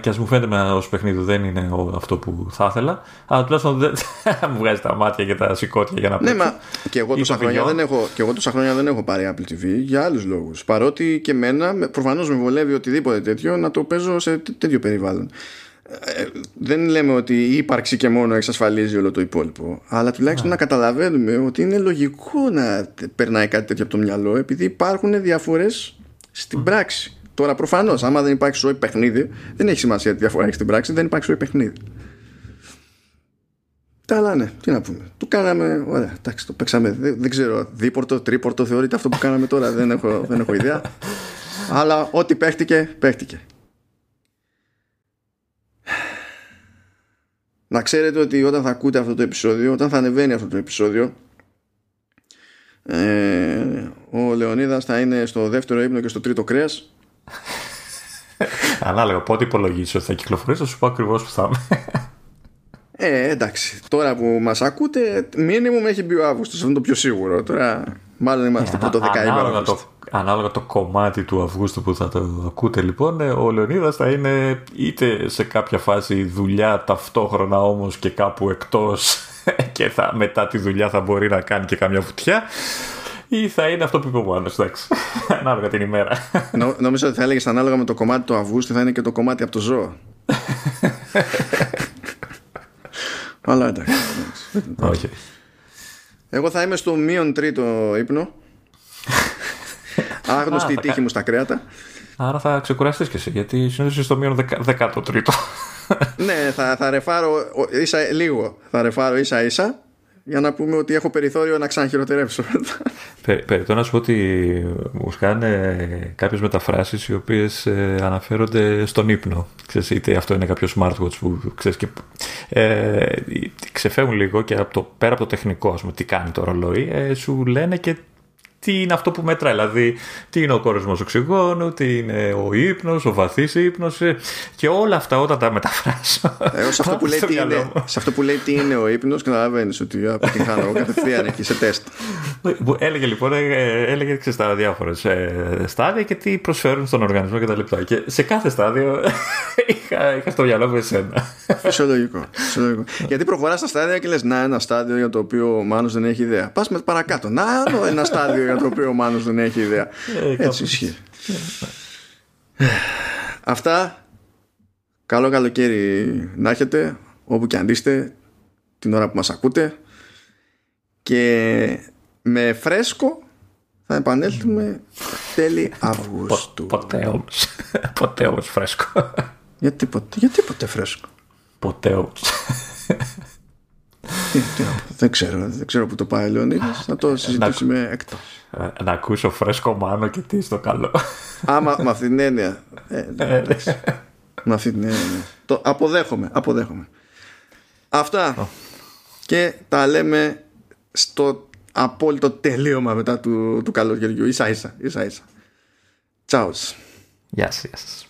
ας μου φαίνεται με ω παιχνίδι δεν είναι αυτό που θα ήθελα, αλλά τουλάχιστον δεν μου βγάζει τα μάτια και τα σηκώτια για να πει. Ναι, μα και εγώ, τόσα χρόνια δεν έχω, και εγώ τόσα χρόνια δεν έχω πάρει Apple TV για άλλους λόγους. Παρότι και εμένα προφανώς με βολεύει οτιδήποτε τέτοιο να το παίζω σε τέτοιο περιβάλλον. Ε, δεν λέμε ότι η ύπαρξη και μόνο εξασφαλίζει όλο το υπόλοιπο, αλλά τουλάχιστον ναι. να καταλαβαίνουμε ότι είναι λογικό να περνάει κάτι τέτοιο από το μυαλό, επειδή υπάρχουν διαφορές στην πράξη. Τώρα προφανώς, άμα δεν υπάρχει ζωή παιχνίδι, δεν έχει σημασία τι διαφορά έχεις στην πράξη, δεν υπάρχει ζωή παιχνίδι. Τα άλλα ναι, τι να πούμε. Το κάναμε, ωραία, εντάξει, το παίξαμε. Δεν, δεν ξέρω, δίπορτο, τρίπορτο θεωρείται αυτό που κάναμε τώρα, δεν έχω, δεν έχω ιδέα. Αλλά ό,τι παίχτηκε, παίχτηκε. Να ξέρετε ότι όταν θα ακούτε αυτό το επεισόδιο, όταν θα ανεβαίνει αυτό το επεισόδιο, ε, ο Λεωνίδας θα είναι στο δεύτερο ύπνο και στο τρίτο κρέας Ανάλογα πότε υπολογίσει ότι θα κυκλοφορήσει, θα σου πω ακριβώς που θα είμαι. Ε, εντάξει. Τώρα που μας ακούτε, μήνυμο έχει μπει ο Αύγουστος. Αυτό είναι το πιο σίγουρο. Τώρα, μάλλον είμαστε πρώτο δεκαήμερο. Ανάλογα, το, ανάλογα το κομμάτι του Αυγούστου που θα το ακούτε, λοιπόν, ε, ο Λεωνίδας θα είναι είτε σε κάποια φάση δουλειά ταυτόχρονα όμως και κάπου εκτός και θα, μετά τη δουλειά θα μπορεί να κάνει και καμιά βουτιά ή θα είναι αυτό που είπε ο Μάνος. Εντάξει. Ανάλογα την ημέρα. Νο, νομίζω ότι θα έλεγες ανάλογα με το κομμάτι του Αυγούστου θα είναι και το κομμάτι από το ζώο. Αλλά εντάξει. Όχι. Εγώ θα είμαι στο μείον τρίτο ύπνο. Άγνωστη η τύχη μου στα κρέατα. Άρα θα ξεκουραστείς και εσύ, γιατί συνήθως στο μείον δεκάτο τρίτο. ναι, θα, θα ρεφάρω ίσα, λίγο. Θα ρεφάρω ίσα ίσα για να πούμε ότι έχω περιθώριο να ξαναχειροτερεύσω. Περιτώ να σου πω ότι μου σκάνε κάποιες μεταφράσεις οι οποίες ε, αναφέρονται στον ύπνο. Ξέρεις, είτε αυτό είναι κάποιος smartwatch που ξέρεις και ε, ξεφεύγουν λίγο και από το, πέρα από το τεχνικό, ας πούμε, τι κάνει το ρολόι, ε, σου λένε και τι είναι αυτό που μετράει. Δηλαδή, τι είναι ο κορεσμός οξυγόνου, τι είναι ο ύπνος, ο βαθύς ύπνος ε, και όλα αυτά όταν τα μεταφράσω. Εγώ σε αυτό, που λέει, τι είναι, σε αυτό που λέει τι είναι ο ύπνος, καταλαβαίνεις ότι αποτυγχάνω εγώ κατευθείαν εκεί σε τεστ. Έλεγε λοιπόν, ε, έλεγε ξέρεις, τα διάφορα στάδια και τι προσφέρουν στον οργανισμό κτλ. Και, και σε κάθε στάδιο είχα, είχα στο μυαλό μου εσένα. Φυσιολογικό. φυσιολογικό. Γιατί προχωράς στα στάδια και λες, Να, ένα στάδιο για το οποίο ο Μάνος δεν έχει ιδέα. Πας με παρακάτω. Να, ένα στάδιο για το οποίο ο Μάνος δεν έχει ιδέα. Ε, Έτσι ισχύει. Αυτά. Καλό καλοκαίρι να έχετε όπου και αν είστε την ώρα που μας ακούτε και με φρέσκο θα επανέλθουμε τέλη Αυγούστου. Ποτέ όμως. Ποτέ όμως φρέσκο. Γιατί ποτέ, γιατί ποτέ φρέσκο. Ποτέ όμως. Δεν ξέρω, δεν ξέρω που το πάει ο Λεωνίδας. Θα το συζητήσουμε εκτός. Ε, να ακούσω φρέσκο μάνο και τι στο καλό. Άμα με αυτή την έννοια. Ε, ε, με αυτή την έννοια. Ναι. Το αποδέχομαι, αποδέχομαι. Αυτά. Και τα λέμε στο απόλυτο τελείωμα μετά του, του καλοκαιριού. Ίσα ίσα. ίσα, ίσα. Τσάους. Γεια σας.